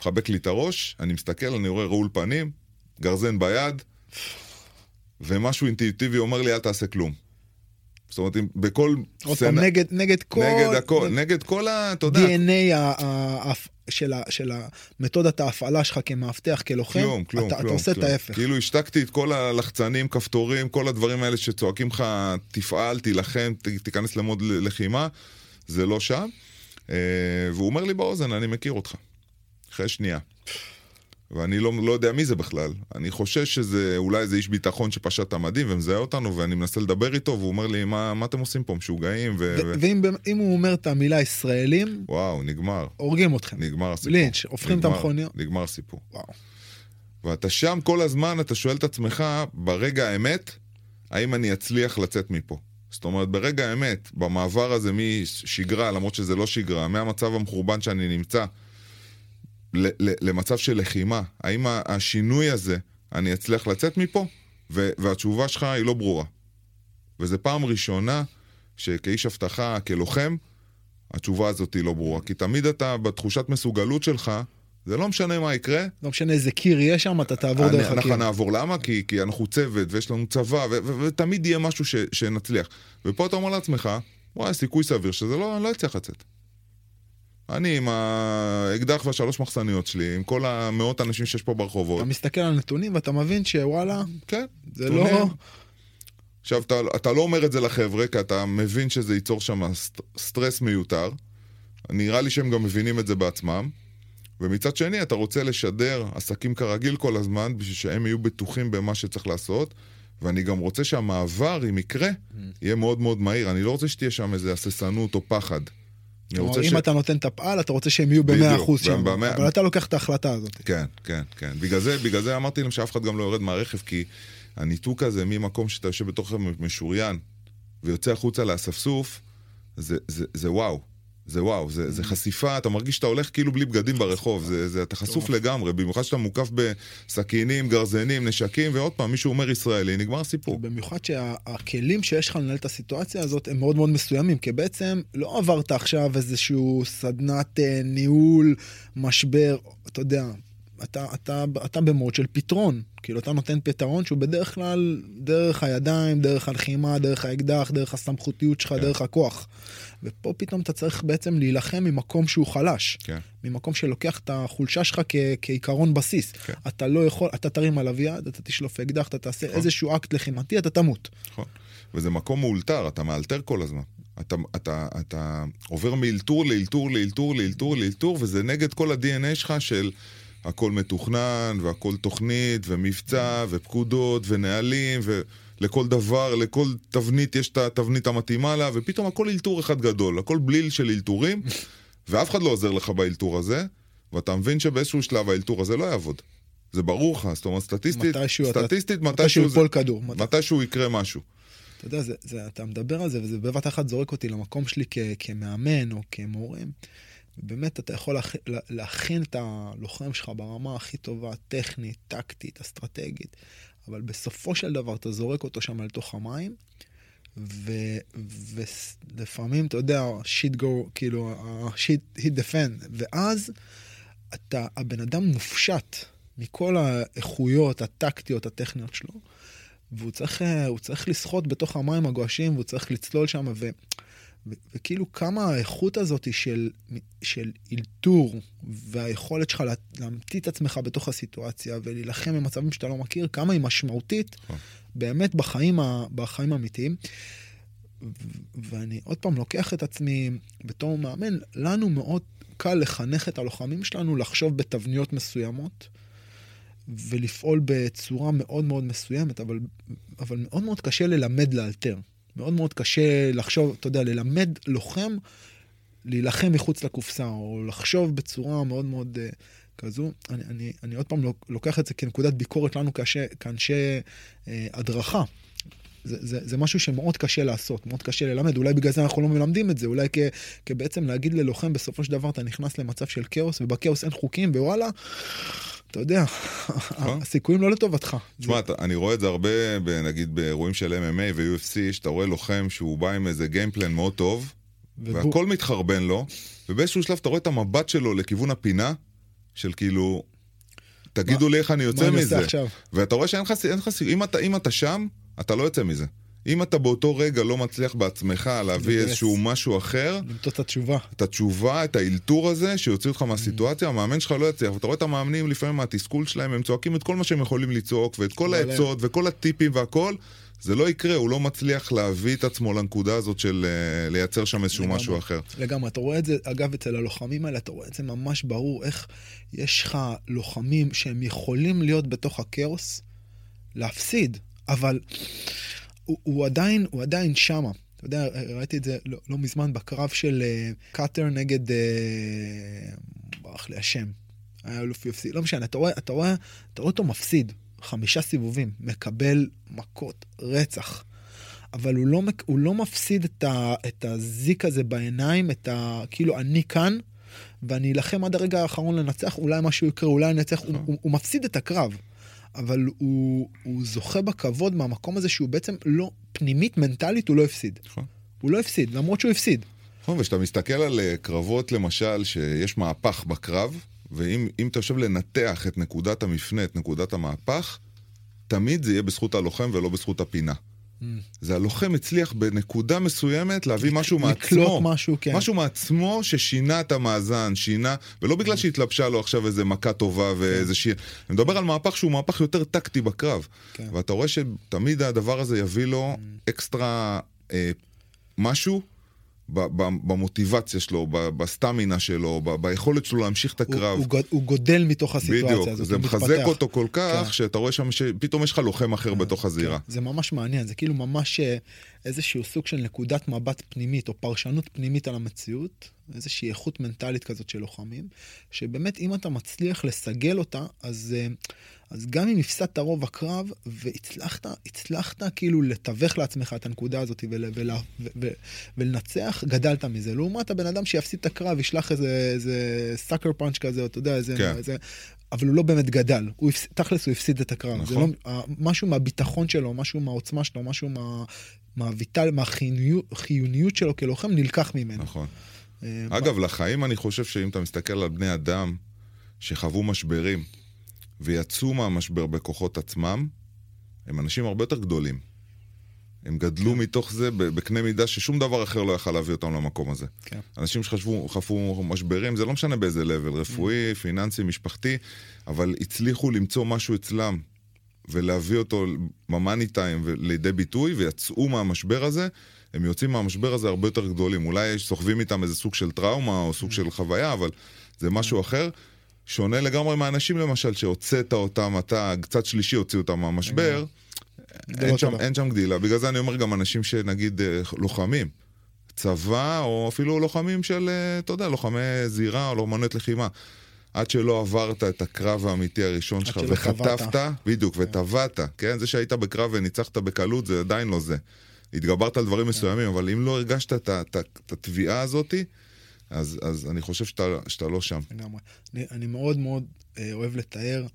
מחבק לי את הראש, אני מסתכל, אני רואה רעול פנים, גרזן ביד, ומשהו אינטואיטיבי אומר לי, אל תעשה כלום. זאת אומרת, אם בכל עוד פעם, נגד, נגד כל... נגד הכל, נגד כל ה... אתה יודע, DNA ה- של, ה- של המתודת ההפעלה שלך כמאבטח, כלוחם, כלום, כלום, אתה, כלום. אתה עושה כלום. את ההפך. כאילו השתקתי את כל הלחצנים, כפתורים, כל הדברים האלה שצועקים לך, תפעל, תילחם, ת- תיכנס למוד לחימה, זה לא שם. אה, והוא אומר לי באוזן, אני מכיר אותך. אחרי שנייה. ואני לא, לא יודע מי זה בכלל. אני חושש שזה אולי איזה איש ביטחון שפשט את המדים ומזהה אותנו, ואני מנסה לדבר איתו, והוא אומר לי, מה, מה אתם עושים פה, משוגעים? ו... ו- ואם הוא אומר את המילה ישראלים, וואו, נגמר. הורגים אתכם. נגמר הסיפור. לינץ', הופכים את המכוניות. נגמר הסיפור. וואו. ואתה שם כל הזמן, אתה שואל את עצמך, ברגע האמת, האם אני אצליח לצאת מפה? זאת אומרת, ברגע האמת, במעבר הזה משגרה, למרות שזה לא שגרה, מהמצב המחורבן שאני נמצא, למצב של לחימה, האם השינוי הזה, אני אצליח לצאת מפה? ו- והתשובה שלך היא לא ברורה. וזו פעם ראשונה שכאיש אבטחה, כלוחם, התשובה הזאת היא לא ברורה. כי תמיד אתה, בתחושת מסוגלות שלך, זה לא משנה מה יקרה, לא משנה איזה קיר יהיה שם, אתה תעבור אני- דרך הקיר. אנחנו נעבור, למה? כי, כי אנחנו צוות ויש לנו צבא ו- ו- ותמיד יהיה משהו ש- שנצליח. ופה אתה אומר לעצמך, וואי, סיכוי סביר שזה לא, אני לא אצליח לצאת. אני עם האקדח והשלוש מחסניות שלי, עם כל המאות אנשים שיש פה ברחובות. אתה מסתכל על הנתונים ואתה מבין שוואלה, כן, זה נתונים. לא... עכשיו, אתה, אתה לא אומר את זה לחבר'ה, כי אתה מבין שזה ייצור שם סט, סטרס מיותר. נראה לי שהם גם מבינים את זה בעצמם. ומצד שני, אתה רוצה לשדר עסקים כרגיל כל הזמן, בשביל שהם יהיו בטוחים במה שצריך לעשות. ואני גם רוצה שהמעבר, אם יקרה, יהיה מאוד מאוד מהיר. אני לא רוצה שתהיה שם איזה הססנות או פחד. כלומר, אם ש... אתה נותן את הפעל, אתה רוצה שהם יהיו בדיוק, ב-100% שם. במאה- אבל אתה לוקח את ההחלטה הזאת. כן, כן, כן. בגלל זה, בגלל זה אמרתי להם שאף אחד גם לא יורד מהרכב, כי הניתוק הזה ממקום שאתה יושב בתוך משוריין ויוצא החוצה לאספסוף, זה, זה, זה וואו. זה וואו, זה, זה חשיפה, אתה מרגיש שאתה הולך כאילו בלי בגדים ברחוב, זה, זה, אתה חשוף לגמרי, במיוחד שאתה מוקף בסכינים, גרזנים, נשקים, ועוד פעם, מישהו אומר ישראלי, נגמר הסיפור. במיוחד שהכלים שיש לך לנהל את הסיטואציה הזאת הם מאוד מאוד מסוימים, כי בעצם לא עברת עכשיו איזשהו סדנת אה, ניהול, משבר, אתה יודע, אתה, אתה, אתה במוד של פתרון, כאילו אתה נותן פתרון שהוא בדרך כלל דרך הידיים, דרך הלחימה, דרך האקדח, דרך הסמכותיות שלך, כן. דרך הכוח. ופה פתאום אתה צריך בעצם להילחם ממקום שהוא חלש. כן. ממקום שלוקח את החולשה שלך כ- כעיקרון בסיס. כן. אתה לא יכול, אתה תרים עליו יד, אתה תשלוף אקדח, אתה תעשה נכון. איזשהו אקט לחימתי, אתה תמות. נכון. וזה מקום מאולתר, אתה מאלתר כל הזמן. אתה, אתה, אתה עובר מאלתור לאלתור לאלתור לאלתור לאלתור, וזה נגד כל ה-DNA שלך של הכל מתוכנן, והכל תוכנית, ומבצע, ופקודות, ונהלים, ולכל דבר, לכל תבנית יש את התבנית המתאימה לה, ופתאום הכל אלתור אחד גדול, הכל בליל של אלתורים, ואף אחד לא עוזר לך באלתור הזה, ואתה מבין שבאיזשהו שלב האלתור הזה לא יעבוד. זה ברור לך, זאת אומרת, סטטיסטית, מתישהו אתה- סטטיסטית, מתישהו מתישהו זה- ייפול כדור. מת- מתישהו יקרה משהו. אתה יודע, זה, זה, אתה מדבר על זה, וזה בבת אחת זורק אותי למקום שלי כ, כמאמן או כמורה. באמת, אתה יכול להכ, לה- להכין את הלוחם שלך ברמה הכי טובה, טכנית, טקטית, אסטרטגית, אבל בסופו של דבר אתה זורק אותו שם לתוך המים, ולפעמים, אתה יודע, שיט גו, כאילו, שיט hit the fan, ואז אתה, הבן אדם מופשט מכל האיכויות הטקטיות, הטכניות שלו. והוא צריך, אה, צריך לשחות בתוך המים הגועשים, והוא צריך לצלול שם, ו, ו, וכאילו כמה האיכות הזאת של, של אילתור, והיכולת שלך לה, להמציא את עצמך בתוך הסיטואציה, ולהילחם במצבים שאתה לא מכיר, כמה היא משמעותית נכון. באמת בחיים, ה- בחיים האמיתיים. ו- ואני עוד פעם לוקח את עצמי בתור מאמן, לנו מאוד קל לחנך את הלוחמים שלנו לחשוב בתבניות מסוימות. ולפעול בצורה מאוד מאוד מסוימת, אבל, אבל מאוד מאוד קשה ללמד לאלתר. מאוד מאוד קשה לחשוב, אתה יודע, ללמד לוחם להילחם מחוץ לקופסה, או לחשוב בצורה מאוד מאוד uh, כזו. אני, אני, אני עוד פעם לוקח את זה כנקודת ביקורת לנו כאנשי, כאנשי uh, הדרכה. זה, זה, זה משהו שמאוד קשה לעשות, מאוד קשה ללמד, אולי בגלל זה אנחנו לא מלמדים את זה, אולי כ, כבעצם להגיד ללוחם, בסופו של דבר אתה נכנס למצב של כאוס, ובכאוס אין חוקים, ווואלה, אתה יודע, נכון. הסיכויים לא לטובתך. תשמע, אתה- אני רואה את זה הרבה, ב- נגיד באירועים של MMA ו-UFC, שאתה רואה לוחם שהוא בא עם איזה גיימפלן מאוד טוב, ובו- והכל מתחרבן לו, ובאיזשהו שלב אתה רואה את המבט שלו לכיוון הפינה, של כאילו, תגידו לי איך אני מה יוצא אני מזה. עושה עכשיו? ואתה רואה שאין לך סיכוי, אם אם אתה שם, אתה לא יוצא מזה. אם אתה באותו רגע לא מצליח בעצמך להביא לגייס. איזשהו משהו אחר, למצוא את התשובה. את התשובה, את האלתור הזה, שיוציא אותך מהסיטואציה, המאמן שלך לא יצליח. ואתה רואה את המאמנים לפעמים מהתסכול שלהם, הם צועקים את כל מה שהם יכולים לצעוק, ואת כל העצות, וכל הטיפים והכל, זה לא יקרה, הוא לא מצליח להביא את עצמו לנקודה הזאת של אה, לייצר שם איזשהו לגמרי. משהו אחר. לגמרי, אתה רואה את זה, אגב, אצל הלוחמים האלה, אתה רואה את זה ממש ברור, איך יש לך לוחמים שהם יכולים להיות בתוך הכאוס, להפסיד, אבל הוא, הוא עדיין, הוא עדיין שמה. אתה יודע, ראיתי את זה לא, לא מזמן בקרב של אה, קאטר נגד, אה, ברח לי השם, היה אלוף UFC, לא משנה, אתה רואה, אתה רואה, אתה רואה אותו מפסיד, חמישה סיבובים, מקבל מכות, רצח. אבל הוא לא, הוא לא מפסיד את, ה, את הזיק הזה בעיניים, את ה... כאילו, אני כאן, ואני אלחם עד הרגע האחרון לנצח, אולי משהו יקרה, אולי אני אנצח, הוא, הוא, הוא מפסיד את הקרב. אבל הוא, הוא זוכה בכבוד מהמקום הזה שהוא בעצם לא, פנימית, מנטלית, הוא לא הפסיד. נכון. הוא לא הפסיד, למרות שהוא הפסיד. נכון, וכשאתה מסתכל על אה, קרבות למשל, שיש מהפך בקרב, ואם אם אתה יושב לנתח את נקודת המפנה, את נקודת המהפך, תמיד זה יהיה בזכות הלוחם ולא בזכות הפינה. זה הלוחם הצליח בנקודה מסוימת להביא משהו לקלוט מעצמו. משהו, כן. משהו מעצמו ששינה את המאזן, שינה, ולא בגלל שהתלבשה לו עכשיו איזה מכה טובה ואיזה שיר. אני מדבר על מהפך שהוא מהפך יותר טקטי בקרב. כן. ואתה רואה שתמיד הדבר הזה יביא לו אקסטרה אה, משהו במוטיבציה שלו, בסטמינה שלו, ב- ביכולת שלו להמשיך את הוא, הקרב. הוא, גוד- הוא גודל מתוך הסיטואציה בדיוק, הזאת, זה הוא מחזק מתפתח. אותו כל כך, כן. שאתה רואה שם שפתאום יש לך לוחם אחר בתוך הזירה. כן, זה ממש מעניין, זה כאילו ממש אה, איזשהו סוג של נקודת מבט פנימית או פרשנות פנימית על המציאות, איזושהי איכות מנטלית כזאת של לוחמים, שבאמת אם אתה מצליח לסגל אותה, אז, אה, אז גם אם הפסדת רוב הקרב והצלחת, הצלחת כאילו לתווך לעצמך את הנקודה הזאת ול, ול, ו, ו, ולנצח, גדלת מזה. לעומת הבן אדם שיפסיד את הקרב, ישלח איזה, איזה סאקר פאנץ' כזה, אתה יודע, איזה... כן. איזה אבל הוא לא באמת גדל, הוא הפס... תכלס הוא הפסיד את הקרב. נכון. זה לא, משהו מהביטחון שלו, משהו מהעוצמה שלו, משהו מה, מהויטל, מהחיוניות שלו כלוחם נלקח ממנו. נכון. אה, אגב, לחיים אני חושב שאם אתה מסתכל על בני אדם שחוו משברים ויצאו מהמשבר בכוחות עצמם, הם אנשים הרבה יותר גדולים. הם גדלו מתוך זה בקנה מידה ששום דבר אחר לא יכל להביא אותם למקום הזה. כן. אנשים שחשבו, חפו משברים, זה לא משנה באיזה level, רפואי, פיננסי, משפחתי, אבל הצליחו למצוא משהו אצלם ולהביא אותו במאני טיים לידי ביטוי, ויצאו מהמשבר הזה, הם יוצאים מהמשבר הזה הרבה יותר גדולים. אולי סוחבים איתם איזה סוג של טראומה או סוג של חוויה, אבל זה משהו אחר. שונה לגמרי מהאנשים למשל, שהוצאת אותם, אתה, קצת שלישי הוציא אותם מהמשבר, אין שם. אין שם גדילה. בגלל זה אני אומר גם אנשים שנגיד אה, לוחמים. צבא, או אפילו לוחמים של, אה, אתה יודע, לוחמי זירה או לוחמנות לחימה. עד שלא עברת את הקרב האמיתי הראשון שלך וחטפת. בדיוק, וטבעת, כן? זה שהיית בקרב וניצחת בקלות זה עדיין לא זה. התגברת על דברים מסוימים, אבל אם לא הרגשת את התביעה הזאתי, אז, אז אני חושב שאתה, שאתה לא שם. לגמרי. אני, אני מאוד מאוד אה, אוהב לתאר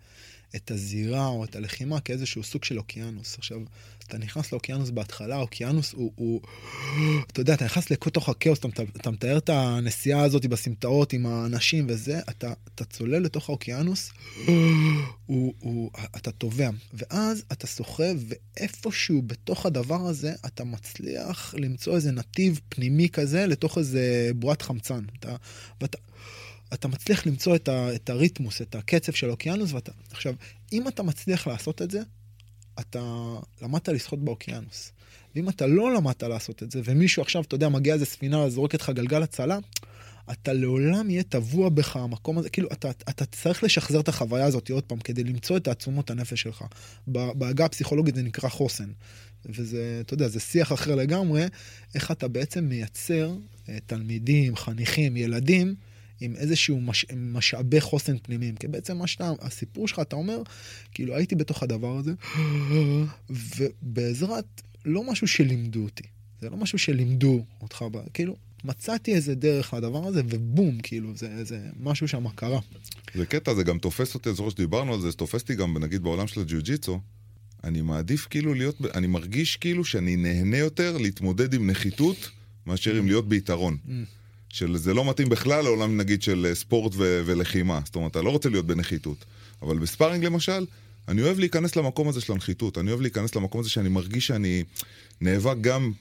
את הזירה או את הלחימה כאיזשהו סוג של אוקיינוס. עכשיו, אתה נכנס לאוקיינוס בהתחלה, האוקיינוס הוא, הוא, אתה יודע, אתה נכנס לתוך הכאוס, אתה, אתה מתאר את הנסיעה הזאת בסמטאות עם האנשים וזה, אתה, אתה צולל לתוך האוקיינוס, הוא, הוא, אתה טובע, ואז אתה סוחב, ואיפשהו בתוך הדבר הזה, אתה מצליח למצוא איזה נתיב פנימי כזה לתוך איזה בועת חמצן. אתה, ואתה... אתה מצליח למצוא את, ה, את הריתמוס, את הקצב של האוקיינוס, ואתה... עכשיו, אם אתה מצליח לעשות את זה, אתה למדת לשחות באוקיינוס. ואם אתה לא למדת לעשות את זה, ומישהו עכשיו, אתה יודע, מגיע איזה ספינה, זורקת לך גלגל הצלה, אתה לעולם יהיה טבוע בך המקום הזה, כאילו, אתה, אתה צריך לשחזר את החוויה הזאת עוד פעם, כדי למצוא את תעצומות הנפש שלך. בעגה הפסיכולוגית זה נקרא חוסן. וזה, אתה יודע, זה שיח אחר לגמרי, איך אתה בעצם מייצר אה, תלמידים, חניכים, ילדים, עם איזשהו מש... עם משאבי חוסן פנימיים. כי בעצם מה שאתה, הסיפור שלך, אתה אומר, כאילו הייתי בתוך הדבר הזה, ובעזרת לא משהו שלימדו אותי. זה לא משהו שלימדו אותך, כאילו, מצאתי איזה דרך לדבר הזה, ובום, כאילו, זה, זה משהו שם קרה. זה קטע, זה גם תופס אותי, זוכר שדיברנו על זה, זה תופס אותי גם, נגיד, בעולם של הג'יוג'יצו. אני מעדיף כאילו להיות, אני מרגיש כאילו שאני נהנה יותר להתמודד עם נחיתות, מאשר עם להיות ביתרון. של זה לא מתאים בכלל לעולם, נגיד, של אה, ספורט ו- ולחימה. זאת אומרת, אתה לא רוצה להיות בנחיתות. אבל ב sparring, למשל, אני אוהב להיכנס למקום הזה של הנחיתות. אני אוהב להיכנס למקום הזה שאני מרגיש שאני נאבק גם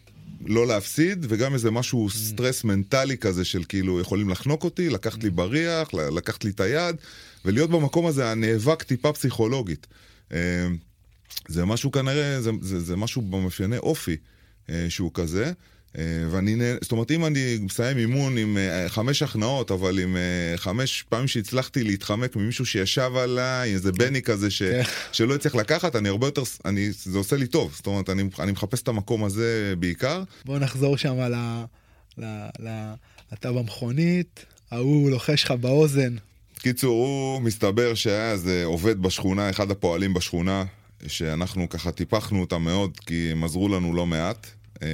לא להפסיד, וגם איזה משהו סטרס מנטלי כזה של כאילו יכולים לחנוק אותי, לקחת לי בריח, ל- לקחת לי את היד, ולהיות במקום הזה הנאבק טיפה פסיכולוגית. אה, זה משהו כנראה, זה, זה, זה משהו במאפייני אופי אה, שהוא כזה. אה, ואני, זאת אומרת, אם אני מסיים אימון עם אה, חמש הכנעות, אבל עם אה, חמש פעמים שהצלחתי להתחמק ממישהו שישב עליי, איזה בני כזה ש, כן. שלא הצליח לקחת, אני הרבה יותר, אני, זה עושה לי טוב. זאת אומרת, אני, אני מחפש את המקום הזה בעיקר. בוא נחזור שם ל... ל... ל... אתה במכונית, ההוא לוחש לך באוזן. קיצור, הוא מסתבר שהיה איזה עובד בשכונה, אחד הפועלים בשכונה, שאנחנו ככה טיפחנו אותם מאוד, כי הם עזרו לנו לא מעט. אה,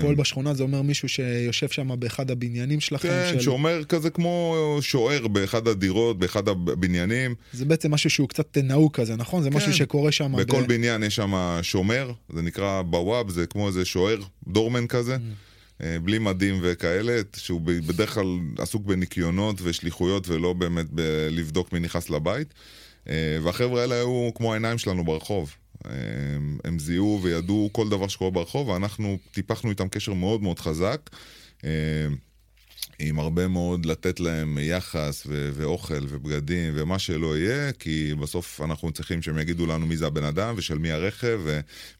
פועל בשכונה זה אומר מישהו שיושב שם באחד הבניינים שלכם. כן, של... שאומר כזה כמו שוער באחד הדירות, באחד הבניינים. זה בעצם משהו שהוא קצת נהוג כזה, נכון? זה כן. משהו שקורה שם. בכל ב... בניין יש שם שומר, זה נקרא בוואב, זה כמו איזה שוער, דורמן כזה, Mm. אה, בלי מדים וכאלה, שהוא בדרך כלל עסוק בניקיונות ושליחויות ולא באמת ב- לבדוק מי נכנס לבית. אה, והחבר'ה האלה היו כמו העיניים שלנו ברחוב. הם, הם זיהו וידעו כל דבר שקורה ברחוב, ואנחנו טיפחנו איתם קשר מאוד מאוד חזק. אה, עם הרבה מאוד לתת להם יחס ו- ואוכל ובגדים ומה שלא יהיה, כי בסוף אנחנו צריכים שהם יגידו לנו מי זה הבן אדם ושל מי הרכב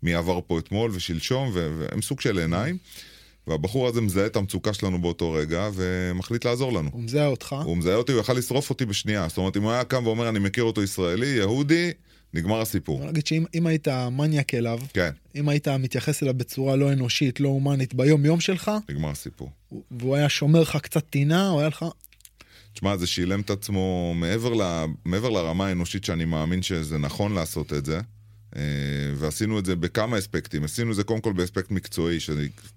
ומי עבר פה אתמול ושלשום, ו- והם סוג של עיניים. והבחור הזה מזהה את המצוקה שלנו באותו רגע ומחליט לעזור לנו. הוא מזהה אותך. הוא מזהה אותי, הוא יכל לשרוף אותי בשנייה. זאת אומרת, אם הוא היה קם ואומר, אני מכיר אותו ישראלי, יהודי, נגמר הסיפור. בוא נגיד שאם אם היית מניאק אליו, כן, אם היית מתייחס אליו בצורה לא אנושית, לא הומנית, ביום יום שלך, נגמר הסיפור. והוא היה שומר לך קצת טינה, הוא היה לך... תשמע, זה שילם את עצמו מעבר, ל, מעבר לרמה האנושית שאני מאמין שזה נכון לעשות את זה. אה, ועשינו את זה בכמה אספקטים. עשינו את זה קודם כל באספקט מקצועי,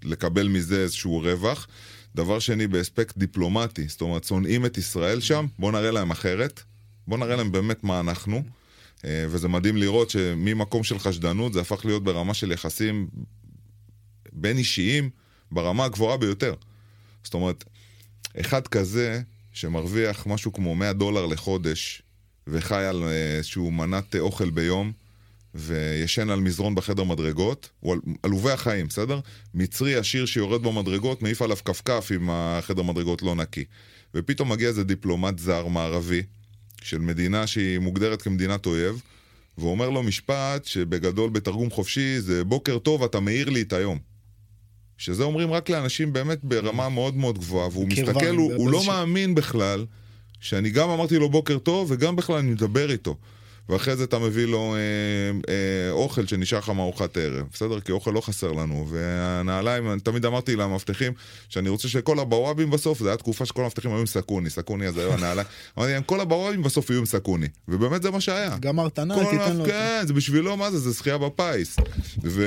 לקבל מזה איזשהו רווח. דבר שני, באספקט דיפלומטי. זאת אומרת, שונאים את ישראל שם, בואו נראה להם אחרת. בואו נראה להם באמת מה אנחנו. אה, וזה מדהים לראות שממקום של חשדנות זה הפך להיות ברמה של יחסים בין אישיים ברמה הגבוהה ביותר. זאת אומרת, אחד כזה שמרוויח משהו כמו 100 דולר לחודש וחי על אה, איזשהו מנת אוכל ביום וישן על מזרון בחדר מדרגות, הוא על- עלובי החיים, בסדר? מצרי עשיר שיורד במדרגות, מעיף עליו כפכף אם החדר מדרגות לא נקי. ופתאום מגיע איזה דיפלומט זר מערבי של מדינה שהיא מוגדרת כמדינת אויב, והוא אומר לו משפט שבגדול בתרגום חופשי זה בוקר טוב, אתה מאיר לי את היום. שזה אומרים רק לאנשים באמת ברמה מאוד מאוד גבוהה, והוא מסתכל, הוא, הוא לא מאמין בכלל שאני גם אמרתי לו בוקר טוב וגם בכלל אני מדבר איתו. ואחרי זה אתה מביא לו אה, אה, אוכל שנשאר לך מארוחת ערב, בסדר? כי אוכל לא חסר לנו. והנעליים, תמיד אמרתי למאבטחים שאני רוצה שכל הבוואבים בסוף, זו הייתה תקופה שכל המאבטחים היו עם סכוני, סכוני אז היו הנעליים. אמרתי להם, כל הבוואבים בסוף יהיו עם סכוני. ובאמת זה מה שהיה. גמרת נא, כל תיתן לו... כן, זה בשבילו, מה זה? זה זכייה בפיס. ו...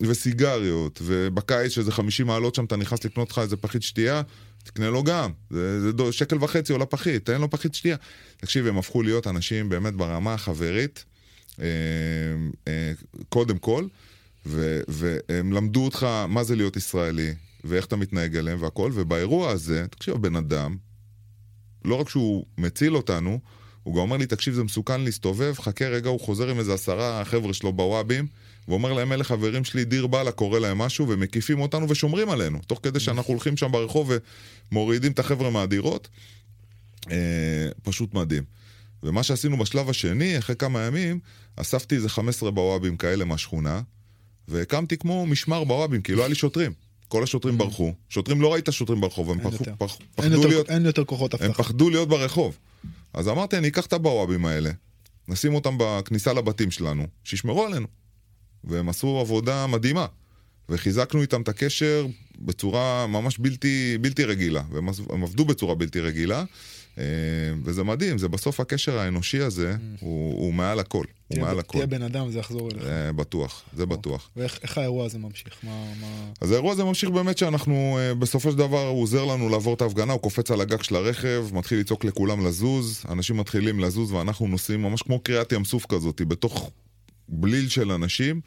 וסיגריות, ובקיץ שזה 50 מעלות שם, אתה נכנס לקנות לך איזה פחית שתייה, תקנה לו גם. זה, זה דו, שקל וחצי עולה פחית, תן לו פחית שתייה. תקשיב, הם הפכו להיות אנשים באמת ברמה החברית, אה, אה, קודם כל, ו, והם למדו אותך מה זה להיות ישראלי, ואיך אתה מתנהג אליהם והכל, ובאירוע הזה, תקשיב, הבן אדם, לא רק שהוא מציל אותנו, הוא גם אומר לי, תקשיב, זה מסוכן להסתובב, חכה רגע, הוא חוזר עם איזה עשרה חבר'ה שלו בוואבים, ואומר להם, אלה חברים שלי, דיר באללה, קורא להם משהו, ומקיפים אותנו ושומרים עלינו, תוך כדי שאנחנו הולכים שם ברחוב ומורידים את החבר'ה מהדירות. אה, פשוט מדהים. ומה שעשינו בשלב השני, אחרי כמה ימים, אספתי איזה 15 בוואבים כאלה מהשכונה, והקמתי כמו משמר בוואבים, כי לא היה לי שוטרים. כל השוטרים ברחו. שוטרים, לא ראית שוטרים ברחוב, הם. פח- פחדו יותר- להיות... אין יותר כוחות הם אבטחה. פחדו להיות ברחוב. אז אמרתי, אני אקח את הבוואבים האלה, נשים אותם בכניסה לבתים שלנו, שישמרו עלינו. והם עשו עבודה מדהימה. וחיזקנו איתם את הקשר בצורה ממש בלתי, בלתי רגילה. והם הם עבדו בצורה בלתי רגילה, אה, וזה מדהים, זה בסוף הקשר האנושי הזה, הוא, הוא מעל הכל. הוא מעל הכל. תהיה בן אדם, זה יחזור אליך. זה בטוח, זה בטוח. ואיך האירוע הזה ממשיך? מה... מה... אז האירוע הזה ממשיך באמת שאנחנו, אה, בסופו של דבר הוא עוזר לנו לעבור את ההפגנה, הוא קופץ על הגג של הרכב, מתחיל לצעוק לכולם לזוז, אנשים מתחילים לזוז ואנחנו נוסעים ממש כמו קריאת ים סוף כזאת, בתוך בליל של אנשים,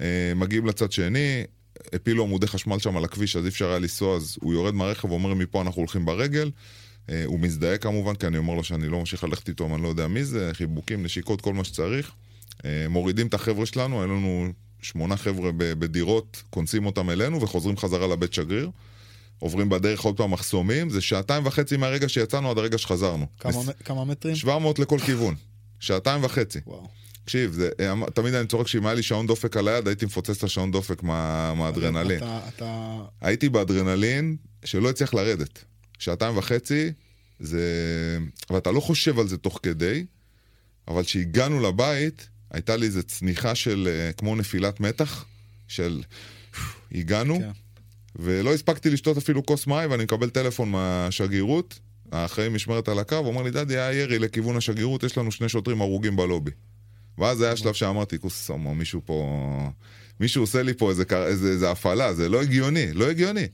אה, מגיעים לצד שני, הפילו עמודי חשמל שם על הכביש, אז אי אפשר היה לנסוע, אז הוא יורד מהרכב ואומר מפה אנחנו הולכים ברגל. אה, הוא מזדהה כמובן, כי אני אומר לו שאני לא ממשיך ללכת איתו, אני לא יודע מי זה, חיבוקים, נשיקות, כל מה שצריך. אה, מורידים את החבר'ה שלנו, היה לנו שמונה חבר'ה בדירות, כונסים אותם אלינו וחוזרים חזרה לבית שגריר. עוברים בדרך עוד פעם מחסומים, זה שעתיים וחצי מהרגע שיצאנו עד הרגע שחזרנו. כמה, כמה מטרים? 700 לכל כיוון. שעתיים וחצי. וואו. תקשיב, זה, אה, תמיד אני צוחק שאם היה לי שעון דופק על היד, הייתי מפוצץ את השעון דופק מה, מהאדרנלין. אתה, אתה... הייתי באדרנלין שלא הצליח לרדת. שעתיים וחצי, זה... ואתה לא חושב על זה תוך כדי, אבל כשהגענו לבית, הייתה לי איזו צניחה של אה, כמו נפילת מתח, של הגענו, כן. ולא הספקתי לשתות אפילו כוס מים, ואני מקבל טלפון מהשגרירות, האחראי משמרת על הקו, הוא אומר לי, דדי, היה ירי לכיוון השגרירות, יש לנו שני שוטרים הרוגים בלובי. ואז היה שלב שאמרתי, כוס סומו, מישהו פה... מישהו עושה לי פה איזה, איזה, איזה הפעלה, זה לא הגיוני, לא הגיוני.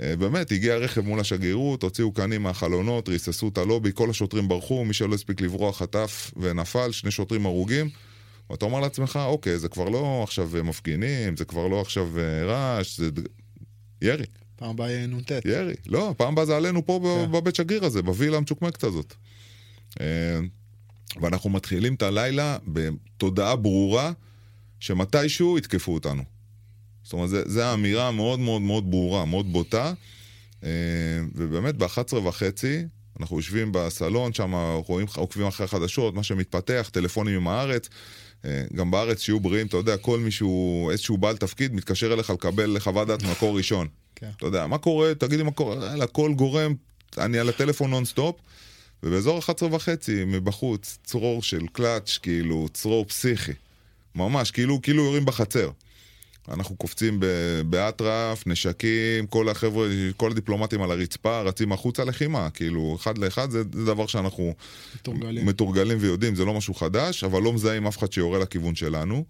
אה, באמת, הגיע רכב מול השגרירות, הוציאו קנים מהחלונות, ריססו את הלובי, כל השוטרים ברחו, מי שלא הספיק לברוח חטף ונפל, שני שוטרים הרוגים. ואתה אומר לעצמך, אוקיי, זה כבר לא עכשיו מפגינים, זה כבר לא עכשיו אה, רעש, זה ירי. פעם הבאה יהיה נ"ט. ירי. לא, פעם הבאה זה עלינו פה כן. בבית שגריר הזה, בווילה המצ'וקמקת הזאת. ואנחנו מתחילים את הלילה בתודעה ברורה שמתישהו יתקפו אותנו. זאת אומרת, זו האמירה מאוד מאוד מאוד ברורה, מאוד בוטה. אה, ובאמת, ב-11 וחצי, אנחנו יושבים בסלון, שם רואים, עוקבים אחרי החדשות, מה שמתפתח, טלפונים עם הארץ. אה, גם בארץ, שיהיו בריאים, אתה יודע, כל מישהו, איזשהו בעל תפקיד, מתקשר אליך לקבל חוות דעת ממקור ראשון. כן. אתה יודע, מה קורה, תגיד לי מה קורה, כל גורם, אני על הטלפון נונסטופ. ובאזור 11 וחצי, מבחוץ, צרור של קלאץ', כאילו, צרור פסיכי. ממש, כאילו, כאילו יורים בחצר. אנחנו קופצים באטרף, נשקים, כל החבר'ה, כל הדיפלומטים על הרצפה, רצים החוצה לחימה, כאילו, אחד לאחד זה, זה דבר שאנחנו מתורגלים. מתורגלים ויודעים, זה לא משהו חדש, אבל לא מזהים אף אחד שיורה לכיוון שלנו.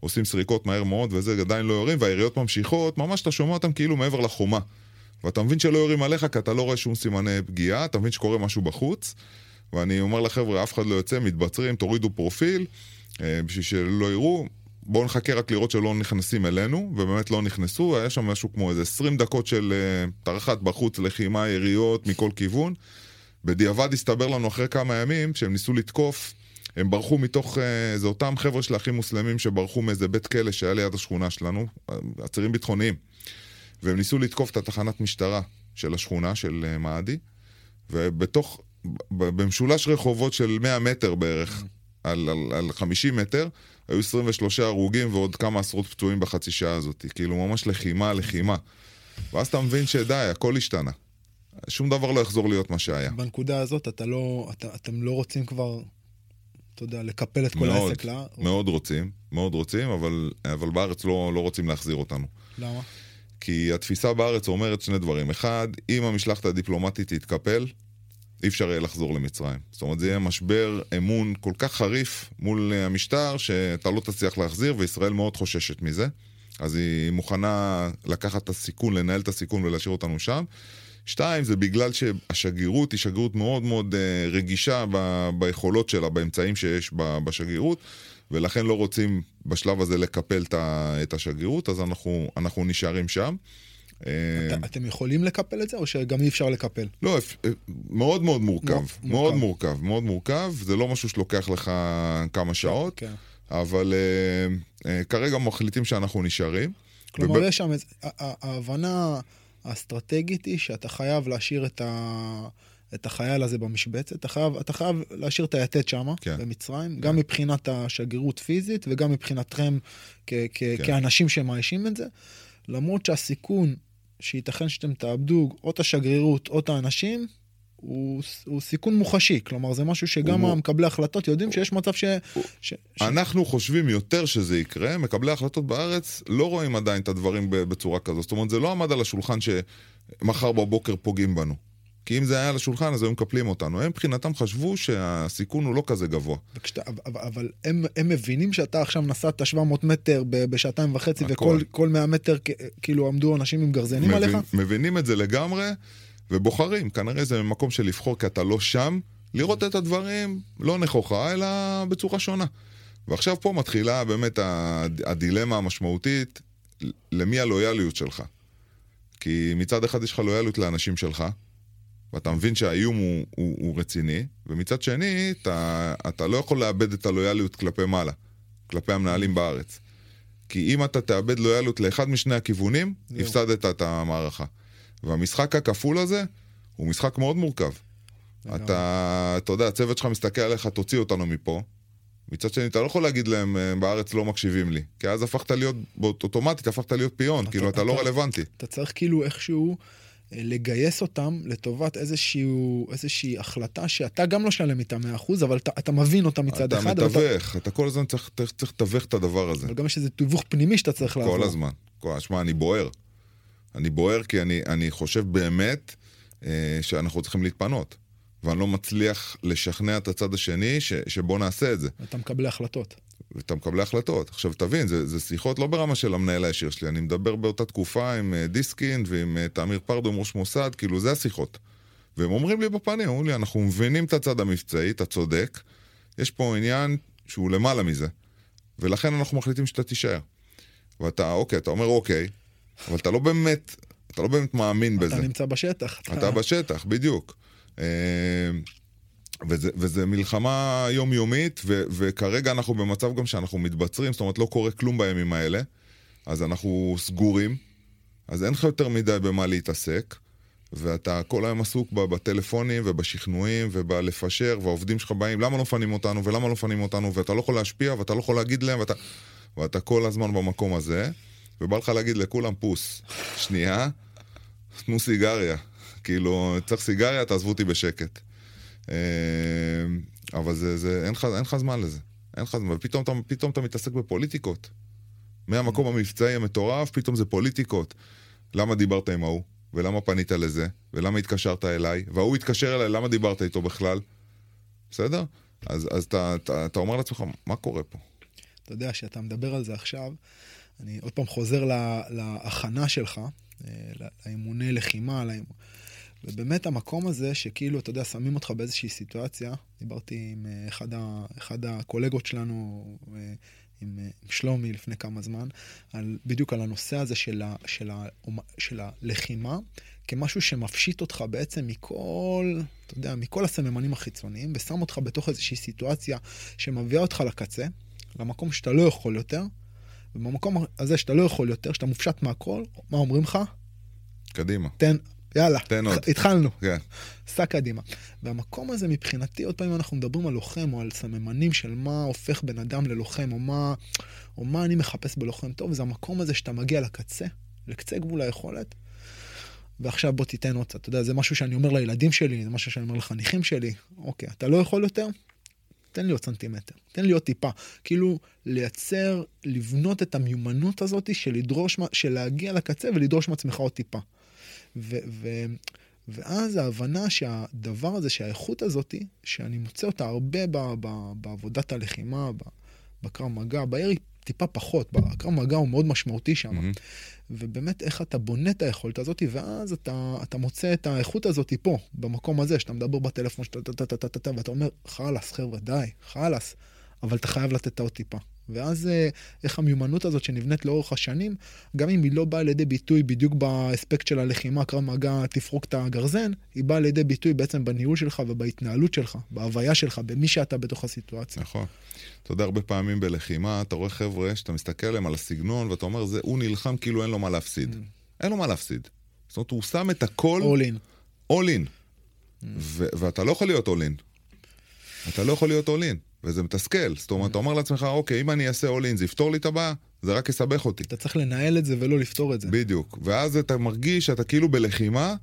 עושים סריקות מהר מאוד וזה עדיין לא יורים, והיריות ממשיכות, ממש אתה שומע אותם כאילו מעבר לחומה. ואתה מבין שלא יורים עליך כי אתה לא רואה שום סימני פגיעה, אתה מבין שקורה משהו בחוץ, ואני אומר לחבר'ה, אף אחד לא יוצא, מתבצרים, תורידו פרופיל, אה, בשביל שלא יראו. בואו נחכה רק לראות שלא נכנסים אלינו, ובאמת לא נכנסו, היה שם משהו כמו איזה 20 דקות של uh, טרחת בחוץ, לחימה, יריות מכל כיוון. בדיעבד הסתבר לנו אחרי כמה ימים שהם ניסו לתקוף, הם ברחו מתוך, uh, זה אותם חבר'ה של האחים מוסלמים שברחו מאיזה בית כלא שהיה ליד השכונה שלנו, עצירים ביטחוניים. והם ניסו לתקוף את התחנת משטרה של השכונה של uh, מאדי, ובתוך, במשולש רחובות של 100 מטר בערך, על, על, על 50 מטר, היו 23 הרוגים ועוד כמה עשרות פצועים בחצי שעה הזאת. כאילו ממש לחימה, לחימה. ואז אתה מבין שדי, הכל השתנה. שום דבר לא יחזור להיות מה שהיה. בנקודה הזאת אתה לא, אתה, אתם לא רוצים כבר, אתה יודע, לקפל את כל מאוד, העסק לה? מאוד או... רוצים, מאוד רוצים, אבל, אבל בארץ לא, לא רוצים להחזיר אותנו. למה? כי התפיסה בארץ אומרת שני דברים. אחד, אם המשלחת הדיפלומטית תתקפל, אי אפשר יהיה לחזור למצרים. זאת אומרת, זה יהיה משבר אמון כל כך חריף מול המשטר, שאתה לא תצליח להחזיר, וישראל מאוד חוששת מזה. אז היא מוכנה לקחת את הסיכון, לנהל את הסיכון ולהשאיר אותנו שם. שתיים, זה בגלל שהשגרירות היא שגרירות מאוד מאוד uh, רגישה ב- ביכולות שלה, באמצעים שיש בשגרירות, ולכן לא רוצים בשלב הזה לקפל את השגרירות, אז אנחנו, אנחנו נשארים שם. אה, אתם יכולים לקפל את זה, או שגם אי אפשר לקפל? לא, אה, מאוד מאוד מורכב. מאוד מורכב, מאוד מורכב. זה לא משהו שלוקח לך כמה שעות, כן. אבל אה, כרגע מחליטים שאנחנו נשארים. כלומר, יש שם, ההבנה האסטרטגית היא שאתה חייב להשאיר את ה... את החייל הזה במשבצת, אתה חייב, אתה חייב להשאיר את היתד שם, כן. במצרים, כן. גם מבחינת השגרירות פיזית וגם מבחינתכם כ- כ- כן. כאנשים שמאיישים את זה, למרות שהסיכון שייתכן שאתם תאבדו או את השגרירות או את האנשים, הוא, הוא סיכון מוחשי, כלומר זה משהו שגם הוא... המקבלי החלטות יודעים שיש מצב ש... הוא... ש... אנחנו ש... חושבים יותר שזה יקרה, מקבלי החלטות בארץ לא רואים עדיין את הדברים בצורה כזו, זאת אומרת זה לא עמד על השולחן שמחר בבוקר פוגעים בנו. כי אם זה היה על השולחן, אז היו מקפלים אותנו. הם מבחינתם חשבו שהסיכון הוא לא כזה גבוה. וכשאתה, אבל, אבל הם, הם מבינים שאתה עכשיו נסעת 700 מטר בשעתיים וחצי, הכל. וכל כל 100 מטר כאילו עמדו אנשים עם גרזנים מבין, עליך? מבינים את זה לגמרי, ובוחרים. כנראה זה מקום של לבחור, כי אתה לא שם, לראות את הדברים לא נכוחה, אלא בצורה שונה. ועכשיו פה מתחילה באמת הד- הדילמה המשמעותית, למי הלויאליות שלך. כי מצד אחד יש לך לויאליות לאנשים שלך, ואתה מבין שהאיום הוא, הוא, הוא רציני, ומצד שני, אתה, אתה לא יכול לאבד את הלויאליות כלפי מעלה, כלפי המנהלים בארץ. כי אם אתה תאבד לויאליות לאחד משני הכיוונים, זהו. הפסדת את המערכה. והמשחק הכפול הזה הוא משחק מאוד מורכב. לגמרי. אתה, אתה יודע, הצוות שלך מסתכל עליך, תוציא אותנו מפה. מצד שני, אתה לא יכול להגיד להם, "אה, בארץ לא מקשיבים לי. כי אז הפכת להיות, אוטומטית הפכת להיות פיון, אתה- כאילו, אתה לא אתה- רלוונטי. אתה צריך כאילו איכשהו לגייס אותם לטובת איזשהו, איזושהי החלטה שאתה גם לא שלם איתה 100%, אבל אתה, אתה מבין אותה מצד אתה אחד, אבל, אתה, מתווך, אתה כל הזמן צריך צריך- צריך לתווך את הדבר הזה. אבל גם יש איזה תיווך פנימי שאתה צריך לעבור. כל הזמן. כל- שמע, אני בוער. אני בוער כי אני, אני חושב באמת אה, שאנחנו צריכים להתפנות. ואני לא מצליח לשכנע את הצד השני ש, שבוא נעשה את זה. אתה מקבל החלטות. ואתה מקבלי החלטות. עכשיו תבין, זה, זה שיחות לא ברמה של המנהל הישיר שלי, אני מדבר באותה תקופה עם אה, דיסקין ועם אה, תמיר פרדו, עם ראש מוסד, כאילו זה השיחות. והם אומרים לי בפנים, אומרים לי, אנחנו מבינים את הצד המבצעי, אתה צודק, יש פה עניין שהוא למעלה מזה, ולכן אנחנו מחליטים שאתה תישאר. ואתה, אוקיי, אתה אומר אוקיי, אבל אתה לא באמת, אתה לא באמת מאמין בזה. אתה נמצא בשטח. אתה בשטח, בדיוק. וזה, וזה מלחמה יומיומית, ו, וכרגע אנחנו במצב גם שאנחנו מתבצרים, זאת אומרת לא קורה כלום בימים האלה, אז אנחנו סגורים, אז אין לך יותר מדי במה להתעסק, ואתה כל היום עסוק בטלפונים ובשכנועים ובלפשר, והעובדים שלך באים, למה לא מפנים אותנו ולמה לא מפנים אותנו, ואתה לא יכול להשפיע ואתה לא יכול להגיד להם, ואתה, ואתה כל הזמן במקום הזה, ובא לך להגיד לכולם פוס, שנייה, תנו סיגריה. כאילו, צריך סיגריה, תעזבו אותי בשקט. אה, אבל זה, זה, אין לך, אין לך זמן לזה. אין לך זמן, ופתאום אתה, פתאום אתה מתעסק בפוליטיקות. מהמקום המבצעי המטורף, פתאום זה פוליטיקות. למה דיברת עם ההוא? ולמה פנית לזה? ולמה התקשרת אליי? וההוא התקשר אליי, למה דיברת איתו בכלל? בסדר? אז, אז אתה, אתה, אתה אומר לעצמך, מה קורה פה? אתה יודע, כשאתה מדבר על זה עכשיו, אני עוד פעם חוזר לה, להכנה שלך, אה, לאימוני לחימה, לאימ... ובאמת המקום הזה שכאילו, אתה יודע, שמים אותך באיזושהי סיטואציה, דיברתי עם אה, אחד, ה, אחד הקולגות שלנו, אה, עם, אה, עם שלומי לפני כמה זמן, על, בדיוק על הנושא הזה של, ה, של, ה, של הלחימה, כמשהו שמפשיט אותך בעצם מכל, אתה יודע, מכל הסממנים החיצוניים, ושם אותך בתוך איזושהי סיטואציה שמביאה אותך לקצה, למקום שאתה לא יכול יותר, ובמקום הזה שאתה לא יכול יותר, שאתה מופשט מהכל, מה אומרים לך? קדימה. תן, יאללה, תן עוד. התחלנו, כן. סע קדימה. והמקום הזה מבחינתי, עוד פעם אנחנו מדברים על לוחם או על סממנים של מה הופך בן אדם ללוחם, או מה, או מה אני מחפש בלוחם טוב, זה המקום הזה שאתה מגיע לקצה, לקצה גבול היכולת. ועכשיו בוא תיתן עוד קצת, אתה יודע, זה משהו שאני אומר לילדים שלי, זה משהו שאני אומר לחניכים שלי, אוקיי, אתה לא יכול יותר? תן לי עוד סנטימטר, תן לי עוד טיפה. כאילו, לייצר, לבנות את המיומנות הזאת של לדרוש, של להגיע לקצה ולדרוש מעצמך עוד טיפה. ו- ו- ואז ההבנה שהדבר הזה, שהאיכות הזאת, שאני מוצא אותה הרבה ב- ב- בעבודת הלחימה, ב- בקרב מגע, בירי טיפה פחות, בקרב מגע הוא מאוד משמעותי שם. מהמם. ובאמת איך אתה בונה את היכולת הזאת, ואז אתה, אתה מוצא את האיכות הזאת פה, במקום הזה, שאתה מדבר בטלפון, שאתה, ואתה אומר, חלאס, חבר'ה, די, חלאס, אבל אתה חייב לתת את העוד טיפה. ואז אה, איך המיומנות הזאת שנבנית לאורך השנים, גם אם היא לא באה לידי ביטוי בדיוק באספקט של הלחימה, קרב מגע, תפרוק את הגרזן, היא באה לידי ביטוי בעצם בניהול שלך ובהתנהלות שלך, בהוויה שלך, במי שאתה בתוך הסיטואציה. נכון. אתה יודע, הרבה פעמים בלחימה, אתה רואה חבר'ה שאתה מסתכל עליהם על הסגנון, ואתה אומר, זה, הוא נלחם כאילו אין לו מה להפסיד. אין לו מה להפסיד. זאת אומרת, הוא שם את הכל All in. all in. ו- ואתה לא יכול להיות all in. אתה לא יכול להיות all in, וזה מתסכל. זאת אומרת, אתה אומר לעצמך, אוקיי, אם אני אעשה all in, זה יפתור לי את הבעיה? זה רק יסבך אותי. אתה צריך לנהל את זה ולא לפתור את זה. בדיוק. ואז אתה מרגיש שאתה כאילו בלחימה,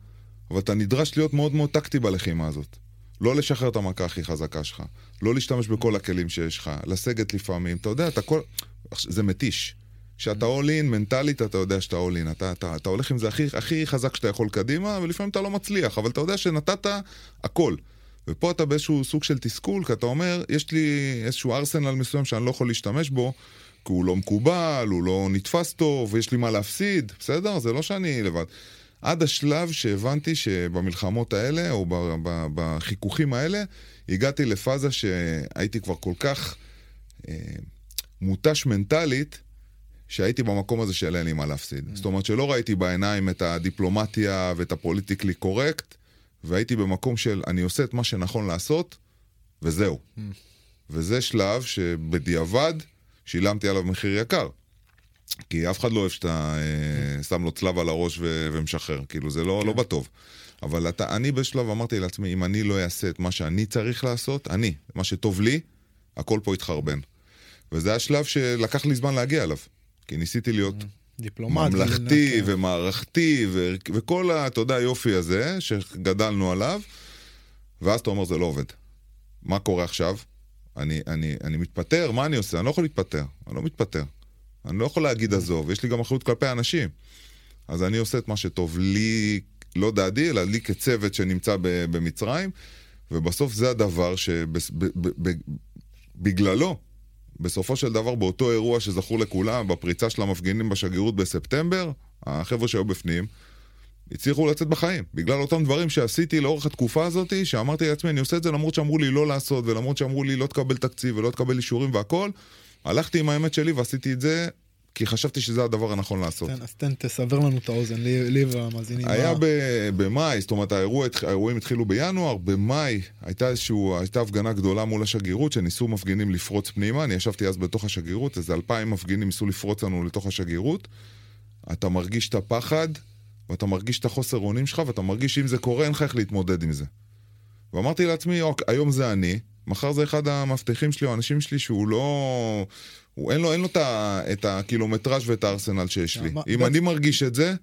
אבל אתה נדרש להיות מאוד מאוד טקטי בלחימה הזאת. לא לשחרר את המכה הכי חזקה שלך, לא להשתמש בכל הכלים שיש לך, לסגת לפעמים, אתה יודע, אתה כל... זה מתיש. שאתה all in, מנטלית אתה יודע שאתה all in. אתה, אתה, אתה הולך עם זה הכי, הכי חזק שאתה יכול קדימה, ולפעמים אתה לא מצליח, אבל אתה יודע שנתת הכל. ופה אתה באיזשהו סוג של תסכול, כי אתה אומר, יש לי איזשהו ארסנל מסוים שאני לא יכול להשתמש בו, כי הוא לא מקובל, הוא לא נתפס טוב, ויש לי מה להפסיד, בסדר? זה לא שאני לבד. עד השלב שהבנתי שבמלחמות האלה, או בחיכוכים האלה, הגעתי לפאזה שהייתי כבר כל כך אה, מותש מנטלית, שהייתי במקום הזה של אין לי מה להפסיד. Mm. זאת אומרת שלא ראיתי בעיניים את הדיפלומטיה ואת הפוליטיקלי קורקט, והייתי במקום של אני עושה את מה שנכון לעשות, וזהו. Mm. וזה שלב שבדיעבד שילמתי עליו מחיר יקר. כי אף אחד לא אוהב שאתה אה, שם לו צלב על הראש ו- ומשחרר, כאילו זה לא, כן. לא בטוב. אבל אתה, אני בשלב אמרתי לעצמי, אם אני לא אעשה את מה שאני צריך לעשות, אני, מה שטוב לי, הכל פה יתחרבן. וזה השלב שלקח לי זמן להגיע אליו. כי ניסיתי להיות דיפלומט, ממלכתי כן. ומערכתי ו- וכל, ה, אתה יודע, היופי הזה שגדלנו עליו, ואז אתה אומר, זה לא עובד. מה קורה עכשיו? אני, אני, אני מתפטר, מה אני עושה? אני לא יכול להתפטר, אני לא מתפטר. אני לא יכול להגיד עזוב, יש לי גם אחריות כלפי האנשים. אז אני עושה את מה שטוב לי, לא דעדי, אלא לי כצוות שנמצא במצרים, ובסוף זה הדבר שבגללו, בסופו של דבר, באותו אירוע שזכור לכולם, בפריצה של המפגינים בשגרירות בספטמבר, החבר'ה שהיו בפנים, הצליחו לצאת בחיים. בגלל אותם דברים שעשיתי לאורך התקופה הזאת, שאמרתי לעצמי, אני עושה את זה למרות שאמרו לי לא לעשות, ולמרות שאמרו לי לא תקבל תקציב ולא תקבל אישורים והכל, הלכתי עם האמת שלי ועשיתי את זה כי חשבתי שזה הדבר הנכון לעשות. אז תן, תסבר לנו את האוזן, לי, לי והמאזינים. היה במאי, זאת אומרת האירוע, האירועים התחילו בינואר, במאי הייתה איזשהו, הייתה הפגנה גדולה מול השגרירות, שניסו מפגינים לפרוץ פנימה, אני ישבתי אז בתוך השגרירות, איזה אלפיים מפגינים ניסו לפרוץ לנו לתוך השגרירות. אתה מרגיש את הפחד, ואתה מרגיש את החוסר אונים שלך, ואתה מרגיש שאם זה קורה, אין לך איך להתמודד עם זה. ואמרתי לעצמי, אוקיי, היום זה אני, מחר זה אחד המאבטחים שלי או האנשים שלי שהוא לא... הוא, אין לו, אין לו את, ה, את הקילומטראז' ואת הארסנל שיש לי. אם אני מרגיש את זה,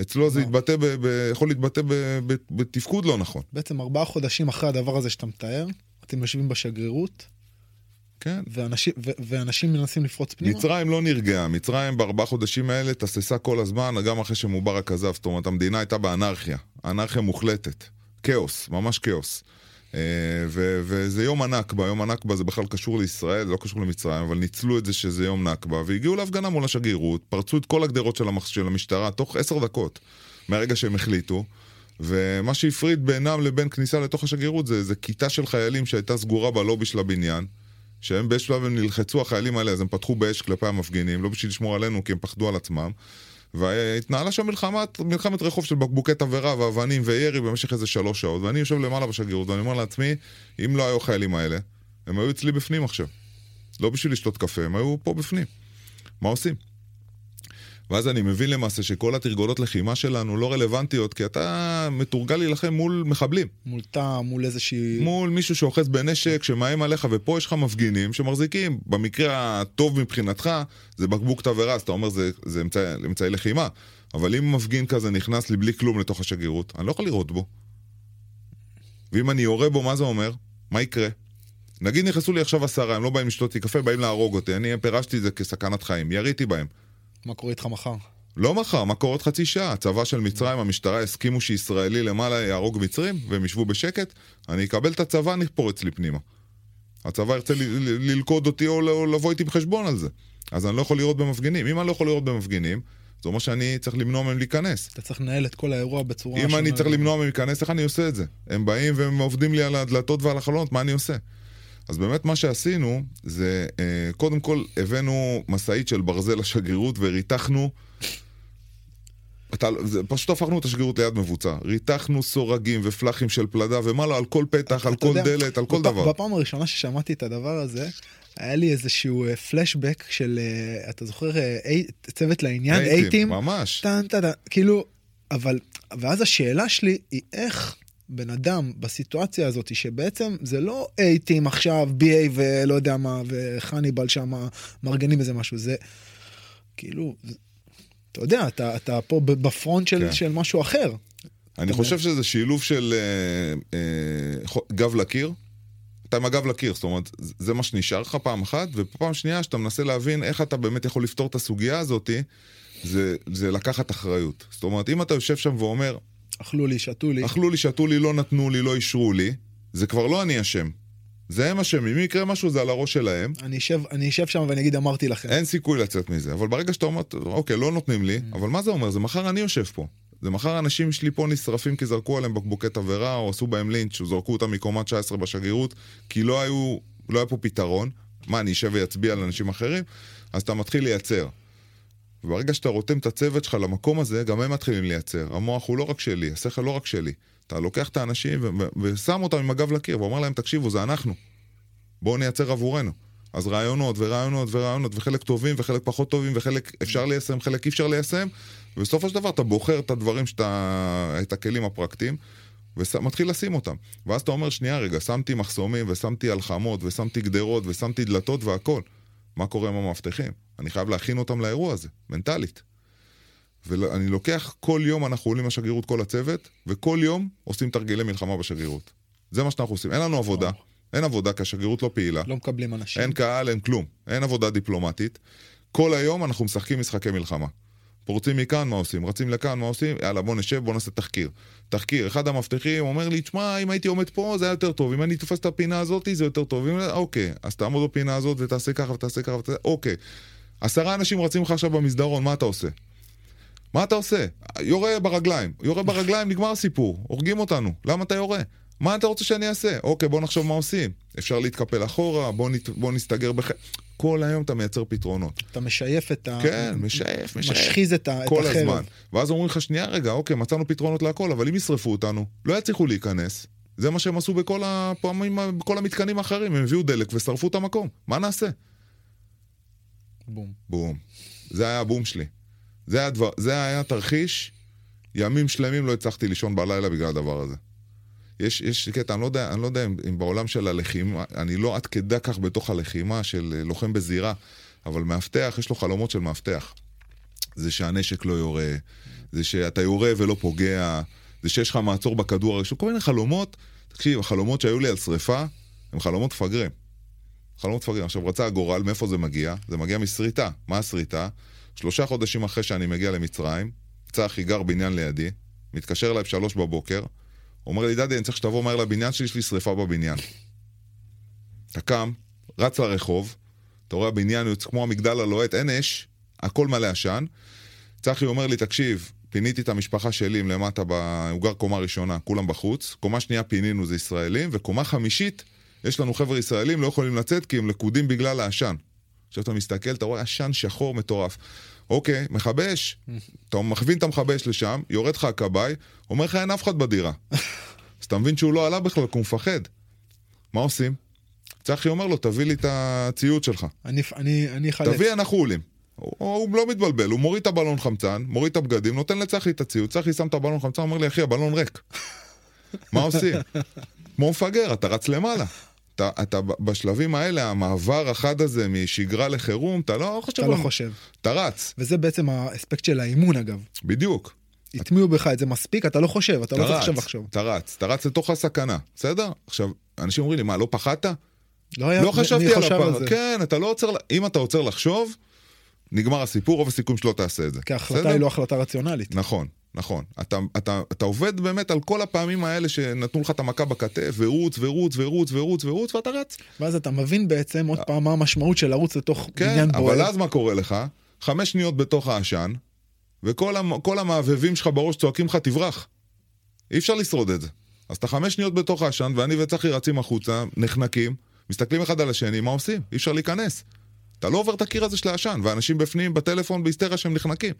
אצלו זה יתבטא ב, ב, יכול להתבטא ב, ב, בתפקוד לא נכון. בעצם ארבעה חודשים אחרי הדבר הזה שאתה מתאר, אתם יושבים בשגרירות, כן. ואנשים, ו, ואנשים מנסים לפרוץ פנימה? מצרים לא נרגעה, מצרים בארבעה חודשים האלה תססה כל הזמן, גם אחרי שמובארק עזב, זאת אומרת המדינה הייתה באנרכיה, אנרכיה מוחלטת, כאוס, ממש כאוס. אה, ו- וזה יום הנכבה, יום הנכבה זה בכלל קשור לישראל, זה לא קשור למצרים, אבל ניצלו את זה שזה יום נכבה, והגיעו להפגנה מול השגרירות, פרצו את כל הגדרות של, המח... של המשטרה תוך עשר דקות, מהרגע שהם החליטו, ומה שהפריד בינם לבין כניסה לתוך השגרירות זה, זה כיתה של חיילים שהייתה סגורה בלובי של הבניין, שהם באיזשהו שלב הם נלחצו החיילים האלה, אז הם פתחו באש כלפי המפגינים, לא בשביל לשמור עלינו, כי הם פחדו על עצמם. והתנהלה שם מלחמת, מלחמת רחוב של בקבוקי תבערה ואבנים וירי במשך איזה שלוש שעות, ואני יושב למעלה בשגרירות ואני אומר לעצמי, אם לא היו החיילים האלה, הם היו אצלי בפנים עכשיו. לא בשביל לשתות קפה, הם היו פה בפנים. מה עושים? ואז אני מבין למעשה שכל התרגולות לחימה שלנו לא רלוונטיות, כי אתה מתורגל להילחם מול מחבלים. מול תא, מול איזושהי... מול מישהו שאוחז בנשק, שמאיים עליך, ופה יש לך מפגינים שמחזיקים. במקרה הטוב מבחינתך, זה בקבוק תבערה, אז אתה אומר זה, זה אמצעי, אמצעי לחימה. אבל אם מפגין כזה נכנס לי בלי כלום לתוך השגרירות, אני לא יכול לראות בו. ואם אני יורה בו, מה זה אומר? מה יקרה? נגיד נכנסו לי עכשיו עשרה, הם לא באים לשתות לי קפה, באים להרוג אותי, אני פירשתי את זה כסכנת חיים, יריתי בהם. מה קורה איתך מחר? לא מחר, מה קורה עוד חצי שעה? הצבא של מצרים, המשטרה הסכימו שישראלי למעלה יהרוג מצרים, והם ישבו בשקט, אני אקבל את הצבא, אני פורץ לי פנימה. הצבא ירצה ללכוד אותי או לבוא איתי בחשבון על זה. אז אני לא יכול לראות במפגינים. אם אני לא יכול לראות במפגינים, זה אומר שאני צריך למנוע מהם להיכנס. אתה צריך לנהל את כל האירוע בצורה... אם אני צריך למנוע מהם להיכנס, איך אני עושה את זה? הם באים והם עובדים לי על הדלתות ועל החלונות, מה אני עושה? אז באמת מה שעשינו, זה אה, קודם כל הבאנו משאית של ברזל לשגרירות וריתחנו, אתה, זה, פשוט הפכנו את השגרירות ליד מבוצע. ריתחנו סורגים ופלחים של פלדה ומה לא, על כל פתח, על כל יודע, דלת, על כל בפ, דבר. בפעם הראשונה ששמעתי את הדבר הזה, היה לי איזשהו פלשבק אה, של, אה, אתה זוכר, צוות לעניין, אייטים. ממש. טן, טן, טן, כאילו, אבל, ואז השאלה שלי היא איך... בן אדם בסיטואציה הזאת, שבעצם זה לא אייטים עכשיו, BA ולא יודע מה, וחניבל שם מארגנים איזה משהו, זה כאילו, אתה יודע, אתה, אתה פה בפרונט של, כן. של משהו אחר. אני חושב שזה שילוב של אה, אה, גב לקיר. אתה עם הגב לקיר, זאת אומרת, זה מה שנשאר לך פעם אחת, ופעם שנייה שאתה מנסה להבין איך אתה באמת יכול לפתור את הסוגיה הזאתי, זה, זה לקחת אחריות. זאת אומרת, אם אתה יושב שם ואומר, אכלו לי, שתו לי. אכלו לי, שתו לי, לא נתנו לי, לא אישרו לי, זה כבר לא אני אשם. זה הם אשמים, אם יקרה משהו זה על הראש שלהם. אני אשב, אני אשב שם ואני אגיד אמרתי לכם. אין סיכוי לצאת מזה. אבל ברגע שאתה אומר, אוקיי, לא נותנים לי, אבל מה זה אומר? זה מחר אני יושב פה. זה מחר אנשים שלי פה נשרפים כי זרקו עליהם בקבוקי תבערה, או עשו בהם לינץ', או זרקו אותם מקומה 19 בשגרירות, כי לא היו, לא היה פה פתרון. מה, אני אשב ואצביע על אנשים אחרים? אז אתה מתחיל לייצר. וברגע שאתה רותם את הצוות שלך למקום הזה, גם הם מתחילים לייצר. המוח הוא לא רק שלי, השכל לא רק שלי. אתה לוקח את האנשים ו- ו- ושם אותם עם הגב לקיר, ואומר להם, תקשיבו, זה אנחנו. בואו נייצר עבורנו. אז רעיונות ורעיונות ורעיונות, וחלק טובים וחלק פחות טובים, וחלק אפשר ליישם, חלק אי אפשר ליישם, ובסופו של דבר אתה בוחר את הדברים שאתה... את הכלים הפרקטיים, ומתחיל לשים אותם. ואז אתה אומר, שנייה רגע, שמתי מחסומים, ושמתי הלחמות, ושמתי גדרות, ושמתי דלתות והכל. מה קורה עם המאבטחים? אני חייב להכין אותם לאירוע הזה, מנטלית. ואני לוקח, כל יום אנחנו עולים לשגרירות כל הצוות, וכל יום עושים תרגילי מלחמה בשגרירות. זה מה שאנחנו עושים. אין לנו עבודה, אין עבודה כי השגרירות לא פעילה. לא מקבלים אנשים. אין קהל, אין כלום. אין עבודה דיפלומטית. כל היום אנחנו משחקים משחקי מלחמה. פורצים מכאן, מה עושים? רצים לכאן, מה עושים? יאללה, בוא נשב, בוא נעשה תחקיר. תחקיר, אחד המאבטחים אומר לי, תשמע, אם הייתי עומד פה זה היה יותר טוב, אם אני תופס את הפינה הזאת זה יותר טוב. אם... אוקיי, אז תעמוד בפינה הזאת ותעשה ככה ותעשה ככה ותעשה... אוקיי. עשרה אנשים רצים לך עכשיו במסדרון, מה אתה עושה? מה אתה עושה? יורה ברגליים. יורה ברגליים, נגמר הסיפור. הורגים אותנו. למה אתה יורה? מה אתה רוצה שאני אעשה? אוקיי, בוא נחשוב מה עושים. אפשר להתקפל אחורה, בוא, נת... בוא נסתגר בח... כל היום אתה מייצר פתרונות. אתה משייף את ה... כן, משייף, משייף. משחיז את, ה... כל את החרב. הזמן. ואז אומרים לך, שנייה רגע, אוקיי, מצאנו פתרונות להכל, אבל אם ישרפו אותנו, לא יצליחו להיכנס. זה מה שהם עשו בכל הפעמים, בכל המתקנים האחרים, הם הביאו דלק ושרפו את המקום. מה נעשה? בום. בום. זה היה הבום שלי. זה היה, דבר, זה היה תרחיש, ימים שלמים לא הצלחתי לישון בלילה בגלל הדבר הזה. יש, יש קטע, אני לא יודע, אני לא יודע אם, אם בעולם של הלחימה, אני לא עד כדי כך בתוך הלחימה של אה, לוחם בזירה, אבל מאבטח, יש לו חלומות של מאבטח. זה שהנשק לא יורה, זה שאתה יורה ולא פוגע, זה שיש לך מעצור בכדור הראשון, כל מיני חלומות. תקשיב, החלומות שהיו לי על שריפה, הם חלומות מפגרים. חלומות מפגרים. עכשיו, רצה הגורל, מאיפה זה מגיע? זה מגיע משריטה. מה השריטה? שלושה חודשים אחרי שאני מגיע למצרים, צחי גר בניין לידי, מתקשר אליי בשלוש בבוקר, אומר לי, דדי, אני צריך שתבוא מהר לבניין שלי, יש לי שריפה בבניין. אתה קם, רץ לרחוב, אתה רואה הבניין יוצא כמו המגדל הלוהט, אין אש, הכל מלא עשן. צחי אומר לי, תקשיב, פיניתי את המשפחה שלי למטה, ב... הוא גר קומה ראשונה, כולם בחוץ, קומה שנייה פינינו זה ישראלים, וקומה חמישית, יש לנו חבר'ה ישראלים, לא יכולים לצאת כי הם לכודים בגלל העשן. עכשיו אתה מסתכל, אתה רואה עשן שחור מטורף. אוקיי, מכבש, אתה מכווין את המכבש לשם, יורד לך הכבאי, אומר לך אין אף אחד בדירה. אז אתה מבין שהוא לא עלה בכלל, כי הוא מפחד. מה עושים? צחי אומר לו, תביא לי את הציוד שלך. אני, אני, אני אחלץ. תביא, אנחנו עולים. הוא, הוא לא מתבלבל, הוא מוריד את הבלון חמצן, מוריד את הבגדים, נותן לצחי את הציוד, צחי שם את הבלון חמצן, אומר לי, אחי, הבלון ריק. מה עושים? כמו מפגר, אתה רץ למעלה. אתה, אתה בשלבים האלה, המעבר החד הזה משגרה לחירום, אתה לא חושב... אתה לא חושב. אתה רץ, וזה בעצם האספקט של האימון אגב. בדיוק. הטמיעו בך את זה מספיק, אתה לא חושב, אתה לא צריך עכשיו לחשוב. אתה רץ, אתה רץ לתוך הסכנה, בסדר? עכשיו, אנשים אומרים לי, מה, לא פחדת? לא היה, לא חשבתי על הפעם. כן, אתה לא עוצר, אם אתה עוצר לחשוב, נגמר הסיפור, רוב הסיכויים שלא תעשה את זה. כי ההחלטה בסדר? היא לא החלטה רציונלית. נכון, נכון. אתה, אתה, אתה עובד באמת על כל הפעמים האלה שנתנו לך את המכה בכתף, ורוץ, ורוץ, ורוץ, ורוץ, ורוץ, ואתה רץ. ואז אתה מבין בעצם עוד פעם מה המשמעות של לרוץ לתוך כן, בניין אבל בוער. אז מה קורה לך? חמש שניות בתוך העשן, וכל המ, המעבבים שלך בראש צועקים לך, תברח. אי אפשר לשרוד את זה. אז אתה חמש שניות בתוך העשן, ואני וצחי רצים החוצה, נחנקים, מסתכלים אחד על השני, מה עושים? אי אפשר להיכנס. אתה לא עובר את הקיר הזה של העשן, ואנשים בפנים בטלפון בהיסטריה שהם נחנקים.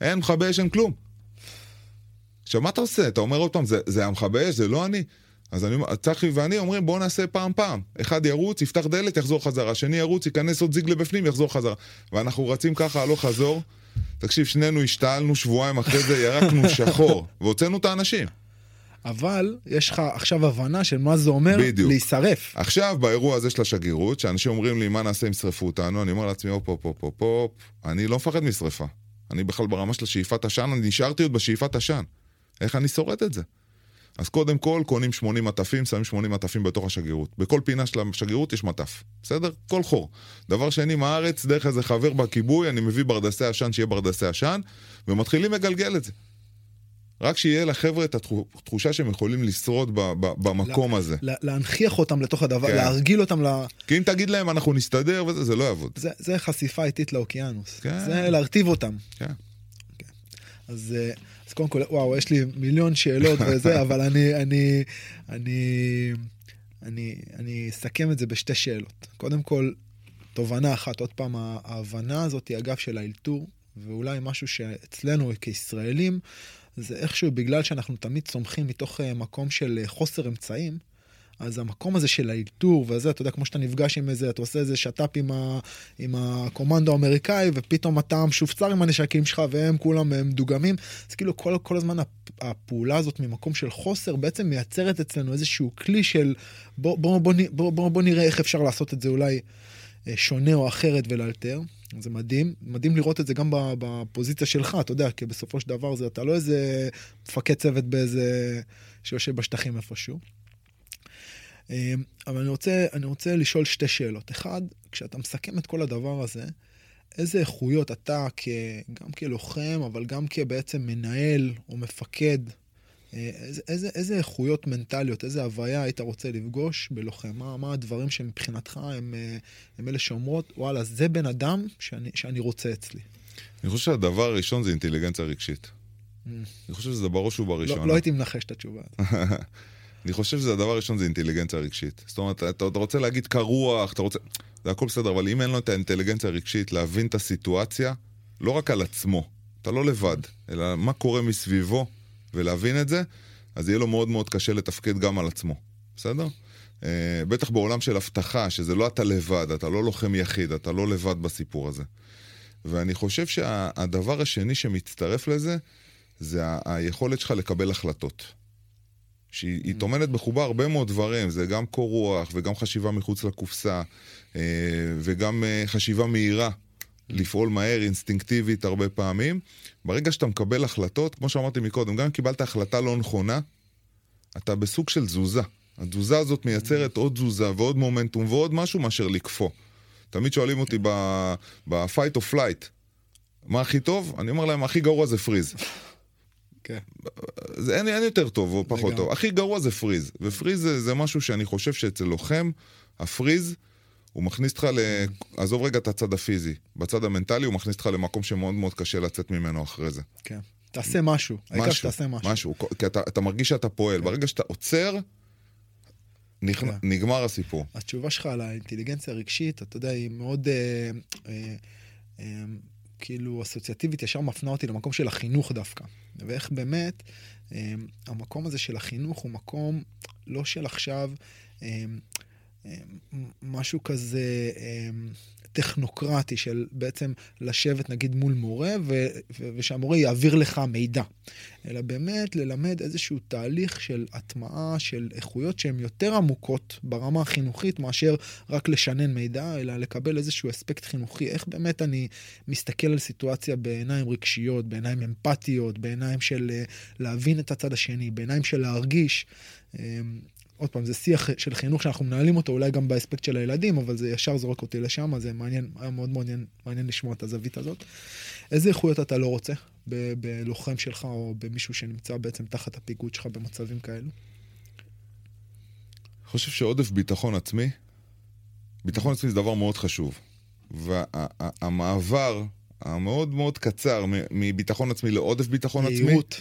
אין מכבי אש, אין כלום. עכשיו, מה אתה עושה? אתה אומר עוד פעם, זה, זה המכבי אש, זה לא אני. אז אני, צחי ואני אומרים, בואו נעשה פעם פעם. אחד ירוץ, יפתח דלת, יחזור חזרה. שני ירוץ, ייכנס עוד זיג לבפנים, יחזור חזרה. ואנחנו רצים ככה הלוך חזור. תקשיב, שנינו השתעלנו שבועיים אחרי זה, ירקנו שחור, והוצאנו את האנשים. אבל יש לך עכשיו הבנה של מה זה אומר בדיוק. להישרף. עכשיו, באירוע הזה של השגרירות, שאנשים אומרים לי, מה נעשה אם ישרפו אותנו? אני אומר לעצמי, הופ, הופ, הופ, הופ, הופ, אני לא מפחד משרפה. אני בכלל ברמה של השאיפת עשן, אני נשארתי עוד בשאיפת עשן. איך אני שורד את זה? אז קודם כל קונים 80 מטפים, שמים 80 מטפים בתוך השגרירות. בכל פינה של השגרירות יש מטף, בסדר? כל חור. דבר שני, מהארץ, דרך איזה חבר בכיבוי, אני מביא ברדסי עשן שיהיה ברדסי עשן, ומתחילים לגלגל את זה. רק שיהיה לחבר'ה את התחושה שהם יכולים לשרוד ב- ב- במקום לה, הזה. לה, להנכיח אותם לתוך הדבר, כן. להרגיל אותם ל... כי אם תגיד להם אנחנו נסתדר וזה, זה לא יעבוד. זה, זה חשיפה איטית לאוקיינוס. כן. זה להרטיב אותם. כן. אז, אה, אז קודם כל, וואו, יש לי מיליון שאלות וזה, אבל אני, אני, אני, אני, אני אסכם את זה בשתי שאלות. קודם כל, תובנה אחת, עוד פעם, ההבנה הזאת, אגב, של האלתור, ואולי משהו שאצלנו כישראלים, זה איכשהו בגלל שאנחנו תמיד צומחים מתוך אה, מקום של אה, חוסר אמצעים, אז המקום הזה של האלתור וזה, אתה יודע, כמו שאתה נפגש עם איזה, אתה עושה איזה שת"פ עם, ה, עם הקומנדו האמריקאי, ופתאום אתה משופצר עם הנשקים שלך, והם כולם הם דוגמים, אז כאילו כל, כל הזמן הפעולה הזאת ממקום של חוסר בעצם מייצרת אצלנו איזשהו כלי של בוא, בוא, בוא, בוא, בוא, בוא נראה איך אפשר לעשות את זה אולי אה, שונה או אחרת ולאלתר. זה מדהים, מדהים לראות את זה גם בפוזיציה שלך, אתה יודע, כי בסופו של דבר זה, אתה לא איזה מפקד צוות באיזה, שיושב בשטחים איפשהו. אמ, אבל אני רוצה, אני רוצה לשאול שתי שאלות. אחד, כשאתה מסכם את כל הדבר הזה, איזה איכויות אתה, כ, גם כלוחם, אבל גם כבעצם מנהל או מפקד, איזה, איזה, איכויות מנטליות, איזה הוויה היית רוצה לפגוש בלוחם? מה, מה הדברים שמבחינתך הם, אה, הם אלה שאומרות, וואלה, זה בן אדם שאני, שאני רוצה אצלי. אני חושב שהדבר הראשון זה אינטליגנציה רגשית. Mm. אני חושב שזה בראש ובראשונה. לא, לא הייתי מנחש את התשובה הזאת. אני חושב שזה הדבר הראשון זה אינטליגנציה רגשית. זאת אומרת, אתה, אתה רוצה להגיד קר רוח, אתה רוצה... זה הכל בסדר, אבל אם אין לו את האינטליגנציה הרגשית להבין את הסיטואציה, לא רק על עצמו, אתה לא לבד, אלא מה קורה מסביבו, ולהבין את זה, אז יהיה לו מאוד מאוד קשה לתפקד גם על עצמו, בסדר? Uh, בטח בעולם של אבטחה, שזה לא אתה לבד, אתה לא לוחם יחיד, אתה לא לבד בסיפור הזה. ואני חושב שהדבר שה, השני שמצטרף לזה, זה היכולת שלך לקבל החלטות. שהיא טומנת בחובה הרבה מאוד דברים, זה גם קור רוח וגם חשיבה מחוץ לקופסה אה, וגם אה, חשיבה מהירה, לפעול מהר, אינסטינקטיבית הרבה פעמים. ברגע שאתה מקבל החלטות, כמו שאמרתי מקודם, גם אם קיבלת החלטה לא נכונה, אתה בסוג של תזוזה. התזוזה הזאת מייצרת עוד תזוזה ועוד מומנטום ועוד משהו מאשר לקפוא. תמיד שואלים אותי ב-fight or flight, מה הכי טוב? אני אומר להם, הכי גרוע זה פריז. כן. זה אין, אין יותר טוב או פחות. טוב. הכי גרוע זה פריז. ופריז זה, זה משהו שאני חושב שאצל לוחם, הפריז, הוא מכניס אותך ל... עזוב רגע את הצד הפיזי. בצד המנטלי הוא מכניס אותך למקום שמאוד מאוד קשה לצאת ממנו אחרי זה. כן. תעשה משהו, העיקר שתעשה משהו. משהו. כי אתה, אתה מרגיש שאתה פועל. ברגע שאתה עוצר, נכ... כן. נגמר הסיפור. התשובה שלך על האינטליגנציה הרגשית, אתה יודע, היא מאוד אה, אה, אה, כאילו אסוציאטיבית, ישר מפנה אותי למקום של החינוך דווקא. ואיך באמת אה, המקום הזה של החינוך הוא מקום לא של עכשיו אה, משהו כזה אה, טכנוקרטי של בעצם לשבת נגיד מול מורה ו- ושהמורה יעביר לך מידע, אלא באמת ללמד איזשהו תהליך של הטמעה של איכויות שהן יותר עמוקות ברמה החינוכית מאשר רק לשנן מידע, אלא לקבל איזשהו אספקט חינוכי, איך באמת אני מסתכל על סיטואציה בעיניים רגשיות, בעיניים אמפתיות, בעיניים של אה, להבין את הצד השני, בעיניים של להרגיש. עוד פעם, זה שיח של חינוך שאנחנו מנהלים אותו, אולי גם באספקט של הילדים, אבל זה ישר זורק אותי לשם, אז זה מעניין, היה מאוד מעניין, מעניין לשמוע את הזווית הזאת. איזה איכויות אתה לא רוצה ב- בלוחם שלך, או במישהו שנמצא בעצם תחת הפיקוד שלך במצבים כאלו? חושב שעודף ביטחון עצמי, ביטחון עצמי זה דבר מאוד חשוב. והמעבר המאוד מאוד קצר מביטחון עצמי לעודף ביטחון עצמי, יהירות.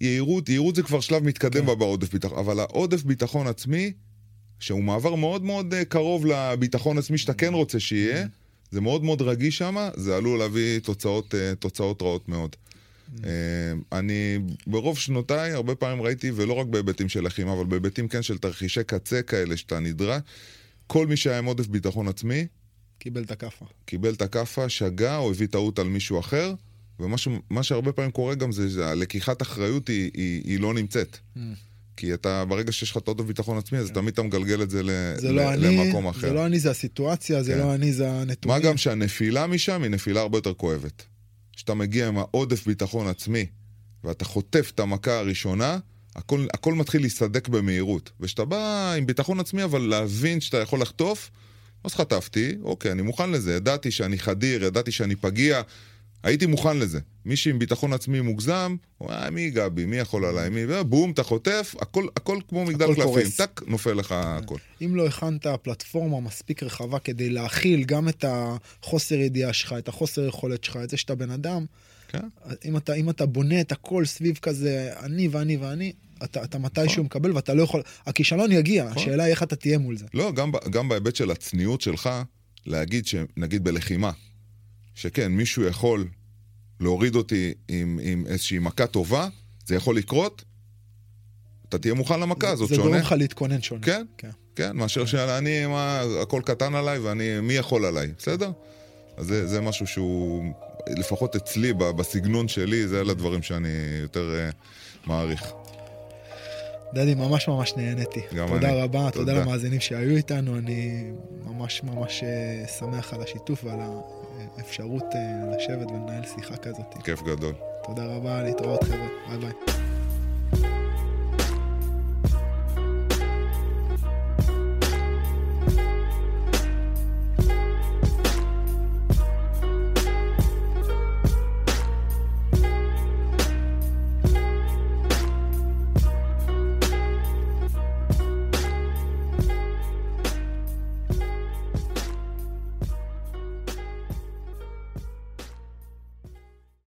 יהירות, יהירות זה כבר שלב מתקדם כן. בעודף ביטחון, אבל העודף ביטחון עצמי, שהוא מעבר מאוד מאוד אה, קרוב לביטחון עצמי שאתה כן רוצה שיהיה, זה מאוד מאוד רגיש שם, זה עלול להביא תוצאות, אה, תוצאות רעות מאוד. אה, אני ברוב שנותיי הרבה פעמים ראיתי, ולא רק בהיבטים של לחימה, אבל בהיבטים כן של תרחישי קצה כאלה שאתה נדרש, כל מי שהיה עם עודף ביטחון עצמי, קיבל את הכאפה. קיבל את הכאפה, שגה או הביא טעות על מישהו אחר, ומה שהרבה פעמים קורה גם זה שהלקיחת אחריות היא, היא, היא לא נמצאת. Mm. כי אתה, ברגע שיש לך עודף ביטחון עצמי, אז תמיד אתה מגלגל את זה, ל, זה ל, לא למקום אחר. זה לא אני, זה הסיטואציה, זה כן. לא אני, זה הנתונים. מה גם שהנפילה משם היא נפילה הרבה יותר כואבת. כשאתה מגיע עם העודף ביטחון עצמי, ואתה חוטף את המכה הראשונה, הכל, הכל מתחיל להסתדק במהירות. וכשאתה בא עם ביטחון עצמי, אבל להבין שאתה יכול לחטוף, אז חטפתי, אוקיי, אני מוכן לזה. ידעתי שאני חדיר, ידעתי שאני פגיע, הייתי מוכן לזה. מי שעם ביטחון עצמי מוגזם, הוא אה, מי ייגע בי, מי יכול עליי, מי... בום, אתה חוטף, הכל, הכל כמו מגדל קלפים. טאק, נופל לך הכל. אם לא הכנת פלטפורמה מספיק רחבה כדי להכיל גם את החוסר ידיעה שלך, את החוסר יכולת שלך, את זה שאתה בן אדם, כן? אם אתה, אם אתה בונה את הכל סביב כזה אני ואני ואני, אתה, אתה מתישהו מקבל ואתה לא יכול, הכישלון יגיע, נכון. השאלה היא איך אתה תהיה מול זה. לא, גם, גם בהיבט של הצניעות שלך, להגיד שנגיד בלחימה, שכן, מישהו יכול להוריד אותי עם, עם איזושהי מכה טובה, זה יכול לקרות, אתה תהיה מוכן למכה הזאת, זה שונה. גורם לך להתכונן שונה. כן. כן. כן, מאשר שאני, מה, הכל קטן עליי ואני, מי יכול עליי, בסדר? אז זה, זה משהו שהוא, לפחות אצלי, בסגנון שלי, זה אלה הדברים שאני יותר uh, מעריך. דדי, ממש ממש נהניתי. גם תודה אני. רבה, תודה תודה. למאזינים שהיו איתנו, אני ממש ממש אה, שמח על השיתוף ועל האפשרות אה, לשבת ולנהל שיחה כזאת. כיף גדול. תודה רבה, להתראות חבר'ה, ביי ביי.